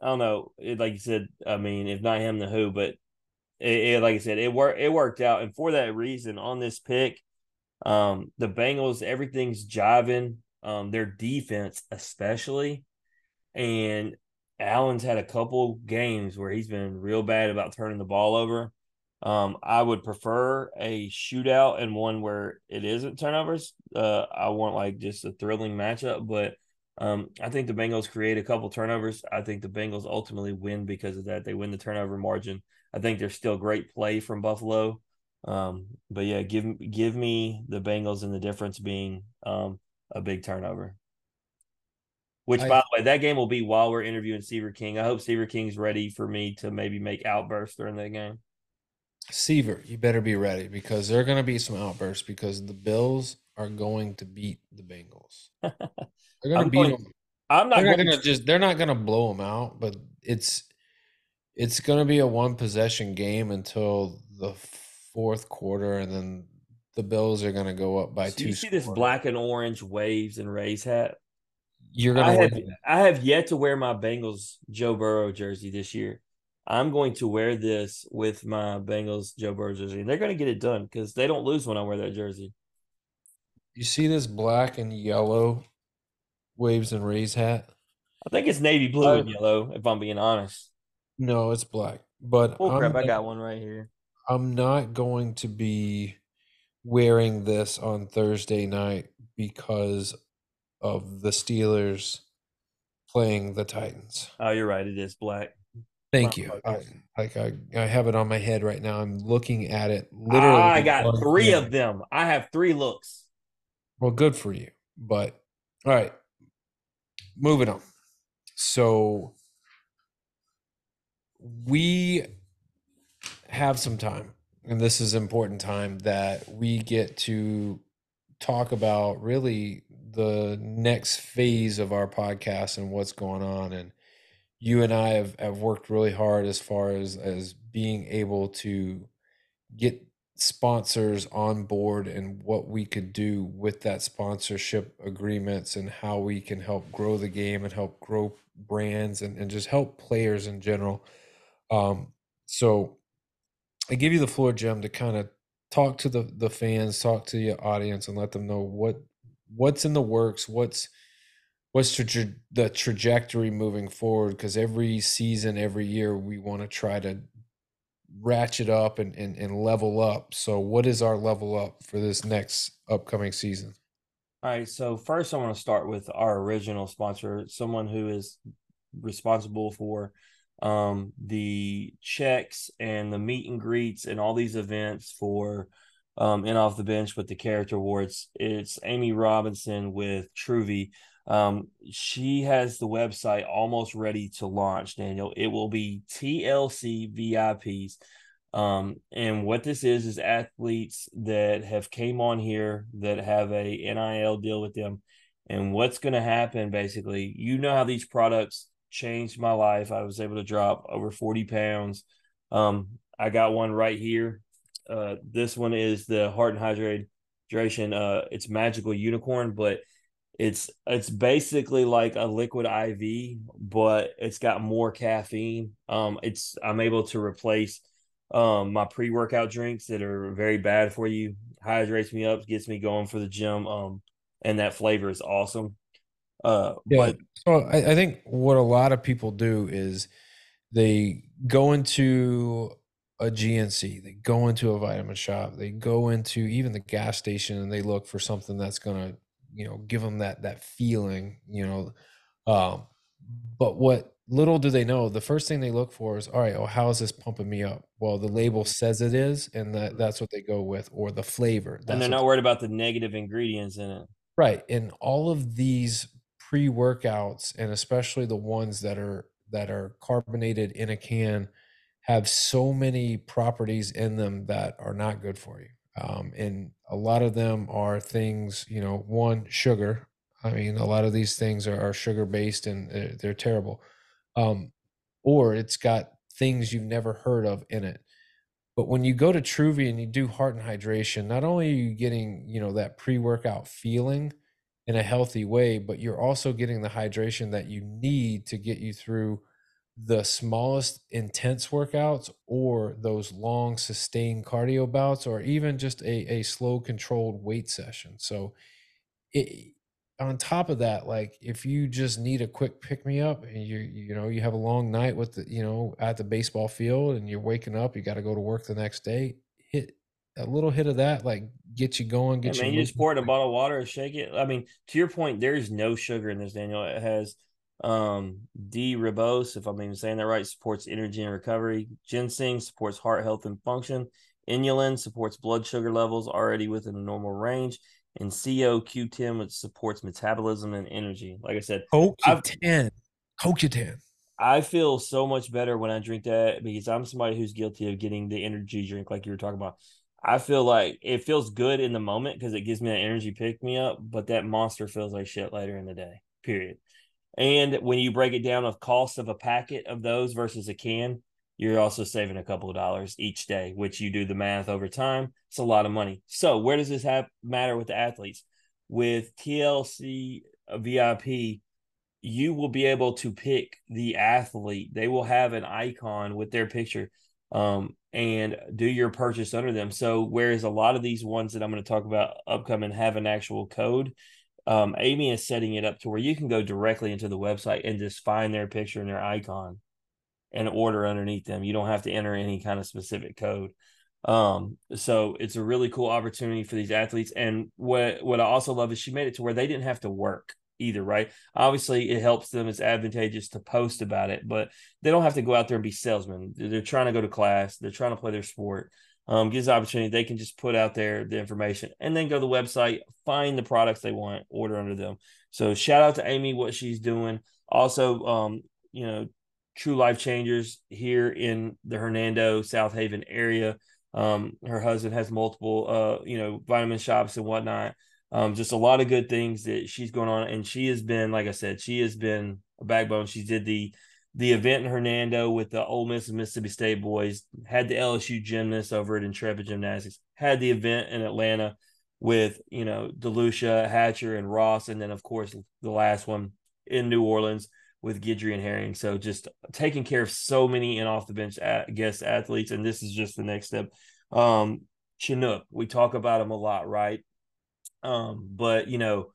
Speaker 3: I don't know. It, like you said, I mean, if not him, the who? But it, it, like I said, it worked. It worked out, and for that reason, on this pick, um, the Bengals, everything's jiving. Um, their defense, especially, and Allen's had a couple games where he's been real bad about turning the ball over. Um, I would prefer a shootout and one where it isn't turnovers. Uh, I want like just a thrilling matchup, but um, I think the Bengals create a couple turnovers. I think the Bengals ultimately win because of that. They win the turnover margin. I think there's still great play from Buffalo. Um, but yeah, give give me the Bengals and the difference being um, a big turnover. Which, I, by the way, that game will be while we're interviewing Seaver King. I hope Seaver King's ready for me to maybe make outbursts during that game.
Speaker 2: Seaver, you better be ready because there are going to be some outbursts because the Bills are going to beat the Bengals. *laughs* They're going to beat going, them. I'm not going to just. They're not going to blow them out, but it's it's going to be a one possession game until the fourth quarter, and then the Bills are going to go up by so two.
Speaker 3: You see this black and orange waves and Rays hat.
Speaker 2: You're gonna.
Speaker 3: I have, I have yet to wear my Bengals Joe Burrow jersey this year. I'm going to wear this with my Bengals Joe Burrow jersey, and they're going to get it done because they don't lose when I wear that jersey.
Speaker 2: You see this black and yellow waves and rays hat?
Speaker 3: I think it's navy blue I, and oh. yellow. If I'm being honest.
Speaker 2: No, it's black. But
Speaker 3: oh crap! I got one right here.
Speaker 2: I'm not going to be wearing this on Thursday night because of the Steelers playing the Titans.
Speaker 3: Oh, you're right. It is black.
Speaker 2: Thank you. I, like I, I have it on my head right now. I'm looking at it. Literally,
Speaker 3: I got three of them. I have three looks.
Speaker 2: Well, good for you. But all right, moving on. So we have some time, and this is important time that we get to talk about really the next phase of our podcast and what's going on. And you and I have, have worked really hard as far as as being able to get sponsors on board and what we could do with that sponsorship agreements and how we can help grow the game and help grow brands and, and just help players in general. Um, so I give you the floor, Jim, to kind of talk to the the fans, talk to your audience, and let them know what what's in the works, what's what's tra- the trajectory moving forward. Because every season, every year, we want to try to ratchet up and, and and level up. So, what is our level up for this next upcoming season?
Speaker 3: All right. So first, I want to start with our original sponsor, someone who is responsible for um, the checks and the meet and greets and all these events for um, in off the bench with the character awards. It's Amy Robinson with Truvy. Um, she has the website almost ready to launch, Daniel. It will be TLC VIPs. Um, and what this is is athletes that have came on here that have a NIL deal with them. And what's going to happen basically, you know how these products changed my life. I was able to drop over 40 pounds. Um, I got one right here. Uh, this one is the Heart and Hydrate Hydration. Uh, it's magical unicorn, but it's it's basically like a liquid IV, but it's got more caffeine. Um, it's I'm able to replace um my pre workout drinks that are very bad for you. Hydrates me up, gets me going for the gym. Um, and that flavor is awesome. Uh,
Speaker 2: yeah. But, so I, I think what a lot of people do is they go into a GNC, they go into a vitamin shop, they go into even the gas station and they look for something that's going to, you know, give them that that feeling, you know. Um, but what little do they know, the first thing they look for is, all right, oh, how is this pumping me up? Well, the label says it is, and that that's what they go with, or the flavor.
Speaker 3: and they're not worried about the negative ingredients in it.
Speaker 2: Right. And all of these pre-workouts and especially the ones that are that are carbonated in a can have so many properties in them that are not good for you um, and a lot of them are things you know one sugar. I mean a lot of these things are, are sugar based and they're, they're terrible. Um, or it's got things you've never heard of in it. But when you go to Truvy and you do heart and hydration, not only are you getting, you know, that pre-workout feeling, in a healthy way, but you're also getting the hydration that you need to get you through the smallest intense workouts or those long sustained cardio bouts or even just a, a slow controlled weight session. So it, on top of that, like if you just need a quick pick me up and you you know you have a long night with the you know at the baseball field and you're waking up, you got to go to work the next day. Hit a little hit of that, like get you going, get
Speaker 3: yeah,
Speaker 2: you.
Speaker 3: Man, you just pour it in a bottle of water, and shake it. I mean, to your point, there's no sugar in this, Daniel. It has um D ribose, if I'm even saying that right, supports energy and recovery. Ginseng supports heart health and function. Inulin supports blood sugar levels already within a normal range, and CoQ10, which supports metabolism and energy. Like I said,
Speaker 2: CoQ10. CoQ10.
Speaker 3: I feel so much better when I drink that because I'm somebody who's guilty of getting the energy drink, like you were talking about. I feel like it feels good in the moment because it gives me that energy pick me up, but that monster feels like shit later in the day. Period. And when you break it down of cost of a packet of those versus a can, you're also saving a couple of dollars each day, which you do the math over time. It's a lot of money. So where does this have matter with the athletes? With TLC VIP, you will be able to pick the athlete. They will have an icon with their picture um, and do your purchase under them. So, whereas a lot of these ones that I'm going to talk about upcoming have an actual code, um, Amy is setting it up to where you can go directly into the website and just find their picture and their icon and order underneath them. You don't have to enter any kind of specific code. Um, so it's a really cool opportunity for these athletes. And what what I also love is she made it to where they didn't have to work either, right? Obviously, it helps them. It's advantageous to post about it, but they don't have to go out there and be salesmen. They're trying to go to class. They're trying to play their sport. Um, gives the opportunity. They can just put out there the information and then go to the website, find the products they want, order under them. So shout out to Amy, what she's doing. Also, um, you know, True Life Changers here in the Hernando South Haven area. Um, her husband has multiple, uh, you know, vitamin shops and whatnot. Um, just a lot of good things that she's going on, and she has been, like I said, she has been a backbone. She did the the event in Hernando with the Ole Miss and Mississippi State boys, had the LSU gymnasts over at Intrepid Gymnastics, had the event in Atlanta with you know Delucia, Hatcher, and Ross, and then of course the last one in New Orleans with Guidry and Herring. So just taking care of so many and off the bench at, guest athletes, and this is just the next step. Um, Chinook, we talk about them a lot, right? Um, but you know,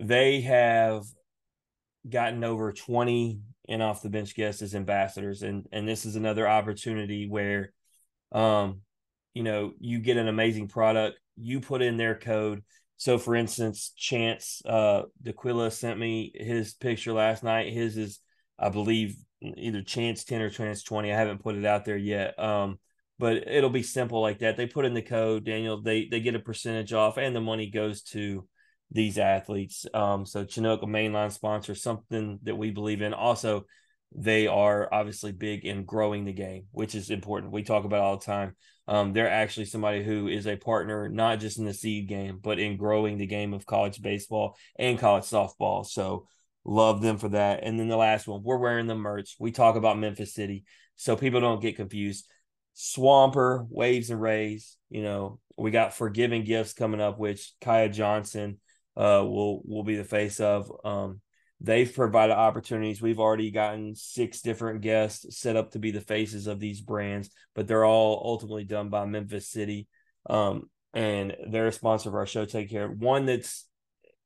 Speaker 3: they have gotten over 20 and off the bench guests as ambassadors, and and this is another opportunity where um, you know, you get an amazing product, you put in their code. So for instance, Chance uh sent me his picture last night. His is, I believe, either Chance 10 or Chance 20. I haven't put it out there yet. Um, but it'll be simple like that. They put in the code, Daniel. They they get a percentage off, and the money goes to these athletes. Um, so Chinook, a mainline sponsor, something that we believe in. Also, they are obviously big in growing the game, which is important. We talk about all the time. Um, they're actually somebody who is a partner, not just in the seed game, but in growing the game of college baseball and college softball. So love them for that. And then the last one, we're wearing the merch. We talk about Memphis City, so people don't get confused. Swamper, Waves and Rays. You know, we got Forgiving Gifts coming up, which Kaya Johnson uh, will will be the face of. Um, they've provided opportunities. We've already gotten six different guests set up to be the faces of these brands, but they're all ultimately done by Memphis City. Um, and they're a sponsor of our show. Take care. One that's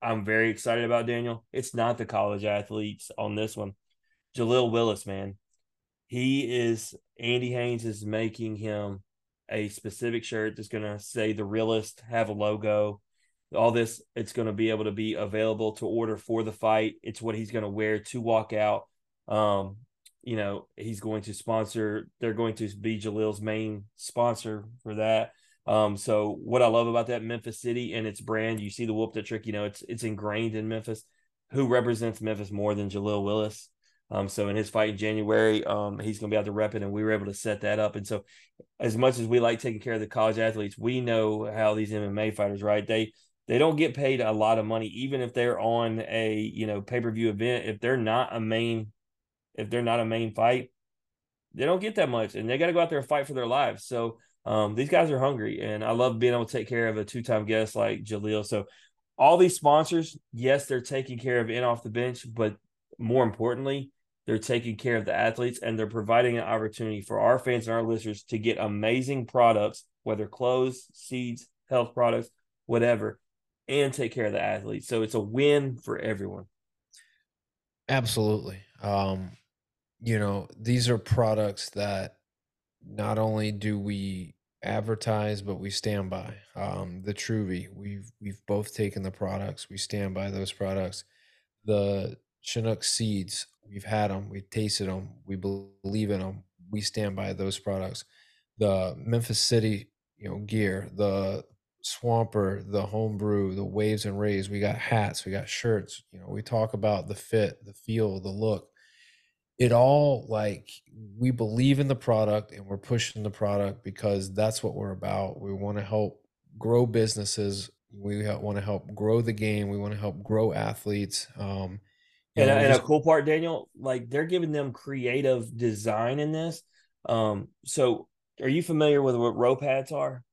Speaker 3: I'm very excited about, Daniel. It's not the college athletes on this one. Jaleel Willis, man he is Andy Haynes is making him a specific shirt that's going to say the realist, have a logo, all this. It's going to be able to be available to order for the fight. It's what he's going to wear to walk out. Um, you know, he's going to sponsor. They're going to be Jaleel's main sponsor for that. Um, so what I love about that Memphis City and its brand, you see the whoop that trick. You know, it's it's ingrained in Memphis. Who represents Memphis more than Jaleel Willis? Um, so in his fight in January, um, he's going to be able to rep it, and we were able to set that up. And so, as much as we like taking care of the college athletes, we know how these MMA fighters, right? They they don't get paid a lot of money, even if they're on a you know pay per view event. If they're not a main, if they're not a main fight, they don't get that much, and they got to go out there and fight for their lives. So um, these guys are hungry, and I love being able to take care of a two time guest like Jaleel. So all these sponsors, yes, they're taking care of in off the bench, but more importantly, they're taking care of the athletes and they're providing an opportunity for our fans and our listeners to get amazing products, whether clothes, seeds, health products, whatever, and take care of the athletes. So it's a win for everyone.
Speaker 2: Absolutely. Um, you know, these are products that not only do we advertise, but we stand by. Um, the Truvy, we've we've both taken the products, we stand by those products. The Chinook seeds, we've had them, we've tasted them, we believe in them, we stand by those products. The Memphis City, you know gear, the Swamper, the homebrew, the waves and rays. We got hats, we got shirts. You know, we talk about the fit, the feel, the look. It all like we believe in the product and we're pushing the product because that's what we're about. We want to help grow businesses. We want to help grow the game. We want to help grow athletes. Um,
Speaker 3: and, know, and just, a cool part, Daniel, like they're giving them creative design in this. Um, so are you familiar with what rope hats are?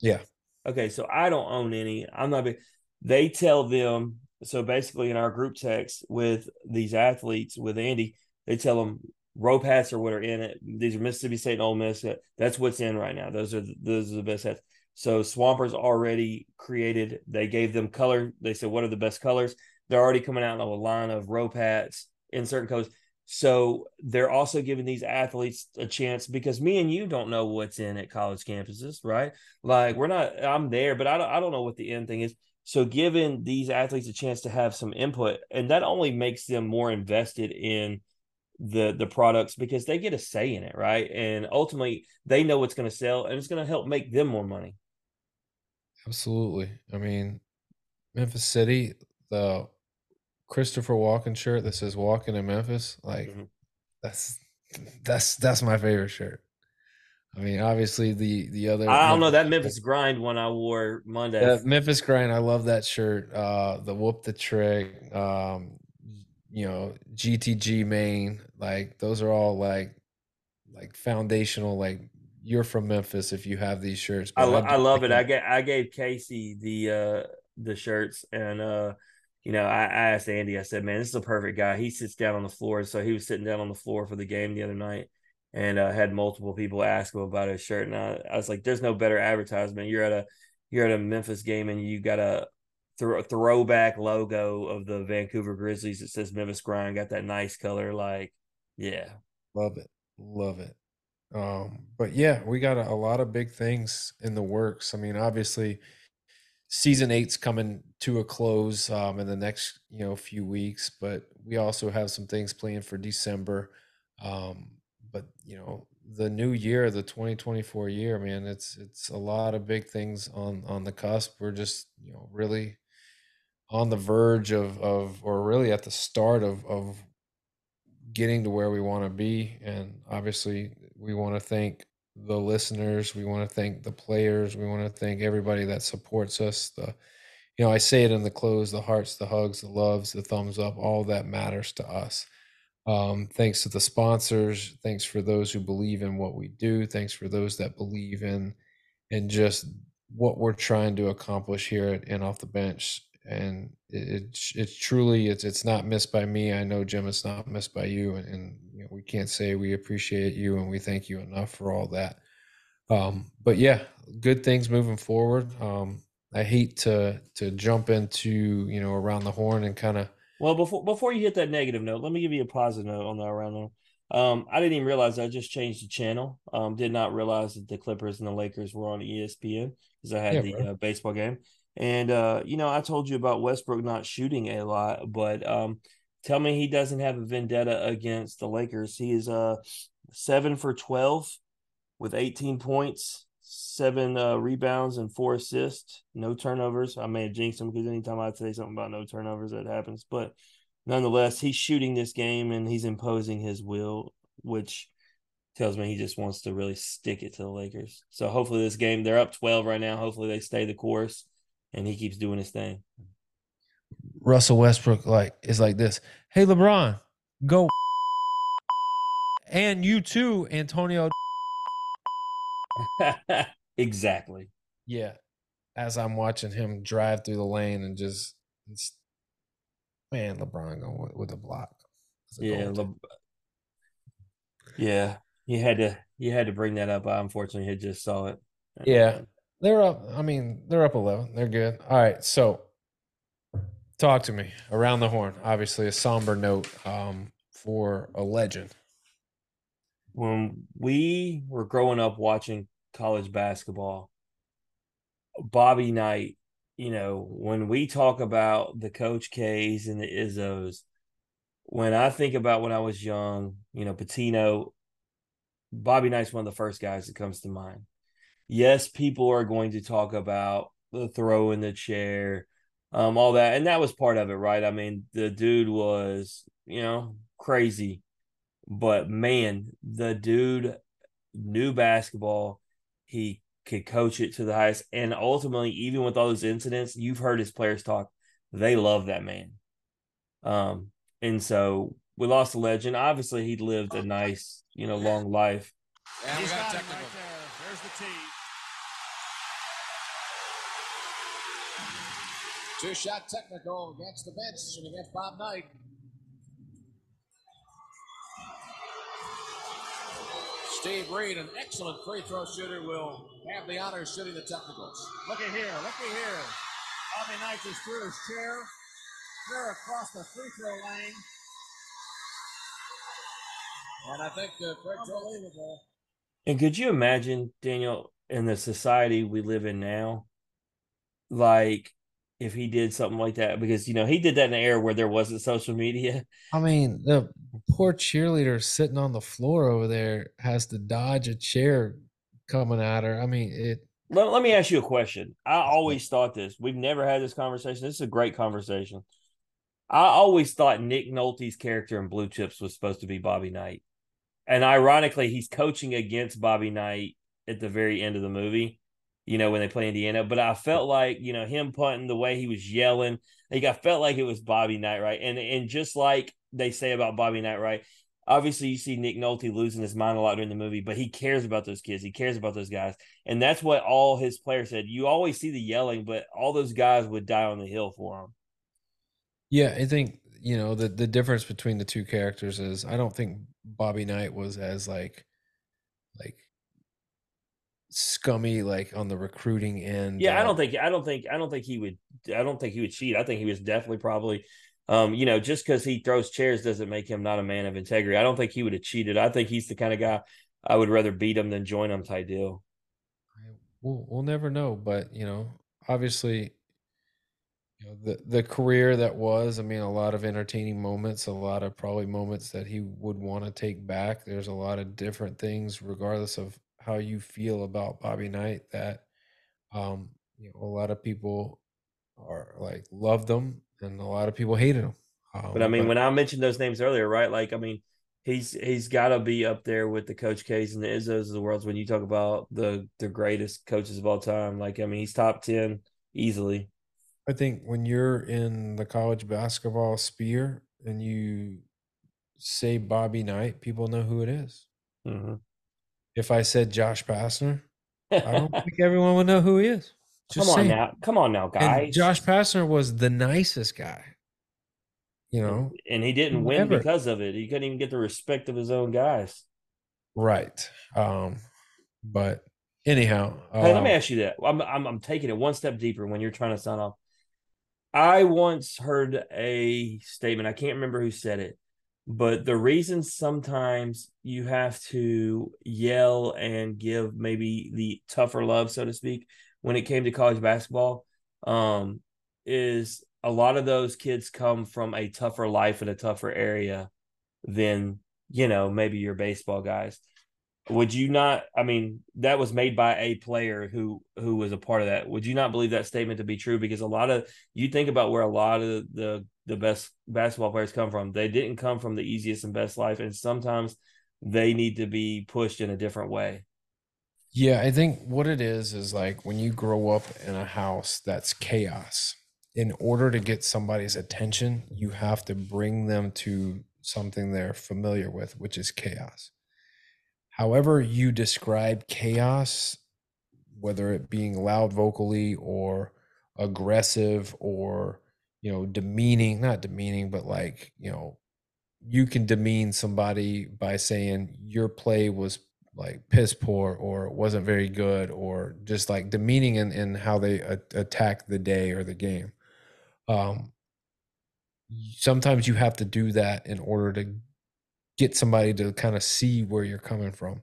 Speaker 2: Yeah.
Speaker 3: Okay, so I don't own any. I'm not. Big, they tell them so basically in our group text with these athletes with Andy, they tell them rope hats are what are in it. These are Mississippi State and Ole Miss. That's what's in right now. Those are the, those are the best hats. So Swampers already created. They gave them color. They said what are the best colors. They're already coming out in a line of rope hats in certain colors. So they're also giving these athletes a chance because me and you don't know what's in at college campuses, right? Like we're not, I'm there, but I don't, I don't know what the end thing is. So giving these athletes a chance to have some input, and that only makes them more invested in the the products because they get a say in it, right? And ultimately, they know what's going to sell, and it's going to help make them more money.
Speaker 2: Absolutely. I mean, Memphis City, the Christopher Walken shirt that says "Walking in Memphis." Like mm-hmm. that's that's that's my favorite shirt. I mean, obviously the the other.
Speaker 3: I don't know that Memphis grind one I wore Monday.
Speaker 2: That Memphis grind, I love that shirt. Uh, the whoop the trick, um, you know, GTG main, like those are all like like foundational. Like you're from Memphis if you have these shirts.
Speaker 3: I, I, love it. I get I gave Casey the uh the shirts and uh you know, I, I, asked Andy, I said, man, this is a perfect guy. He sits down on the floor. So he was sitting down on the floor for the game the other night and uh, had multiple people ask him about his shirt. And I, I, was like, there's no better advertisement. You're at a, you're at a Memphis game and you got a, th- throwback logo of the Vancouver Grizzlies. It says Memphis Grind, got that nice color. Like, yeah.
Speaker 2: Love it. Love it. Um, but yeah, we got a, a lot of big things in the works. I mean, obviously, season eight's coming to a close um, in the next you know few weeks, but we also have some things planned for December. Um, but you know the new year, the 2024 year, man, it's it's a lot of big things on on the cusp. We're just you know really on the verge of of or really at the start of of getting to where we want to be, and obviously we want to thank the listeners. We want to thank the players. We want to thank everybody that supports us. The, you know, I say it in the close: the hearts, the hugs, the loves, the thumbs up. All that matters to us. Um, thanks to the sponsors. Thanks for those who believe in what we do. Thanks for those that believe in in just what we're trying to accomplish here at and off the bench. And it's it's truly it's it's not missed by me. I know Jim, it's not missed by you, and, and you know, we can't say we appreciate you and we thank you enough for all that. Um, but yeah, good things moving forward. Um, I hate to to jump into you know around the horn and kind of.
Speaker 3: Well, before before you hit that negative note, let me give you a positive note on that around the. Um, I didn't even realize I just changed the channel. Um, did not realize that the Clippers and the Lakers were on ESPN because I had yeah, the uh, baseball game. And uh, you know, I told you about Westbrook not shooting a lot, but um, Tell me he doesn't have a vendetta against the Lakers. He is uh seven for twelve with 18 points, seven uh, rebounds, and four assists. No turnovers. I may have jinxed him because anytime I say something about no turnovers, that happens. But nonetheless, he's shooting this game and he's imposing his will, which tells me he just wants to really stick it to the Lakers. So hopefully this game, they're up 12 right now. Hopefully they stay the course and he keeps doing his thing.
Speaker 2: Russell Westbrook like is like this. Hey LeBron, go and you too, Antonio. *laughs*
Speaker 3: exactly.
Speaker 2: Yeah. As I'm watching him drive through the lane and just man, LeBron going with, with a block.
Speaker 3: Yeah, Le- yeah. You had to you had to bring that up. I unfortunately had just saw it.
Speaker 2: Yeah. Uh, They're up. I mean, they're up 11. They're good. All right. So Talk to me. Around the horn, obviously a somber note um, for a legend.
Speaker 3: When we were growing up watching college basketball, Bobby Knight, you know, when we talk about the Coach K's and the Izzos, when I think about when I was young, you know, Pitino, Bobby Knight's one of the first guys that comes to mind. Yes, people are going to talk about the throw in the chair, um, all that, and that was part of it, right? I mean, the dude was, you know, crazy, but man, the dude knew basketball. He could coach it to the highest, and ultimately, even with all those incidents, you've heard his players talk. They love that man. Um, and so we lost a legend. Obviously, he lived a nice, you know, long life.
Speaker 4: And Two shot technical against the bench and against Bob Knight. Steve Reid, an excellent free throw shooter, will have the honor of shooting the technicals. Looky here, looky here. Bobby Knight just threw his chair clear across the free throw lane. And I think uh, Craig unbelievable.
Speaker 3: And could you imagine, Daniel, in the society we live in now, like if he did something like that because you know he did that in an era where there wasn't social media.
Speaker 2: I mean, the poor cheerleader sitting on the floor over there has to dodge a chair coming at her. I mean, it.
Speaker 3: Let, let me ask you a question. I always thought this. We've never had this conversation. This is a great conversation. I always thought Nick Nolte's character in Blue Chips was supposed to be Bobby Knight. And ironically, he's coaching against Bobby Knight at the very end of the movie you know, when they play Indiana. But I felt like, you know, him punting the way he was yelling, like I felt like it was Bobby Knight, right? And and just like they say about Bobby Knight, right? Obviously, you see Nick Nolte losing his mind a lot during the movie, but he cares about those kids. He cares about those guys. And that's what all his players said. You always see the yelling, but all those guys would die on the hill for him.
Speaker 2: Yeah, I think, you know, the the difference between the two characters is I don't think Bobby Knight was as like like scummy like on the recruiting end.
Speaker 3: Yeah, uh, I don't think I don't think I don't think he would I don't think he would cheat. I think he was definitely probably um, you know, just because he throws chairs doesn't make him not a man of integrity. I don't think he would have cheated. I think he's the kind of guy I would rather beat him than join him type deal.
Speaker 2: We'll, we'll never know, but you know, obviously, you know, the the career that was. I mean, a lot of entertaining moments, a lot of probably moments that he would want to take back. There's a lot of different things, regardless of how you feel about Bobby Knight that um you know a lot of people are like loved them and a lot of people hated him.
Speaker 3: Um, but I mean, but, when I mentioned those names earlier, right? Like, I mean, he's he's got to be up there with the Coach K's and the Izzos of the world when you talk about the the greatest coaches of all time. Like, I mean, he's top ten easily.
Speaker 2: I think when you're in the college basketball sphere and you say Bobby Knight, people know who it is. Mm-hmm if I said Josh Pastner, I don't *laughs* think everyone would know who he is.
Speaker 3: Just Come on saying. now. Come on now, guys.
Speaker 2: And Josh Pastner was the nicest guy. You know,
Speaker 3: and he didn't win ever. because of it. He couldn't even get the respect of his own guys.
Speaker 2: Right. Um, but anyhow,
Speaker 3: hey, let me um ask you that. I'm, I'm I'm taking it one step deeper when you're trying to sign off. I once heard a statement. I can't remember who said it, but the reason sometimes you have to yell and give maybe the tougher love, so to speak, when it came to college basketball, um, is a lot of those kids come from a tougher life in a tougher area than you know maybe your baseball guys would you not i mean that was made by a player who who was a part of that. Would you not believe that statement to be true? Because a lot of you think about where a lot of the the best basketball players come from. They didn't come from the easiest and best life and sometimes they need to be pushed in a different way.
Speaker 2: Yeah i think what it is is like when you grow up in a house that's chaos in order to get somebody's attention you have to bring them to something they're familiar with which is chaos however you describe chaos, whether it being loud vocally or aggressive or you know demeaning not demeaning but like you know you can demean somebody by saying your play was like piss poor or wasn't very good or just like demeaning in, in how they a- attack the day or the game. Um sometimes you have to do that in order to get somebody to kind of see where you're coming from.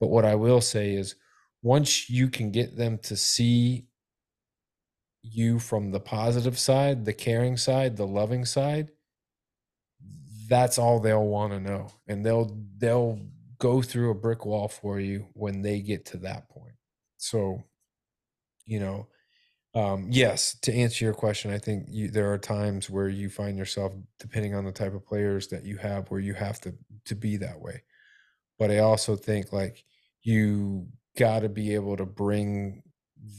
Speaker 2: But what I will say is once you can get them to see you from the positive side, the caring side, the loving side, that's all they'll want to know. And they'll they'll go through a brick wall for you when they get to that point. So, you know, um, yes, to answer your question, I think you, there are times where you find yourself, depending on the type of players that you have, where you have to to be that way. But I also think like you got to be able to bring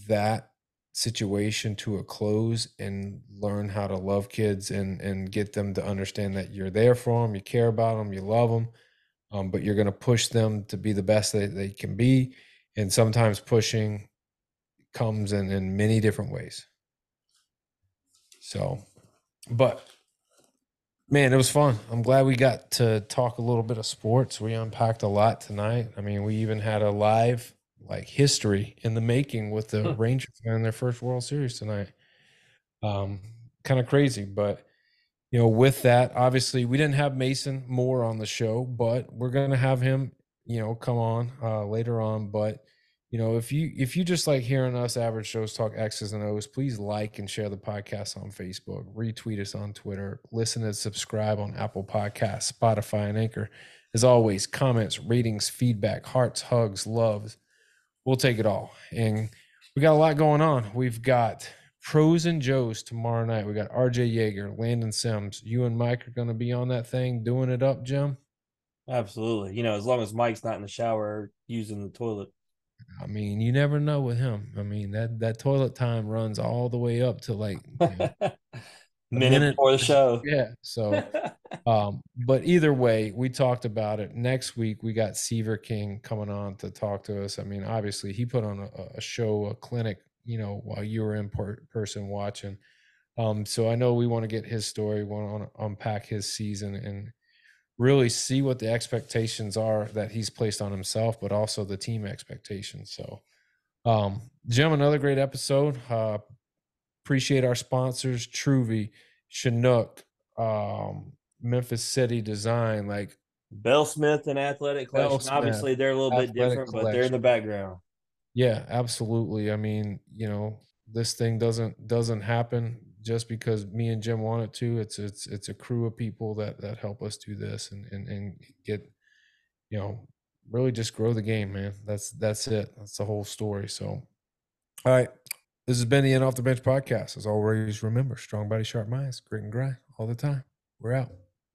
Speaker 2: that situation to a close and learn how to love kids and and get them to understand that you're there for them, you care about them, you love them, um, but you're going to push them to be the best that they can be. And sometimes pushing comes in in many different ways. So, but man, it was fun. I'm glad we got to talk a little bit of sports. We unpacked a lot tonight. I mean, we even had a live like history in the making with the
Speaker 3: Hmm.
Speaker 2: Rangers in their first World Series tonight. Um, kind of crazy, but you know, with that, obviously we didn't have Mason Moore on the show, but we're gonna have him, you know, come on uh later on. But you know, if you if you just like hearing us average shows talk X's and O's, please like and share the podcast on Facebook, retweet us on Twitter, listen and subscribe on Apple Podcasts, Spotify, and Anchor. As always, comments, ratings, feedback, hearts, hugs, loves. We'll take it all. And we got a lot going on. We've got pros and Joes tomorrow night. We got RJ Yeager, Landon Sims. You and Mike are going to be on that thing doing it up, Jim.
Speaker 3: Absolutely. You know, as long as Mike's not in the shower using the toilet.
Speaker 2: I mean, you never know with him. I mean, that that toilet time runs all the way up to like you know, *laughs*
Speaker 3: minute,
Speaker 2: minute-
Speaker 3: before the show.
Speaker 2: yeah. So *laughs* Um, but either way, we talked about it. Next week, we got Seaver King coming on to talk to us. I mean, obviously, he put on a, a show, a clinic, you know, while you were in per- person watching. Um, so I know we want to get his story, want to unpack his season, and really see what the expectations are that he's placed on himself, but also the team expectations. So, um, Jim, another great episode. Uh, appreciate our sponsors, Truvy, Chinook, um, Memphis City Design, like
Speaker 3: Bell Smith and Athletic Collection.
Speaker 2: Smith,
Speaker 3: Obviously, they're a little bit different, but they're in the background.
Speaker 2: yeah, absolutely. I mean, you know, this thing doesn't doesn't happen just because me and Jim want it to. It's it's it's a crew of people that that help us do this and and and get, you know, really just grow the game, man. That's that's it. That's the whole story. So, all right. This has been the In Off the Bench podcast. As always, remember strong body, sharp minds, grit and grind all the time. We're out.